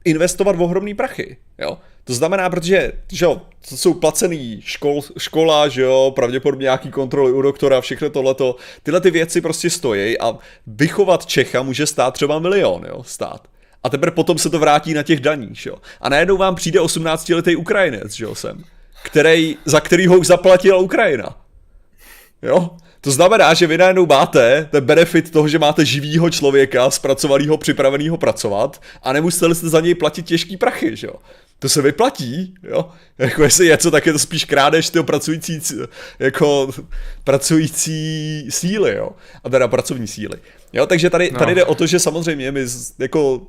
investovat v ohromný prachy, jo. To znamená, protože že jo, to jsou placený škol, škola, že jo, pravděpodobně nějaký kontroly u doktora, všechno tohleto, tyhle ty věci prostě stojí a vychovat Čecha může stát třeba milion, jo, stát. A teprve potom se to vrátí na těch daních, jo. A najednou vám přijde 18-letý Ukrajinec, že jo, sem, který, za kterýho už zaplatila Ukrajina. Jo? To znamená, že vy najednou máte ten benefit toho, že máte živýho člověka, zpracovaného, připraveného pracovat a nemuseli jste za něj platit těžký prachy, že jo? To se vyplatí, jo? Jako jestli něco, tak je to spíš krádež toho pracující, jako pracující síly, jo? A teda pracovní síly. Jo, takže tady, no. tady jde o to, že samozřejmě my jako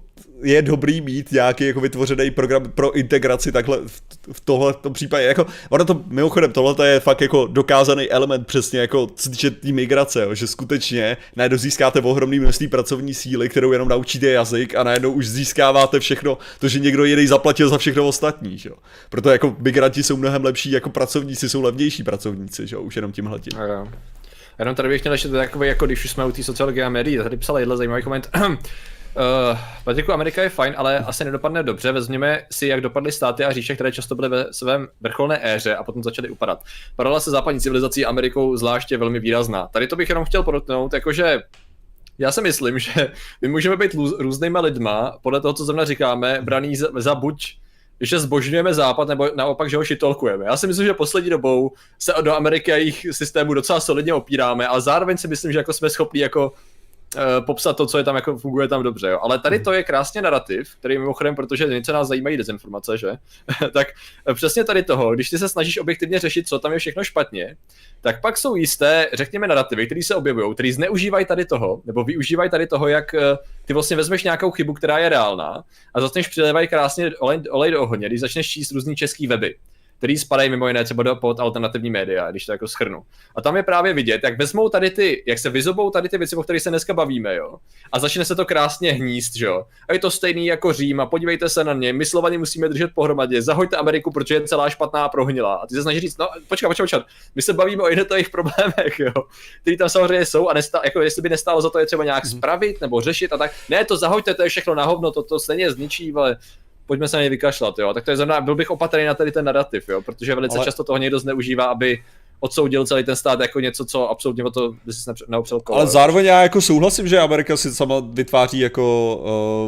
je dobrý mít nějaký jako vytvořený program pro integraci takhle v, v tohle tom případě. Jako, ono to mimochodem, tohle je fakt jako dokázaný element přesně jako co týče té migrace, jo, že skutečně najednou získáte ohromný množství pracovní síly, kterou jenom naučíte jazyk a najednou už získáváte všechno, to, že někdo jiný zaplatil za všechno ostatní. Že? Proto jako migranti jsou mnohem lepší jako pracovníci, jsou levnější pracovníci, že? už jenom tím hledím. Jenom tady bych chtěl ještě takové, jako když už jsme u té sociologie a médií, tady psala jedle zajímavý koment. Uh, Patriku, Amerika je fajn, ale asi nedopadne dobře. Vezměme si, jak dopadly státy a říše, které často byly ve svém vrcholné éře a potom začaly upadat. Paralela se západní civilizací Amerikou zvláště velmi výrazná. Tady to bych jenom chtěl podotknout, jakože já si myslím, že my můžeme být různýma lidma, podle toho, co zrovna říkáme, braný za, za buď že zbožňujeme západ, nebo naopak, že ho šitolkujeme. Já si myslím, že poslední dobou se do Ameriky a jejich systému docela solidně opíráme, ale zároveň si myslím, že jako jsme schopni jako popsat to, co je tam, jako funguje tam dobře. Jo. Ale tady to je krásně narrativ, který mimochodem, protože něco nás zajímají dezinformace, že? tak eh, přesně tady toho, když ty se snažíš objektivně řešit, co tam je všechno špatně, tak pak jsou jisté, řekněme, narrativy, které se objevují, které zneužívají tady toho, nebo využívají tady toho, jak eh, ty vlastně vezmeš nějakou chybu, která je reálná a začneš přilévat krásně olej, olej do ohně, když začneš číst různý český weby který spadají mimo jiné třeba do, pod alternativní média, když to jako schrnu. A tam je právě vidět, jak vezmou tady ty, jak se vyzobou tady ty věci, o kterých se dneska bavíme, jo. A začne se to krásně hníst, jo. A je to stejný jako Řím a podívejte se na ně, my Slovani musíme držet pohromadě, zahoďte Ameriku, protože je celá špatná prohnila. A ty se snaží říct, no počkat, počkat, počkat, my se bavíme o jednotlivých problémech, jo, který tam samozřejmě jsou a nestá, jako jestli by nestálo za to je třeba nějak mhm. spravit nebo řešit a tak. Ne, to zahoďte, to je všechno na hovno, to, to stejně zničí, ale pojďme se na něj vykašlat, jo. Tak to je zrovna, byl bych opatrný na tady ten narrativ, jo, protože velice Ale... často toho někdo zneužívá, aby odsoudil celý ten stát jako něco, co absolutně o to by si neopřel kolo. Ale zároveň já jako souhlasím, že Amerika si sama vytváří jako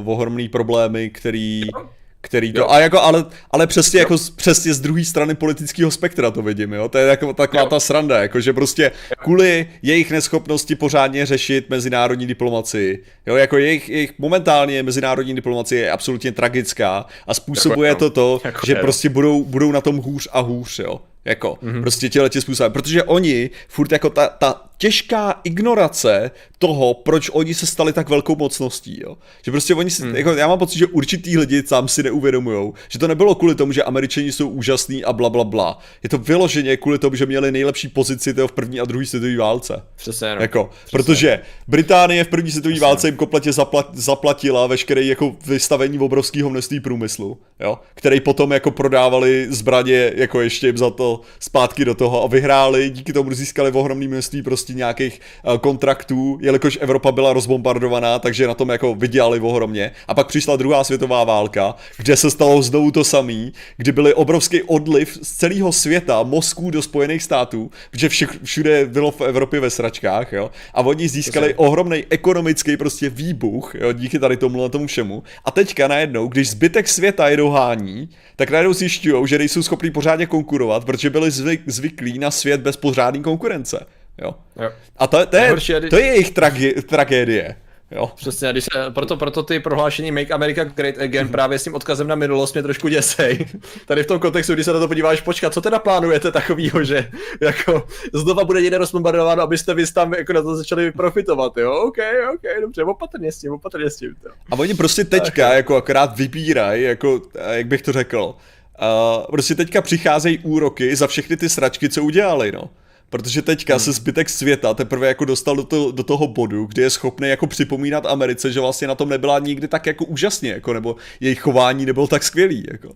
uh, ohromný problémy, který... Jo který to, a jako, ale, ale přesně, jako, přesně z druhé strany politického spektra to vidím, jo, to je jako taková jo. ta sranda, jako, že prostě kvůli jejich neschopnosti pořádně řešit mezinárodní diplomaci, jo, jako jejich, jejich momentálně mezinárodní diplomacie je absolutně tragická a způsobuje jako, to to, jako, že je. prostě budou, budou na tom hůř a hůř, jo. Jako, mm-hmm. prostě těle způsobem. Protože oni, furt jako ta, ta těžká ignorace toho, proč oni se stali tak velkou mocností, jo. Že prostě oni si, mm. jako, já mám pocit, že určitý lidi sám si neuvědomují, že to nebylo kvůli tomu, že američani jsou úžasní a bla, bla, bla. Je to vyloženě kvůli tomu, že měli nejlepší pozici toho v první a druhé světové válce. Přesně, no. Jako, Přesně. protože Británie v první světové válce jim kompletně zaplat, zaplatila veškeré jako vystavení obrovského množství průmyslu, jo, který potom jako prodávali zbraně jako ještě jim za to zpátky do toho a vyhráli, díky tomu získali ohromné množství prostě nějakých uh, kontraktů, jelikož Evropa byla rozbombardovaná, takže na tom jako vydělali ohromně. A pak přišla druhá světová válka, kde se stalo znovu to samé, kdy byly obrovský odliv z celého světa, Mosků do Spojených států, protože všude bylo v Evropě ve sračkách, jo. A oni získali ohromný ekonomický prostě výbuch, jo, díky tady tomu tomu všemu. A teďka najednou, když zbytek světa je dohání, tak najednou zjišťují, že nejsou schopní pořádně konkurovat, protože byli zvyk, zvyklí na svět bez pořádné konkurence. Jo. jo. A to, to, je, to je jejich tragi, tragédie. Jo. Přesně, když se, proto, proto ty prohlášení Make America Great Again právě s tím odkazem na minulost mě trošku děsej. Tady v tom kontextu, když se na to podíváš, počkat, co teda plánujete takovýho, že jako znova bude někde rozbombardováno, abyste vy tam jako na to začali profitovat, jo? OK, OK, dobře, opatrně s tím, opatrně s tím. To. A oni prostě teďka tak. jako akorát vybírají, jako, jak bych to řekl, uh, prostě teďka přicházejí úroky za všechny ty sračky, co udělali, no. Protože teďka hmm. se zbytek světa teprve jako dostal do, to, do toho bodu, kdy je schopný jako připomínat Americe, že vlastně na tom nebyla nikdy tak jako úžasně, jako, nebo jejich chování nebylo tak skvělý, jako.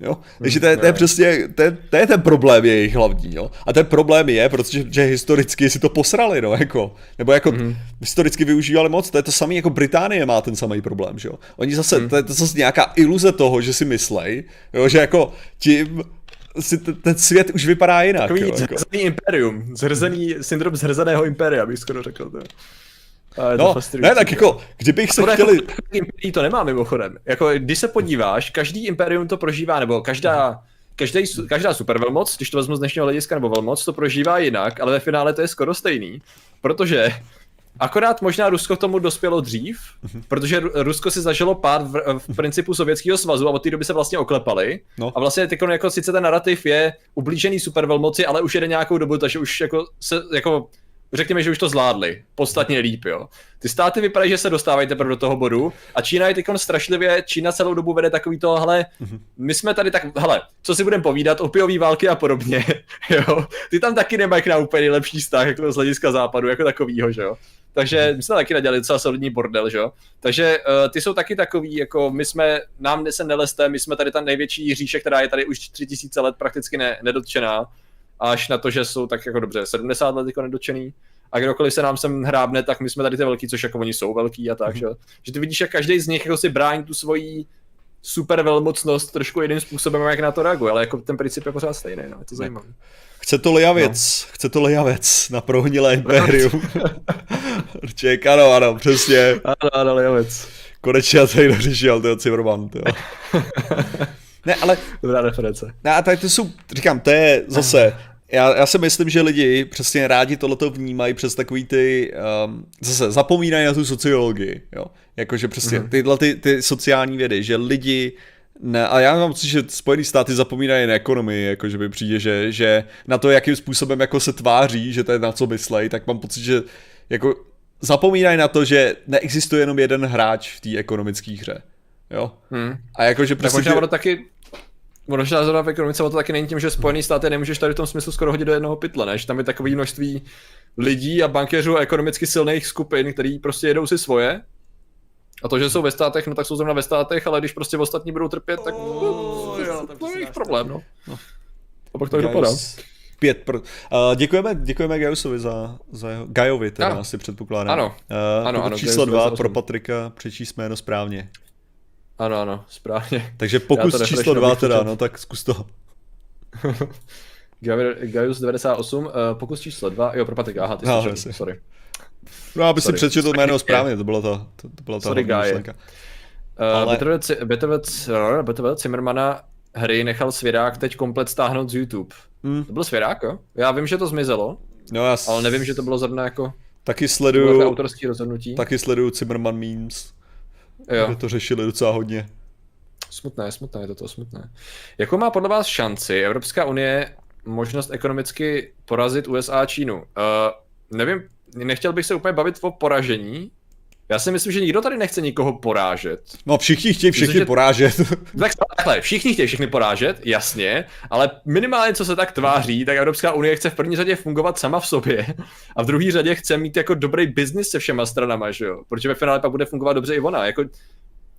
Jo? Takže to je, to je přesně, to je, to je ten problém jejich hlavní, jo. A ten problém je, protože že historicky si to posrali, no, jako. Nebo jako mm. historicky využívali moc, to je to samé, jako Británie má ten samý problém, že jo. Oni zase, mm. to je to zase nějaká iluze toho, že si myslej, jo, že jako tím si t- ten svět už vypadá jinak. Takový jo, jako. zhrzený imperium, zhrzený syndrom zhrzeného imperia, bych skoro řekl. To. No, ne, tak jako, kdybych se chtěli... Imperií to nemá mimochodem. Jako, když se podíváš, každý imperium to prožívá, nebo každá, každý, každá supervelmoc, když to vezmu z dnešního hlediska, nebo velmoc, to prožívá jinak, ale ve finále to je skoro stejný. Protože Akorát možná Rusko tomu dospělo dřív, mm-hmm. protože Rusko si zažilo pád v, v principu Sovětského svazu a od té doby se vlastně oklepali. No. A vlastně teď jako sice ten narrativ je ublížený supervelmoci, ale už jede nějakou dobu, takže už jako se jako řekněme, že už to zvládli. Podstatně líp, jo. Ty státy vypadají, že se dostávají teprve do toho bodu a Čína je teď strašlivě, Čína celou dobu vede takový to, hele, my jsme tady tak, hele, co si budeme povídat, opiový války a podobně, jo. Ty tam taky nemají na úplně lepší vztah, jako z hlediska západu, jako takovýho, že jo. Takže my jsme taky nadělali docela solidní bordel, že jo. Takže uh, ty jsou taky takový, jako my jsme, nám se neleste, my jsme tady ta největší říše, která je tady už 3000 let prakticky ne, nedotčená, až na to, že jsou tak jako dobře 70 let jako nedotčený. A kdokoliv se nám sem hrábne, tak my jsme tady ty velký, což jako oni jsou velký a tak, mm. že? že ty vidíš, jak každý z nich jako si brání tu svoji super velmocnost trošku jiným způsobem, jak na to reaguje, ale jako ten princip je pořád stejný, no, je to zajímavé. Chce to Lijavec, no. chce to Lijavec na prohnilé impérium. Ček, ano, ano, přesně. Ano, ano, Lijavec. Konečně já tady dořešil, to je Zimmerman, Ne, ale... Dobrá reference. Ne, a tady to jsou, říkám, to je zase, já, já si myslím, že lidi přesně rádi tohleto vnímají přes takový ty, um, zase zapomínají na tu sociologii, jo. Jakože přesně mm-hmm. tyhle ty, ty sociální vědy, že lidi ne, a já mám pocit, že Spojené státy zapomínají na ekonomii, jako že by přijde, že, že na to, jakým způsobem jako se tváří, že to je na co myslej, tak mám pocit, že jako zapomínají na to, že neexistuje jenom jeden hráč v té ekonomické hře. Jo? Hmm. A jakože prostě... Tak možná to taky Možná zrovna v ekonomice to taky není tím, že Spojený státy nemůžeš tady v tom smyslu skoro hodit do jednoho pytle, než tam je takový množství lidí a bankéřů a ekonomicky silných skupin, který prostě jedou si svoje a to, že jsou ve státech, no tak jsou zrovna ve státech, ale když prostě ostatní budou trpět, tak oh, jo, to je jejich problém, no. no. A pak to dopadá. Pět pro... uh, děkujeme, děkujeme Gajusovi za, za jeho... Gajovi teda ano. asi předpokládám. Ano, uh, ano, ano. Číslo dva pro Patrika, přečíst jméno správně. Ano, ano, správně. Takže pokus číslo dva teda, no tak zkus to. Gaius 98, uh, pokus číslo dva, jo, pro Patrika, aha, ty no, jsi sorry. No, aby si přečetl jméno správně, to byla ta, to, to byla ta Sorry, myšlenka. Uh. Betovec, Betovec Zimmermana hry nechal svěrák teď komplet stáhnout z YouTube. Hmm. To byl svěrák, jo? Já vím, že to zmizelo, no, já s... ale nevím, že to bylo zrovna jako... Taky sleduju... autorský rozhodnutí. Taky sleduju Zimmerman memes. Jo. Že to řešili docela hodně. Smutné, smutné, je to to smutné. Jakou má podle vás šanci Evropská unie možnost ekonomicky porazit USA a Čínu? Uh, nevím, nechtěl bych se úplně bavit o poražení. Já si myslím, že nikdo tady nechce nikoho porážet. No všichni chtějí všechny myslím, porážet. Tak, takhle, všichni chtějí všechny porážet, jasně, ale minimálně co se tak tváří, tak Evropská unie chce v první řadě fungovat sama v sobě a v druhé řadě chce mít jako dobrý biznis se všema stranama, že jo? Protože ve finále pak bude fungovat dobře i ona. Jako,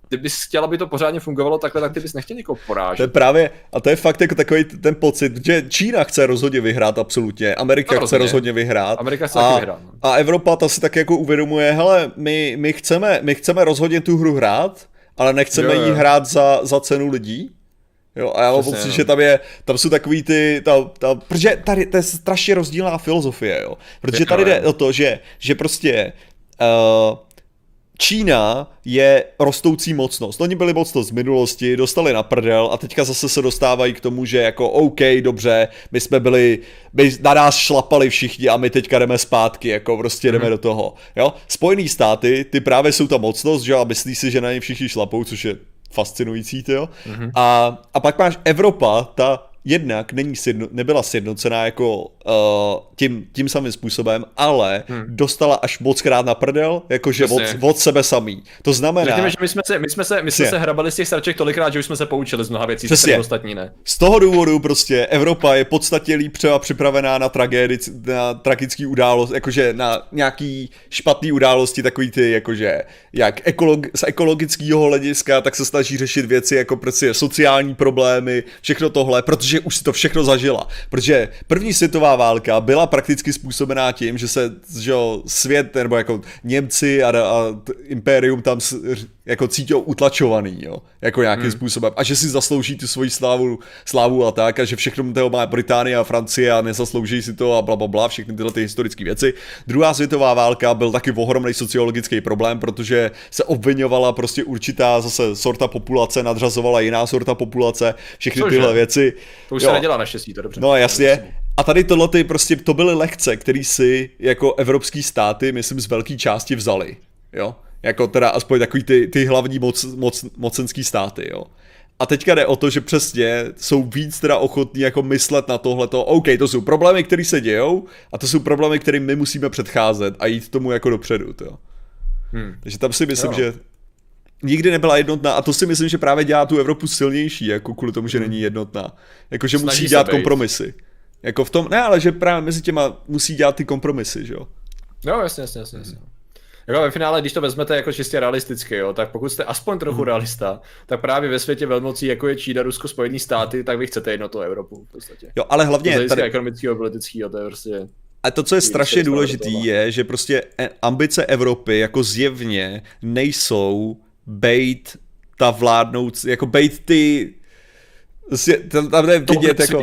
ty bys chtěl, aby to pořádně fungovalo takhle, tak ty bys nechtěl někoho porážet. To je právě, a to je fakt jako takový ten pocit, že Čína chce rozhodně vyhrát absolutně, Amerika no, chce rozhodně vyhrát. Amerika chce a, vyhrát. No. A Evropa ta si tak jako uvědomuje, hele, my, my, chceme, my chceme rozhodně tu hru hrát, ale nechceme jo, jo. ji hrát za, za cenu lidí. Jo, a já mám pocit, no. že tam je, tam jsou takový ty, ta, ta, protože tady to je strašně rozdílná filozofie, jo. Protože tady jde o to, že, že prostě uh, Čína je rostoucí mocnost. Oni byli mocnost z minulosti, dostali na prdel a teďka zase se dostávají k tomu, že jako OK, dobře, my jsme byli, my na nás šlapali všichni a my teďka jdeme zpátky, jako prostě jdeme mm-hmm. do toho. Jo? Spojený státy, ty právě jsou ta mocnost, že a myslí si, že na ně všichni šlapou, což je fascinující, jo. Mm-hmm. A, a pak máš Evropa, ta jednak není sjedno, nebyla sjednocená jako uh, tím, tím samým způsobem, ale hmm. dostala až moc krát na prdel, jakože od, od sebe samý. To znamená... Řekněme, že my jsme se, my jsme se, my jsme se hrabali z těch sraček tolikrát, že už jsme se poučili z mnoha věcí, co ostatní ne. Z toho důvodu prostě Evropa je podstatě líp třeba připravená na tragédii, na tragický událost, jakože na nějaký špatný události, takový ty, jakože jak ekolog, z ekologického hlediska, tak se snaží řešit věci jako prostě sociální problémy, všechno tohle, protože že už si to všechno zažila. Protože první světová válka byla prakticky způsobená tím, že se že jo, svět, nebo jako Němci a, a impérium tam jako cítil utlačovaný, jo, jako nějakým hmm. způsobem. A že si zaslouží tu svoji slávu, slávu a tak, a že všechno toho má Británie a Francie a nezaslouží si to a bla, bla, bla všechny tyhle ty historické věci. Druhá světová válka byl taky ohromný sociologický problém, protože se obvinovala prostě určitá zase sorta populace, nadřazovala jiná sorta populace, všechny Cože? tyhle věci. To už jo. se nedělá naštěstí, to dobře. No jasně. A tady tohle ty prostě, to byly lekce, které si jako evropský státy, myslím, z velké části vzali. Jo? Jako teda aspoň takový ty, ty hlavní moc, moc, mocenský státy, jo. A teďka jde o to, že přesně jsou víc teda ochotní jako myslet na tohleto, OK, to jsou problémy, které se dějou a to jsou problémy, kterým my musíme předcházet a jít tomu jako dopředu, jo. Hmm. Takže tam si myslím, jo. že nikdy nebyla jednotná a to si myslím, že právě dělá tu Evropu silnější, jako kvůli tomu, že hmm. není jednotná. Jako, že Snaží musí dělat kompromisy. Jako v tom, ne, ale že právě mezi těma musí dělat ty kompromisy, že jo. Jo, jasně, jasně, jasně. jasně. Jako ve finále, když to vezmete jako čistě realisticky, jo, tak pokud jste aspoň trochu hmm. realista, tak právě ve světě velmocí, jako je Čína, Rusko, Spojený státy, tak vy chcete jednotu Evropu v podstatě. Jo, ale hlavně... To tady... ekonomického, politického, to je prostě... A to, co je strašně důležité, je, že prostě e- ambice Evropy jako zjevně nejsou bejt ta vládnout, jako bejt ty tam, tam jde vidět, jako,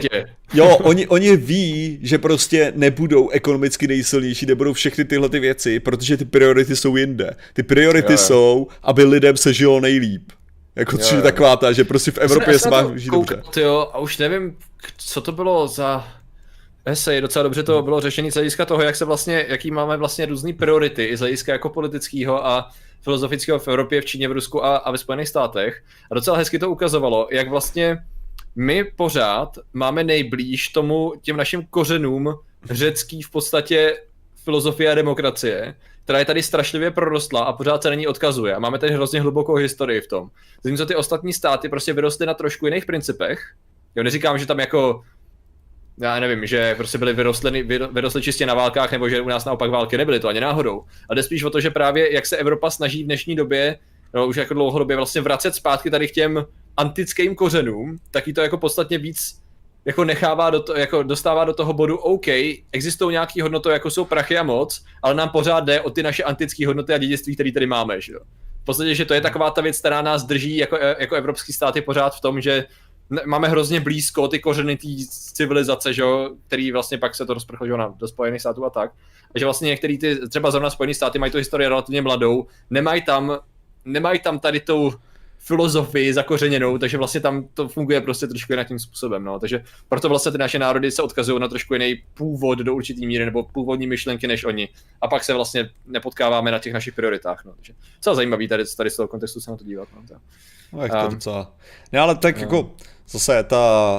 jo, oni, oni ví, že prostě nebudou ekonomicky nejsilnější, nebudou všechny tyhle ty věci, protože ty priority jsou jinde. Ty priority jo, jo. jsou, aby lidem se žilo nejlíp. Jako což je taková ta, že prostě v Evropě se má žít dobře. Jo, a už nevím, co to bylo za esej, docela dobře to bylo řešení z hlediska toho, jak se vlastně, jaký máme vlastně různé priority, i z hlediska jako politického a filozofického v Evropě, v Číně, v Rusku a, a ve Spojených státech. A docela hezky to ukazovalo, jak vlastně my pořád máme nejblíž tomu těm našim kořenům řecký v podstatě filozofie a demokracie, která je tady strašlivě prorostla a pořád se na ní odkazuje. A máme tady hrozně hlubokou historii v tom. Zatímco ty ostatní státy prostě vyrostly na trošku jiných principech. Jo, neříkám, že tam jako já nevím, že prostě byli vyrostli, vyrostli čistě na válkách, nebo že u nás naopak války nebyly, to ani náhodou. A jde spíš o to, že právě jak se Evropa snaží v dnešní době, no, už jako dlouhodobě vlastně vracet zpátky tady k těm antickým kořenům, tak to jako podstatně víc jako nechává do to, jako dostává do toho bodu OK, existují nějaký hodnoty, jako jsou prachy a moc, ale nám pořád jde o ty naše antické hodnoty a dědictví, které tady máme, že jo. V podstatě, že to je taková ta věc, která nás drží jako, jako evropský státy pořád v tom, že máme hrozně blízko ty kořeny té civilizace, že jo, který vlastně pak se to rozprchlo že na, do Spojených států a tak. A že vlastně některý ty, třeba zrovna Spojené státy mají tu historii relativně mladou, nemají tam, nemají tam tady tou filozofii zakořeněnou, takže vlastně tam to funguje prostě trošku jiným způsobem, no. Takže proto vlastně ty naše národy se odkazují na trošku jiný původ do určitý míry nebo původní myšlenky než oni. A pak se vlastně nepotkáváme na těch našich prioritách, no. Takže co zajímavý tady, tady z toho kontextu se na to dívat, no. To. No, jak to um, docela. Ne, ale tak no. jako zase ta,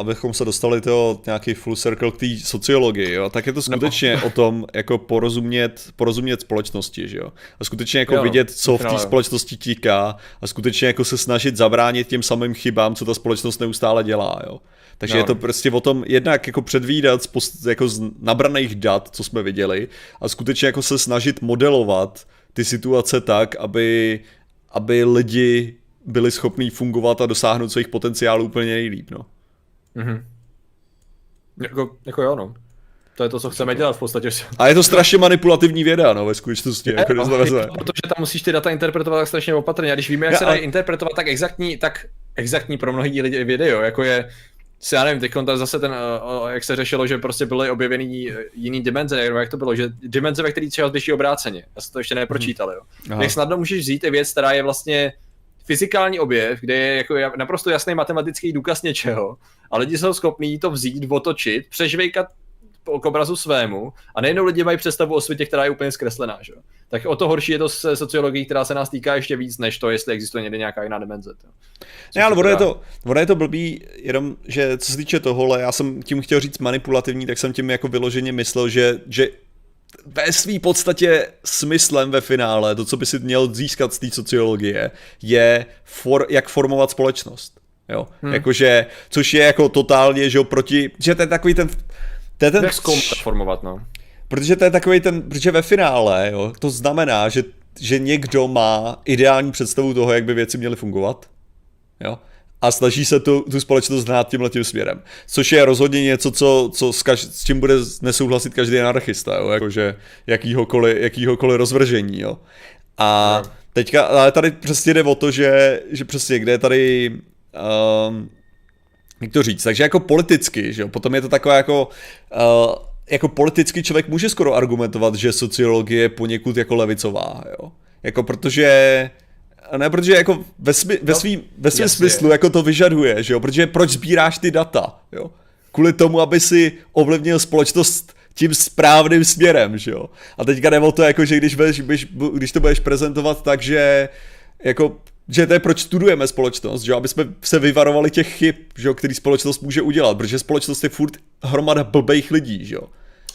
abychom se dostali toho nějaký full circle k té sociologii, jo, tak je to skutečně no. o tom, jako porozumět, porozumět společnosti, že jo. A skutečně jako jo, vidět, co v té společnosti tíká a skutečně jako se snažit zabránit těm samým chybám, co ta společnost neustále dělá, jo. Takže no. je to prostě o tom jednak jako předvídat z, post, jako z nabraných dat, co jsme viděli, a skutečně jako se snažit modelovat ty situace tak, aby aby lidi byli schopní fungovat a dosáhnout svých potenciálů úplně nejlíp, no. Mm-hmm. Jako, jako jo, no. To je to, co chceme dělat v podstatě. A je to strašně manipulativní věda, no, ve skutečnosti, je, jako no, Protože tam musíš ty data interpretovat tak strašně opatrně. A když víme, jak ja, se dají a... interpretovat tak exaktní, tak exaktní pro mnohý lidi video, jako je, si já nevím, teď zase ten, jak se řešilo, že prostě byly objeveny jiný dimenze, jak to bylo, že dimenze, ve kterých třeba běží obráceně. Já jsem to ještě nepročítal, jo. Jak snadno můžeš vzít i věc, která je vlastně fyzikální objev, kde je jako naprosto jasný matematický důkaz něčeho, a lidi jsou schopní to vzít, otočit, přežvejkat k obrazu svému a nejenom lidi mají představu o světě, která je úplně zkreslená. Že? Tak o to horší je to se sociologií, která se nás týká ještě víc, než to, jestli existuje někde nějaká jiná dimenze. Ne, ale ono je, to, ono je to blbý, jenom, že co se týče tohohle, já jsem tím chtěl říct manipulativní, tak jsem tím jako vyloženě myslel, že, že ve své podstatě smyslem ve finále, to, co by si měl získat z té sociologie, je for, jak formovat společnost. Jo? Hmm. Jakože, což je jako totálně, že jo, proti, že to je takový ten, to je ten... Jak formovat, no. Protože to je takový ten, protože ve finále, jo, to znamená, že, že někdo má ideální představu toho, jak by věci měly fungovat, jo, a snaží se tu, tu společnost hnát tímhle tím směrem. Což je rozhodně něco, co, co s, kaž, s čím bude nesouhlasit každý anarchista, jo? jakože jakýhokoliv, jakýhokoliv rozvržení. Jo? A teďka, ale tady přesně jde o to, že, že přesně kde je tady, um, jak to říct, takže jako politicky, že jo? potom je to taková jako, uh, jako politicky člověk může skoro argumentovat, že sociologie je poněkud jako levicová, jo? Jako protože ne, protože jako ve, smi, ve, no, svým, ve svým smyslu jako to vyžaduje, že jo, protože proč sbíráš ty data, jo? Kvůli tomu, aby si ovlivnil společnost tím správným směrem, že jo. A teďka jde o to, jako, že když, budeš, když to budeš prezentovat tak, že jako že to je proč studujeme společnost, že aby jsme se vyvarovali těch chyb, že jo, který společnost může udělat, protože společnost je furt hromada blbejch lidí, že jo.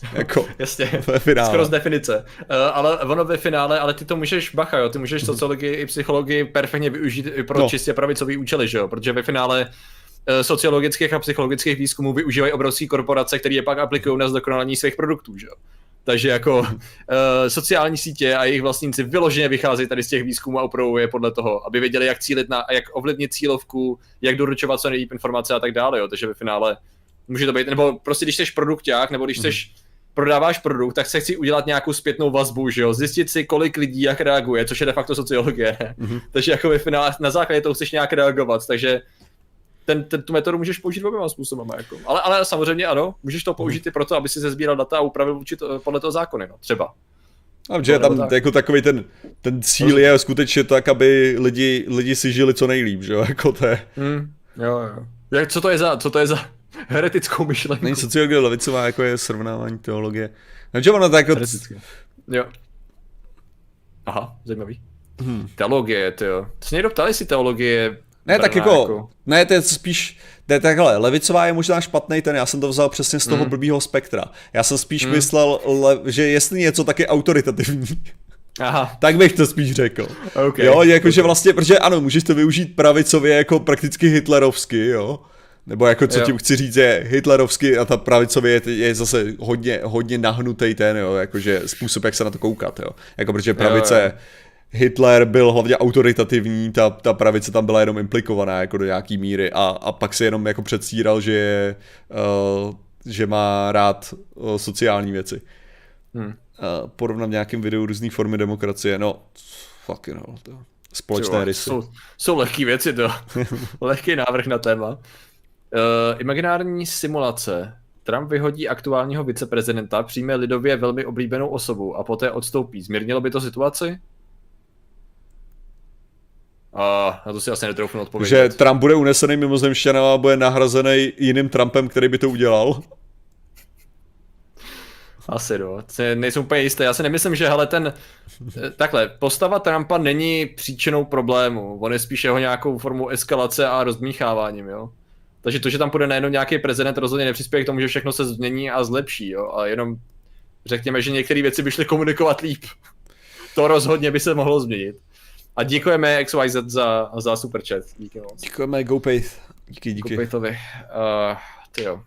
Jako, Jasně, ve finále. skoro z definice. Uh, ale ono ve finále, ale ty to můžeš, bacha, jo, ty můžeš mhm. sociologii i psychologii perfektně využít i pro no. čistě pravicový účely, že jo, protože ve finále uh, sociologických a psychologických výzkumů využívají obrovské korporace, které je pak aplikují na zdokonalení svých produktů, že jo. Takže jako uh, sociální sítě a jejich vlastníci vyloženě vycházejí tady z těch výzkumů a upravuje podle toho, aby věděli, jak cílit na, jak ovlivnit cílovku, jak doručovat co nejlíp informace a tak dále. Jo. Takže ve finále může to být, nebo prostě když jsi produkták, nebo když jsi mm prodáváš produkt, tak se chci udělat nějakou zpětnou vazbu, že jo, zjistit si, kolik lidí jak reaguje, což je de facto sociologie. Mm-hmm. takže jako ve finále na základě toho chceš nějak reagovat, takže ten, ten, tu metodu můžeš použít oběma způsoby. Jako. Ale, ale samozřejmě ano, můžeš to použít mm. i proto, aby si se sbíral data a upravil určit, podle toho zákony, no, třeba. A že tam tak. jako takový ten, ten cíl je skutečně tak, aby lidi, lidi si žili co nejlíp, že jo, jako to je. Mm, jo, jo. Jak, co to je za, co to je za heretickou myšlenku? Není sociologie levicová, jako je srovnávání teologie. No, ono tak jako... Jo. Aha, zajímavý. Hmm. Teologie, ty jo. Se někdo ptali si teologie ne, tak jako, jako, ne, to je spíš, to je takhle, levicová je možná špatný ten, já jsem to vzal přesně z toho mm. blbýho spektra. Já jsem spíš mm. myslel, le, že jestli něco, tak je autoritativní. Aha. tak bych to spíš řekl. Okay. Jo, jakože okay. vlastně, protože ano, můžeš to využít pravicově jako prakticky hitlerovsky, jo. Nebo jako co jo. tím chci říct je hitlerovsky a ta pravicově je, je zase hodně, hodně nahnutý ten, jo, jakože způsob, jak se na to koukat, jo. Jako protože pravice, jo, jo Hitler byl hlavně autoritativní, ta, ta pravice tam byla jenom implikovaná jako do nějaký míry a, a pak se jenom jako předstíral, že je, uh, že má rád uh, sociální věci. Hmm. Uh, porovnám nějakým videu různé formy demokracie, no, fuck no, to společné rysy. Jsou, jsou lehké věci, to. Lehký návrh na téma. Uh, imaginární simulace. Trump vyhodí aktuálního viceprezidenta, přijme lidově velmi oblíbenou osobu a poté odstoupí. Zmírnilo by to situaci? A na to si asi netroufnu odpovědět. Že Trump bude unesený mimozemšťanem a bude nahrazený jiným Trumpem, který by to udělal? Asi no, nejsem úplně jistý. Já si nemyslím, že hele ten, takhle, postava Trumpa není příčinou problému. On je spíš jeho nějakou formou eskalace a rozmícháváním, jo. Takže to, že tam půjde najednou nějaký prezident, rozhodně nepřispěje k tomu, že všechno se změní a zlepší, jo. A jenom řekněme, že některé věci by šly komunikovat líp. To rozhodně by se mohlo změnit. A děkujeme XYZ za, za super chat. Díky moc. Děkujeme GoPay. Díky, díky. GoPaytovi. Uh, ty jo.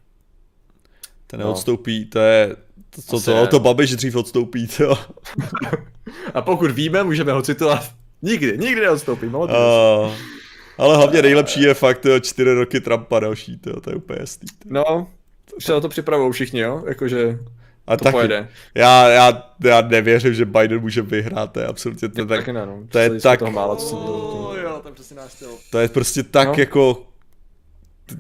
Ten no. neodstoupí, to je, to, to, to, to Babiš dřív odstoupí, to A pokud víme, můžeme ho citovat. Nikdy, nikdy neodstoupím. Uh, ale hlavně nejlepší je fakt jo, čtyři roky Trumpa další, to, to je úplně jasný. No, už se na to připravují všichni, jo? Jakože a to tak, pojede. Já, já, já nevěřím, že Biden může vyhrát, to je absolutně to, tak, ne, no. to je tak, toho málo, co jo, tam přesně náš to je prostě tak no. jako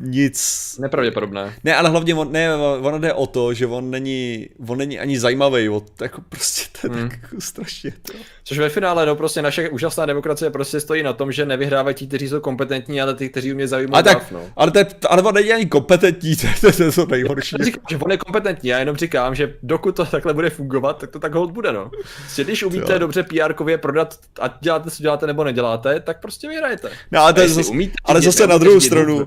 nic... Nepravděpodobné. Ne, ale hlavně on, ne, ono jde o to, že on není, on není ani zajímavý, o, jako prostě to je hmm. tak jako strašně to. Což ve finále, no prostě naše úžasná demokracie prostě stojí na tom, že nevyhrávají ti, kteří jsou kompetentní, ale ty, kteří mě zajímají. Ale, tak, no. ale, to je, ale on není ani kompetentní, to je, to je to nejhorší. Já říkám, že on je kompetentní, já jenom říkám, že dokud to takhle bude fungovat, tak to tak hold bude, no. Prostě když umíte jo. dobře PR-kově prodat a děláte, co děláte nebo neděláte, tak prostě vyhrajete. No, ale, to je zase, umíte, ale zase na druhou stranu,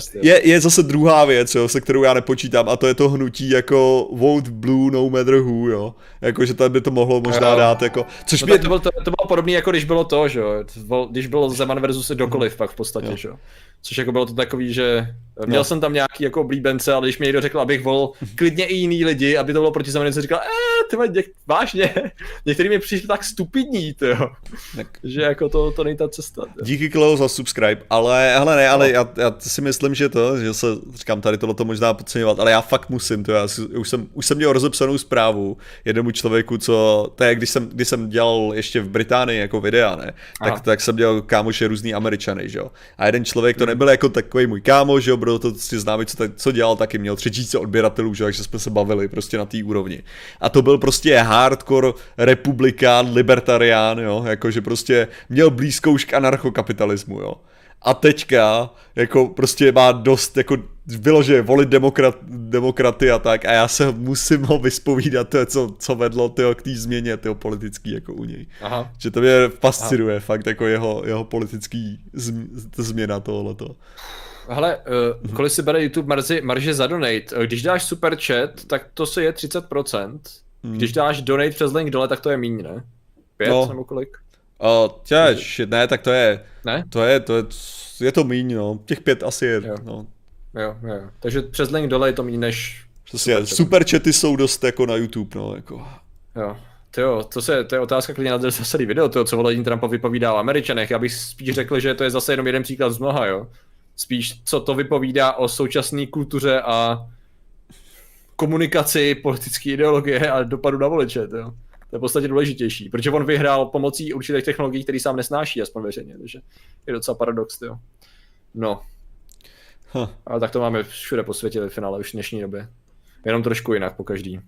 cares, je, je zase druhá věc, jo, se kterou já nepočítám, a to je to hnutí jako vote blue no matter who, jo. Jako, že tady by to mohlo možná jo. dát, jako, což no, mě... to, bylo, to, to bylo podobné, jako když bylo to, že jo, když bylo Zeman versus dokoliv pak v podstatě, jo. že jo. Což jako bylo to takový, že měl no. jsem tam nějaký jako oblíbence, ale když mi někdo řekl, abych volil klidně i jiný lidi, aby to bylo proti Zemanu, jsem říkal, eh, ty něk, vážně, některý mi přišli tak stupidní, to jo. Tak. Že jako to, to není ta cesta. Tyjo. Díky Klo za subscribe, ale, ale ne, ale no. já, já, si myslím, že to, že se, říkám tady tohle to možná podceňovat, ale já fakt musím, to já si, už, jsem, už jsem měl rozepsanou zprávu jednomu člověku, co, to je, když jsem, když jsem dělal ještě v Británii jako videa, ne, tak, tak jsem dělal kámoše různý Američany, že jo. A jeden člověk to nebyl jako takový můj kámoš, že jo, bylo to si známý, co, co dělal, taky měl tři tisíce odběratelů, že, takže jsme se bavili prostě na té úrovni. A to byl prostě hardcore republikán, libertarián, jo, jakože prostě měl blízko už k anarchokapitalismu, jo. A teďka jako prostě má dost jako vyloženě volit demokrat, demokraty a tak a já se musím ho vyspovídat, to je co, co vedlo tyho, k té změně tyho politický jako u něj. Aha. Že to mě fascinuje Aha. fakt jako jeho, jeho politický zm, změna tohleto. Hele, uh, kolik si bere YouTube marži, marže za donate? Eh, když dáš super chat, tak to se je 30%. Hmm. Když dáš donate přes link dole, tak to je míň, ne? Pět no. nebo kolik? Uh, těž, ne, tak to je, ne? to je, to je, je to míň, no, těch pět asi je, jo. no. Jo, jo, takže přes link dole je to míň než... Přesně, super, super chaty jsou dost jako na YouTube, no, jako. Jo, to jo, to, se, to je otázka klidně na zase video, to, co volení Trumpa vypovídá o Američanech. Já bych spíš řekl, že to je zase jenom jeden příklad z mnoha, jo. Spíš, co to vypovídá o současné kultuře a komunikaci, politické ideologie a dopadu na voliče, jo. To je v podstatě důležitější, protože on vyhrál pomocí určitých technologií, které sám nesnáší, aspoň veřejně, takže je docela paradox, jo. No. Huh. Ale tak to máme všude po světě ve finále už v dnešní době. Jenom trošku jinak po každý.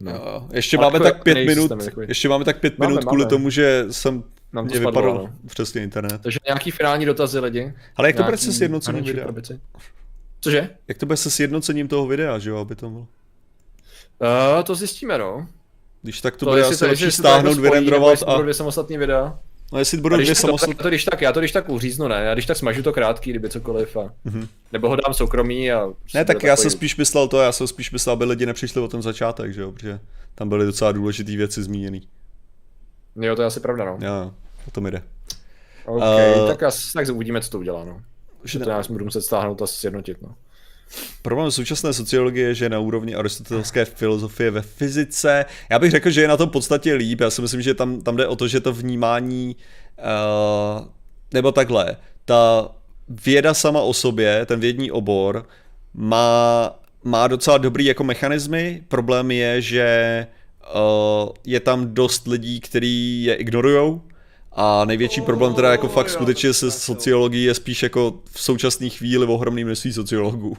No. Jo, ještě Ale máme tak pět minut, ještě máme tak pět máme, minut kvůli máme. tomu, že jsem nám to vypadal no. přesně internet. Takže nějaký finální dotazy lidi. Ale jak to bude se sjednocením videa? Probici. Cože? Jak to bude se sjednocením toho videa, že jo, aby to bylo? Uh, to zjistíme, no. Když tak to, to bude asi lepší stáhnout, vyrendrovat a... dvě samostatný videa. No jestli budou dvě samostatné... To, to, když tak, já to když tak uříznu, ne? Já když tak smažu to krátký, kdyby cokoliv a... Mm-hmm. Nebo ho dám soukromý a... Ne, tak já jsem spíš myslel to, já jsem spíš myslel, aby lidi nepřišli o ten začátek, že jo, protože tam byly docela důležité věci zmíněné. Jo, to je asi pravda, no. Jo, o tom jde. OK, uh, tak, asi, tak uvidíme, co to udělá, no. Že to já budu muset stáhnout a sjednotit, no. Problém současné sociologie je, že na úrovni aristotelské filozofie ve fyzice. Já bych řekl, že je na tom podstatě líp. Já si myslím, že tam, tam jde o to, že to vnímání, uh, nebo takhle, ta věda sama o sobě, ten vědní obor, má, má docela dobrý jako mechanismy. Problém je, že uh, je tam dost lidí, kteří je ignorujou. A největší problém teda jako fakt skutečně se sociologií je spíš jako v současné chvíli ohromný množství sociologů.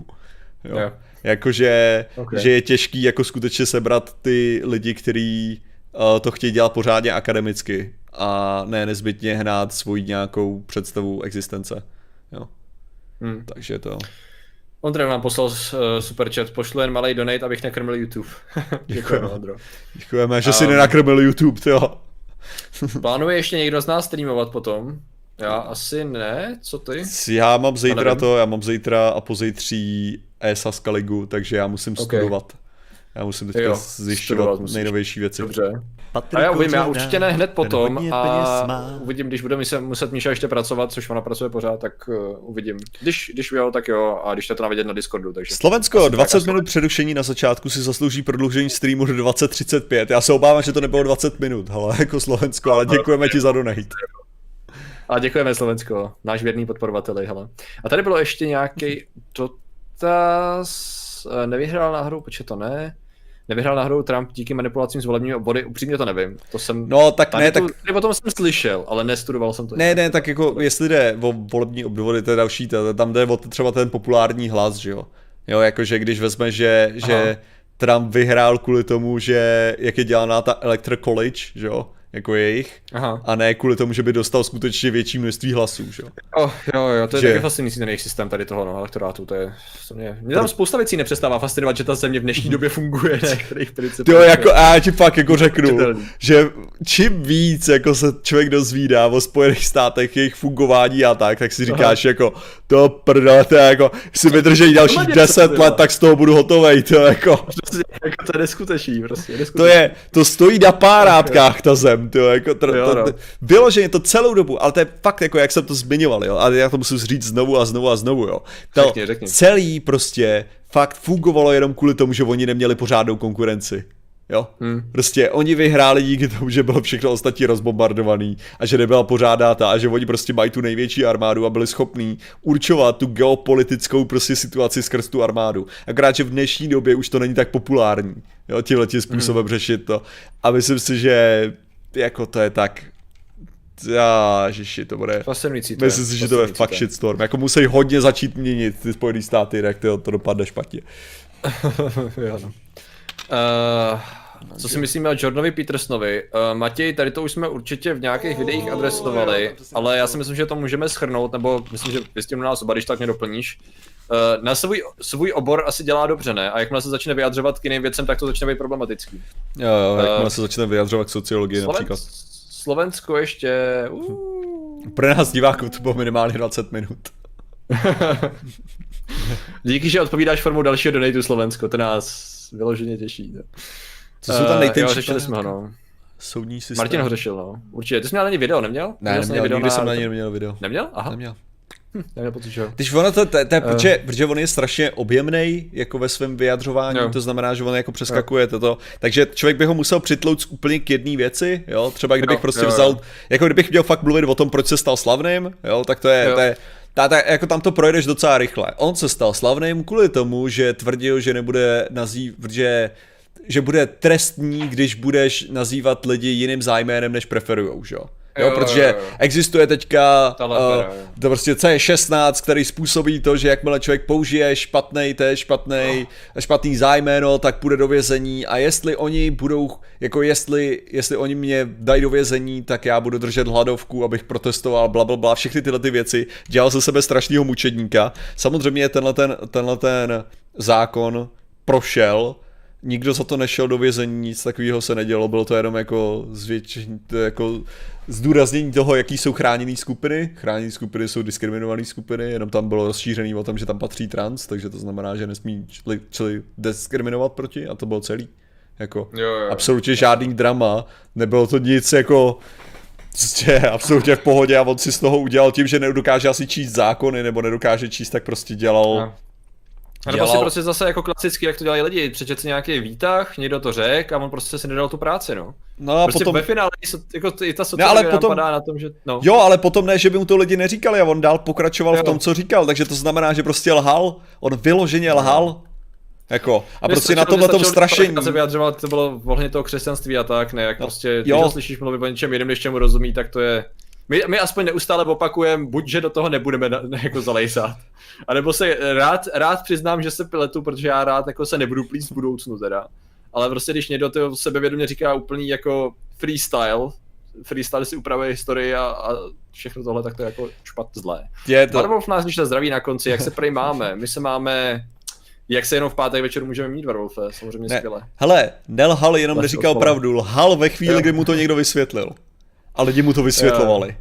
Jo. Yeah. Jakože okay. že je těžký jako skutečně sebrat ty lidi, kteří uh, to chtějí dělat pořádně akademicky a ne nezbytně hnát svoji nějakou představu existence. Jo. Hmm. Takže to... Ondra nám poslal uh, super chat, pošlu jen malý donate, abych nekrmil YouTube. Děkujeme, Ondro. Děkujeme, že um, si nenakrmil YouTube, jo. Plánuje ještě někdo z nás streamovat potom? Já asi ne, co ty? Já mám zítra to, já mám zítra a pozítří ESA Skaligu, takže já musím okay. studovat. Já musím teďka jo, zjišťovat nejnovější věci. Dobře. a já uvidím, já určitě ne hned potom a uvidím, když bude muset, muset Míša ještě pracovat, což ona pracuje pořád, tak uh, uvidím. Když, když jo, tak jo, a když to to navidět na Discordu, takže... Slovensko, 20 minut přerušení na začátku si zaslouží prodloužení streamu do 2035. Já se obávám, že to nebylo 20 minut, ale jako Slovensko, ale děkujeme ti za donate. A děkujeme Slovensko, náš věrný podporovateli, hele. A tady bylo ještě nějaký dotaz, nevyhrál náhodou, počet to ne, nevyhrál náhodou Trump díky manipulacím s volebními obvody, upřímně to nevím. To jsem, no, tak ne, tak... Tu, potom jsem slyšel, ale nestudoval jsem to. Ne, ne, tak jako jestli jde o volební obvody, to je další, to, tam jde o třeba ten populární hlas, že jo. Jo, jakože když vezme, že, že Trump vyhrál kvůli tomu, že jak je dělaná ta Electoral College, že jo, jako jejich, Aha. a ne kvůli tomu, že by dostal skutečně větší množství hlasů, že? Oh, jo, jo, to je že... taky fascinující ten jejich systém tady toho no, elektorátu, to je, to mě, mě tam spousta věcí nepřestává fascinovat, že ta země v dnešní době funguje, ne, kterých. Jo, jako, a já ti fakt jako řeknu, že čím víc jako se člověk dozvídá o Spojených státech, jejich fungování a tak, tak si říkáš Aha. jako, to prdele, to je jako, si vydrží další 10 let, tak z toho budu hotovej, to jako. Prostě, jako to je neskutečný, prostě, neskutečný. To je, to stojí na párátkách ta zem, to jako, to, jo, to, no. vyloženě to celou dobu, ale to je fakt jako, jak jsem to zmiňoval, jo, a já to musím říct znovu a znovu a znovu, jo. To řekni, řekni. celý prostě fakt fungovalo jenom kvůli tomu, že oni neměli pořádnou konkurenci. Jo? Hmm. Prostě oni vyhráli díky tomu, že bylo všechno ostatní rozbombardovaný a že nebyla pořádáta a že oni prostě mají tu největší armádu a byli schopní určovat tu geopolitickou prostě situaci skrz tu armádu. Akorát, že v dnešní době už to není tak populární, jo, tímhle tím způsobem hmm. řešit to. A myslím si, že jako to je tak já, ježiši, to bude... Fascinující to Myslím si, že to je fakt shitstorm. Jako musí hodně začít měnit ty Spojené státy, jinak to, to dopadne špatně. jo, no. Uh, co si myslíme o Jordanovi Petersonovi? Uh, Matěj, tady to už jsme určitě v nějakých videích adresovali, ale já si myslím, že to můžeme schrnout, nebo myslím, že vy s tím nás oba, když tak mě doplníš. Uh, na svůj, svůj obor asi dělá dobře, ne? A jakmile se začne vyjadřovat k jiným věcem, tak to začne být problematický. Jo, jo, jakmile uh, se začne vyjadřovat k sociologii Sloven... například. Slovensko ještě... Uh. Pro nás diváků to bylo minimálně 20 minut. Díky, že odpovídáš formou dalšího donatu Slovensko, to nás vyloženě těší. Ne? Co jsou tam nejtenčí? Uh, řešili jsme ho, no. Soudní systém. Martin ho řešil, no. Určitě. Ty jsi měl ani video, neměl? Ne, neměl, video nikdy na... jsem na něj neměl video. Neměl? Aha. Neměl. Hm, neměl pocit, že Když ono to, to, to uh. protože, protože on je strašně objemný jako ve svém vyjadřování, jo. to znamená, že on jako přeskakuje jo. toto, takže člověk by ho musel přitlout úplně k jedné věci, jo, třeba kdybych jo, prostě jo, vzal, jo. jako kdybych měl fakt mluvit o tom, proč se stal slavným, jo, tak to je, jo. to je ta, ta, jako tam to projdeš docela rychle. On se stal slavným kvůli tomu, že tvrdil, že nebude nazýv, že že bude trestní, když budeš nazývat lidi jiným zájménem, než preferujou, že jo? Jo, jo, protože jo, jo. existuje teďka uh, to prostě C16, který způsobí to, že jakmile člověk použije špatný, to špatný, oh. špatný zájmeno, tak půjde do vězení a jestli oni budou, jako jestli, jestli oni mě dají do vězení, tak já budu držet hladovku, abych protestoval, bla, bla, bla, všechny tyhle ty věci. Dělal ze sebe strašného mučedníka. Samozřejmě tenhle ten, tenhle ten zákon prošel, nikdo za to nešel do vězení, nic takového se nedělo, bylo to jenom jako zvětšení, jako zdůraznění toho, jaký jsou chráněné skupiny. Chráněné skupiny jsou diskriminované skupiny, jenom tam bylo rozšířený o tom, že tam patří trans, takže to znamená, že nesmí čili, čili diskriminovat proti a to bylo celý. Jako jo, jo. absolutně žádný drama, nebylo to nic jako prostě absolutně v pohodě a on si z toho udělal tím, že nedokáže asi číst zákony nebo nedokáže číst, tak prostě dělal no a nebo si prostě zase jako klasicky, jak to dělají lidi, přečet si nějaký výtah, někdo to řek a on prostě si nedal tu práci, no. No a prostě potom... ve finále jako i ta sociální ale potom... padá na tom, že... No. Jo, ale potom ne, že by mu to lidi neříkali a on dál pokračoval jo. v tom, co říkal, takže to znamená, že prostě lhal, on vyloženě lhal, jako, a mě prostě na tomhle tom strašení. se vyjadřovat, to bylo ohledně toho křesťanství a tak, ne, jak no, prostě, jo. když slyšíš mluvit o něčem jiném, než čemu rozumí, tak to je, my, my aspoň neustále opakujeme, buď že do toho nebudeme na, jako zalejsat, a nebo se rád, rád přiznám, že se pletu, protože já rád jako se nebudu plít v budoucnu teda. Ale prostě když někdo to sebevědomě říká úplný jako freestyle, freestyle si upravuje historii a, a všechno tohle, tak to je jako špat zlé. Je to... Warwolf nás když zdraví na konci, jak se prej máme? My se máme jak se jenom v pátek večer můžeme mít Warwolfe, samozřejmě ne. skvěle. Hele, nelhal, jenom neříkal pravdu, lhal ve chvíli, jo. kdy mu to někdo vysvětlil a lidi mu to vysvětlovali.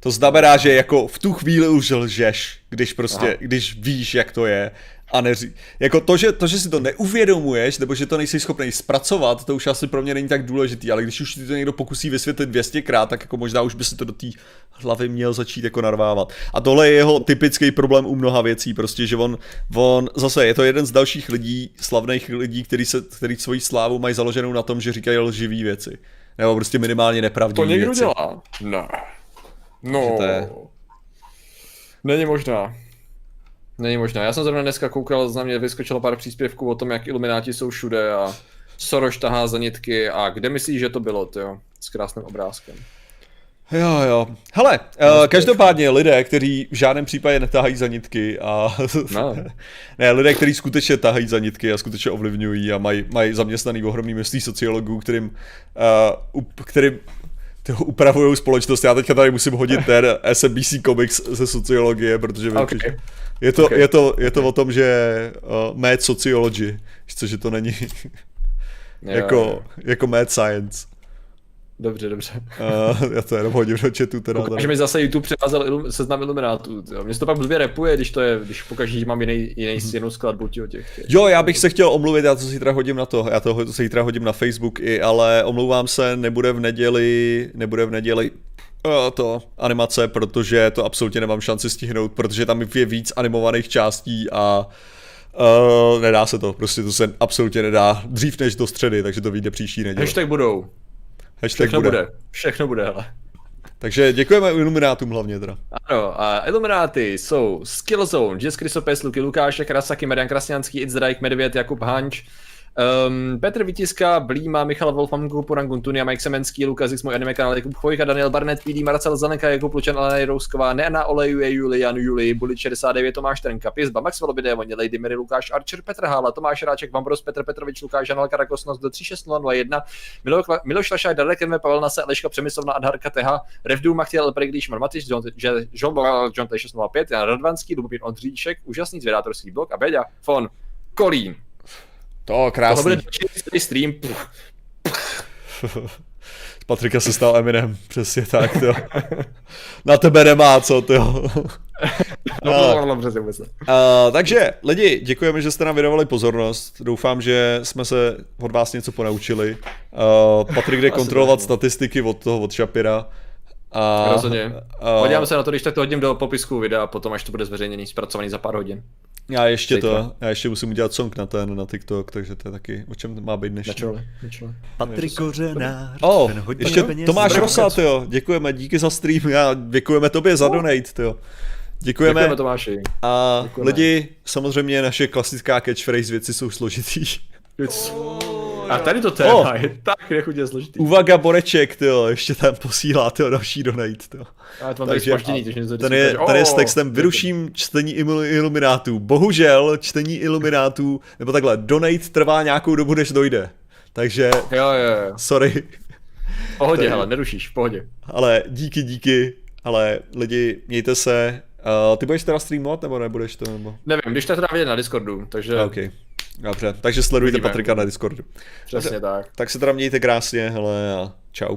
To znamená, že jako v tu chvíli už lžeš, když prostě, Aha. když víš, jak to je. A neří... Jako to že, to, že si to neuvědomuješ, nebo že to nejsi schopný zpracovat, to už asi pro mě není tak důležitý, ale když už ti to někdo pokusí vysvětlit 200 krát, tak jako možná už by se to do té hlavy měl začít jako narvávat. A tohle je jeho typický problém u mnoha věcí, prostě, že on, on zase je to jeden z dalších lidí, slavných lidí, který, se, který svoji slávu mají založenou na tom, že říkají lživý věci. Nebo prostě minimálně nepravdivé To někdo věci. dělá? Ne. No, to je... není možná. Není možná. Já jsem zrovna dneska koukal, za mě vyskočilo pár příspěvků o tom, jak ilumináti jsou všude a Soros tahá za nitky a kde myslíš, že to bylo, jo? S krásným obrázkem. Jo, jo. Hele, uh, každopádně lidé, kteří v žádném případě netahají za nitky a... No. ne, lidé, kteří skutečně tahají za nitky a skutečně ovlivňují a mají, mají zaměstnaný ohromný množství sociologů, kterým, uh, kterým upravují společnost. Já teďka tady musím hodit ten SMBC Comics ze sociologie, protože okay. je, to, okay. je, to, je to o tom, že uh, mad sociology, což to není jako, jako mad science. Dobře, dobře. Uh, já to jenom hodím do chatu teda. Ukáž mi zase YouTube převázel ilum, seznam iluminátů. Mně se to pak blbě repuje, když to je, když pokaždé, že mám jiný, jiný hmm. jinou skladbu těch, těch. Jo, já bych se chtěl omluvit, já to teda hodím na to, já to teda hodím na Facebook i, ale omlouvám se, nebude v neděli, nebude v neděli uh, to animace, protože to absolutně nemám šanci stihnout, protože tam je víc animovaných částí a Uh, nedá se to, prostě to se absolutně nedá dřív než do středy, takže to vyjde příští neděli. Hashtag budou. Hashtag Všechno bude. bude. Všechno bude, hele. Takže děkujeme Iluminátům hlavně teda. Ano, a Ilumináty jsou Skillzone, Jess Krysopes, Luky Lukášek, Rasaky, Marian Krasňanský, It's Drake, Medvěd, Jakub Hanč, Um, Petr Vytiska, Blíma, Michal Wolfman, Kupuran Guntunia, Mike Semenský, Lukas z můj anime kanál, Jakub Chvojka, Daniel Barnett, PD, Marcel Zaneka, Jakub Lučan, Alena Rousková, Neana Olejuje, Julian, Juli, Bulit 69, Tomáš Trnka, Pizba, Max Volobide, Voně, Lady Mary, Lukáš Archer, Petr Hála, Tomáš Ráček, Vambros, Petr Petrovič, Lukáš, Janel Karakosnos do 36001, Milo, Miloš Lašák, Darek Kenve, Pavel Nase, Aleška Přemyslovna, Adharka Teha, Revdu, Machtiel, Preglíš, Marmatiš, John, John, John T605, Jan Radvanský, Lubopín Ondříček, úžasný zvědátorský blok a Beďa, Fon, Kolín. To krásný. Tohle bude stream. Z Patrika se stal Eminem, přesně tak, to. Na tebe nemá co, to. no, no, uh, takže lidi, děkujeme, že jste nám věnovali pozornost. Doufám, že jsme se od vás něco ponaučili. Uh, Patrik jde kontrolovat statistiky od toho, od Shapira. A, Rozhodně. Uh, Podívám se na to, když tak to hodím do popisku videa, potom až to bude zveřejněný, zpracovaný za pár hodin. Já ještě to, já ještě musím udělat song na ten, na TikTok, takže to je taky, o čem má být dnešní. Patrik Kořenář, oh, ještě Tomáš Rosa, jo, děkujeme, díky za stream, já děkujeme tobě za donate, jo. Děkujeme. Děkujeme Tomáši. A děkujeme. lidi, samozřejmě naše klasická catchphrase věci jsou složitý. A tady to téma oh. je tak nechutně složitý. Uvaga Boreček, tyjo, ještě tam posílá tyjo, další donate, tyjo. Ale to mám Takže, spoždění, ten je, ten je s textem vyruším čtení iluminátů. Bohužel čtení iluminátů, nebo takhle, donate trvá nějakou dobu, než dojde. Takže, jo, jo, jo. sorry. V pohodě, ale nerušíš, v pohodě. Ale díky, díky, ale lidi, mějte se. Uh, ty budeš teda streamovat, nebo nebudeš to? Nebo? Nevím, když to teda vidět na Discordu, takže... Okay. Dobře, takže sledujte Patrika na Discordu. Přesně Dobře. tak. Tak se teda mějte krásně, hele a čau.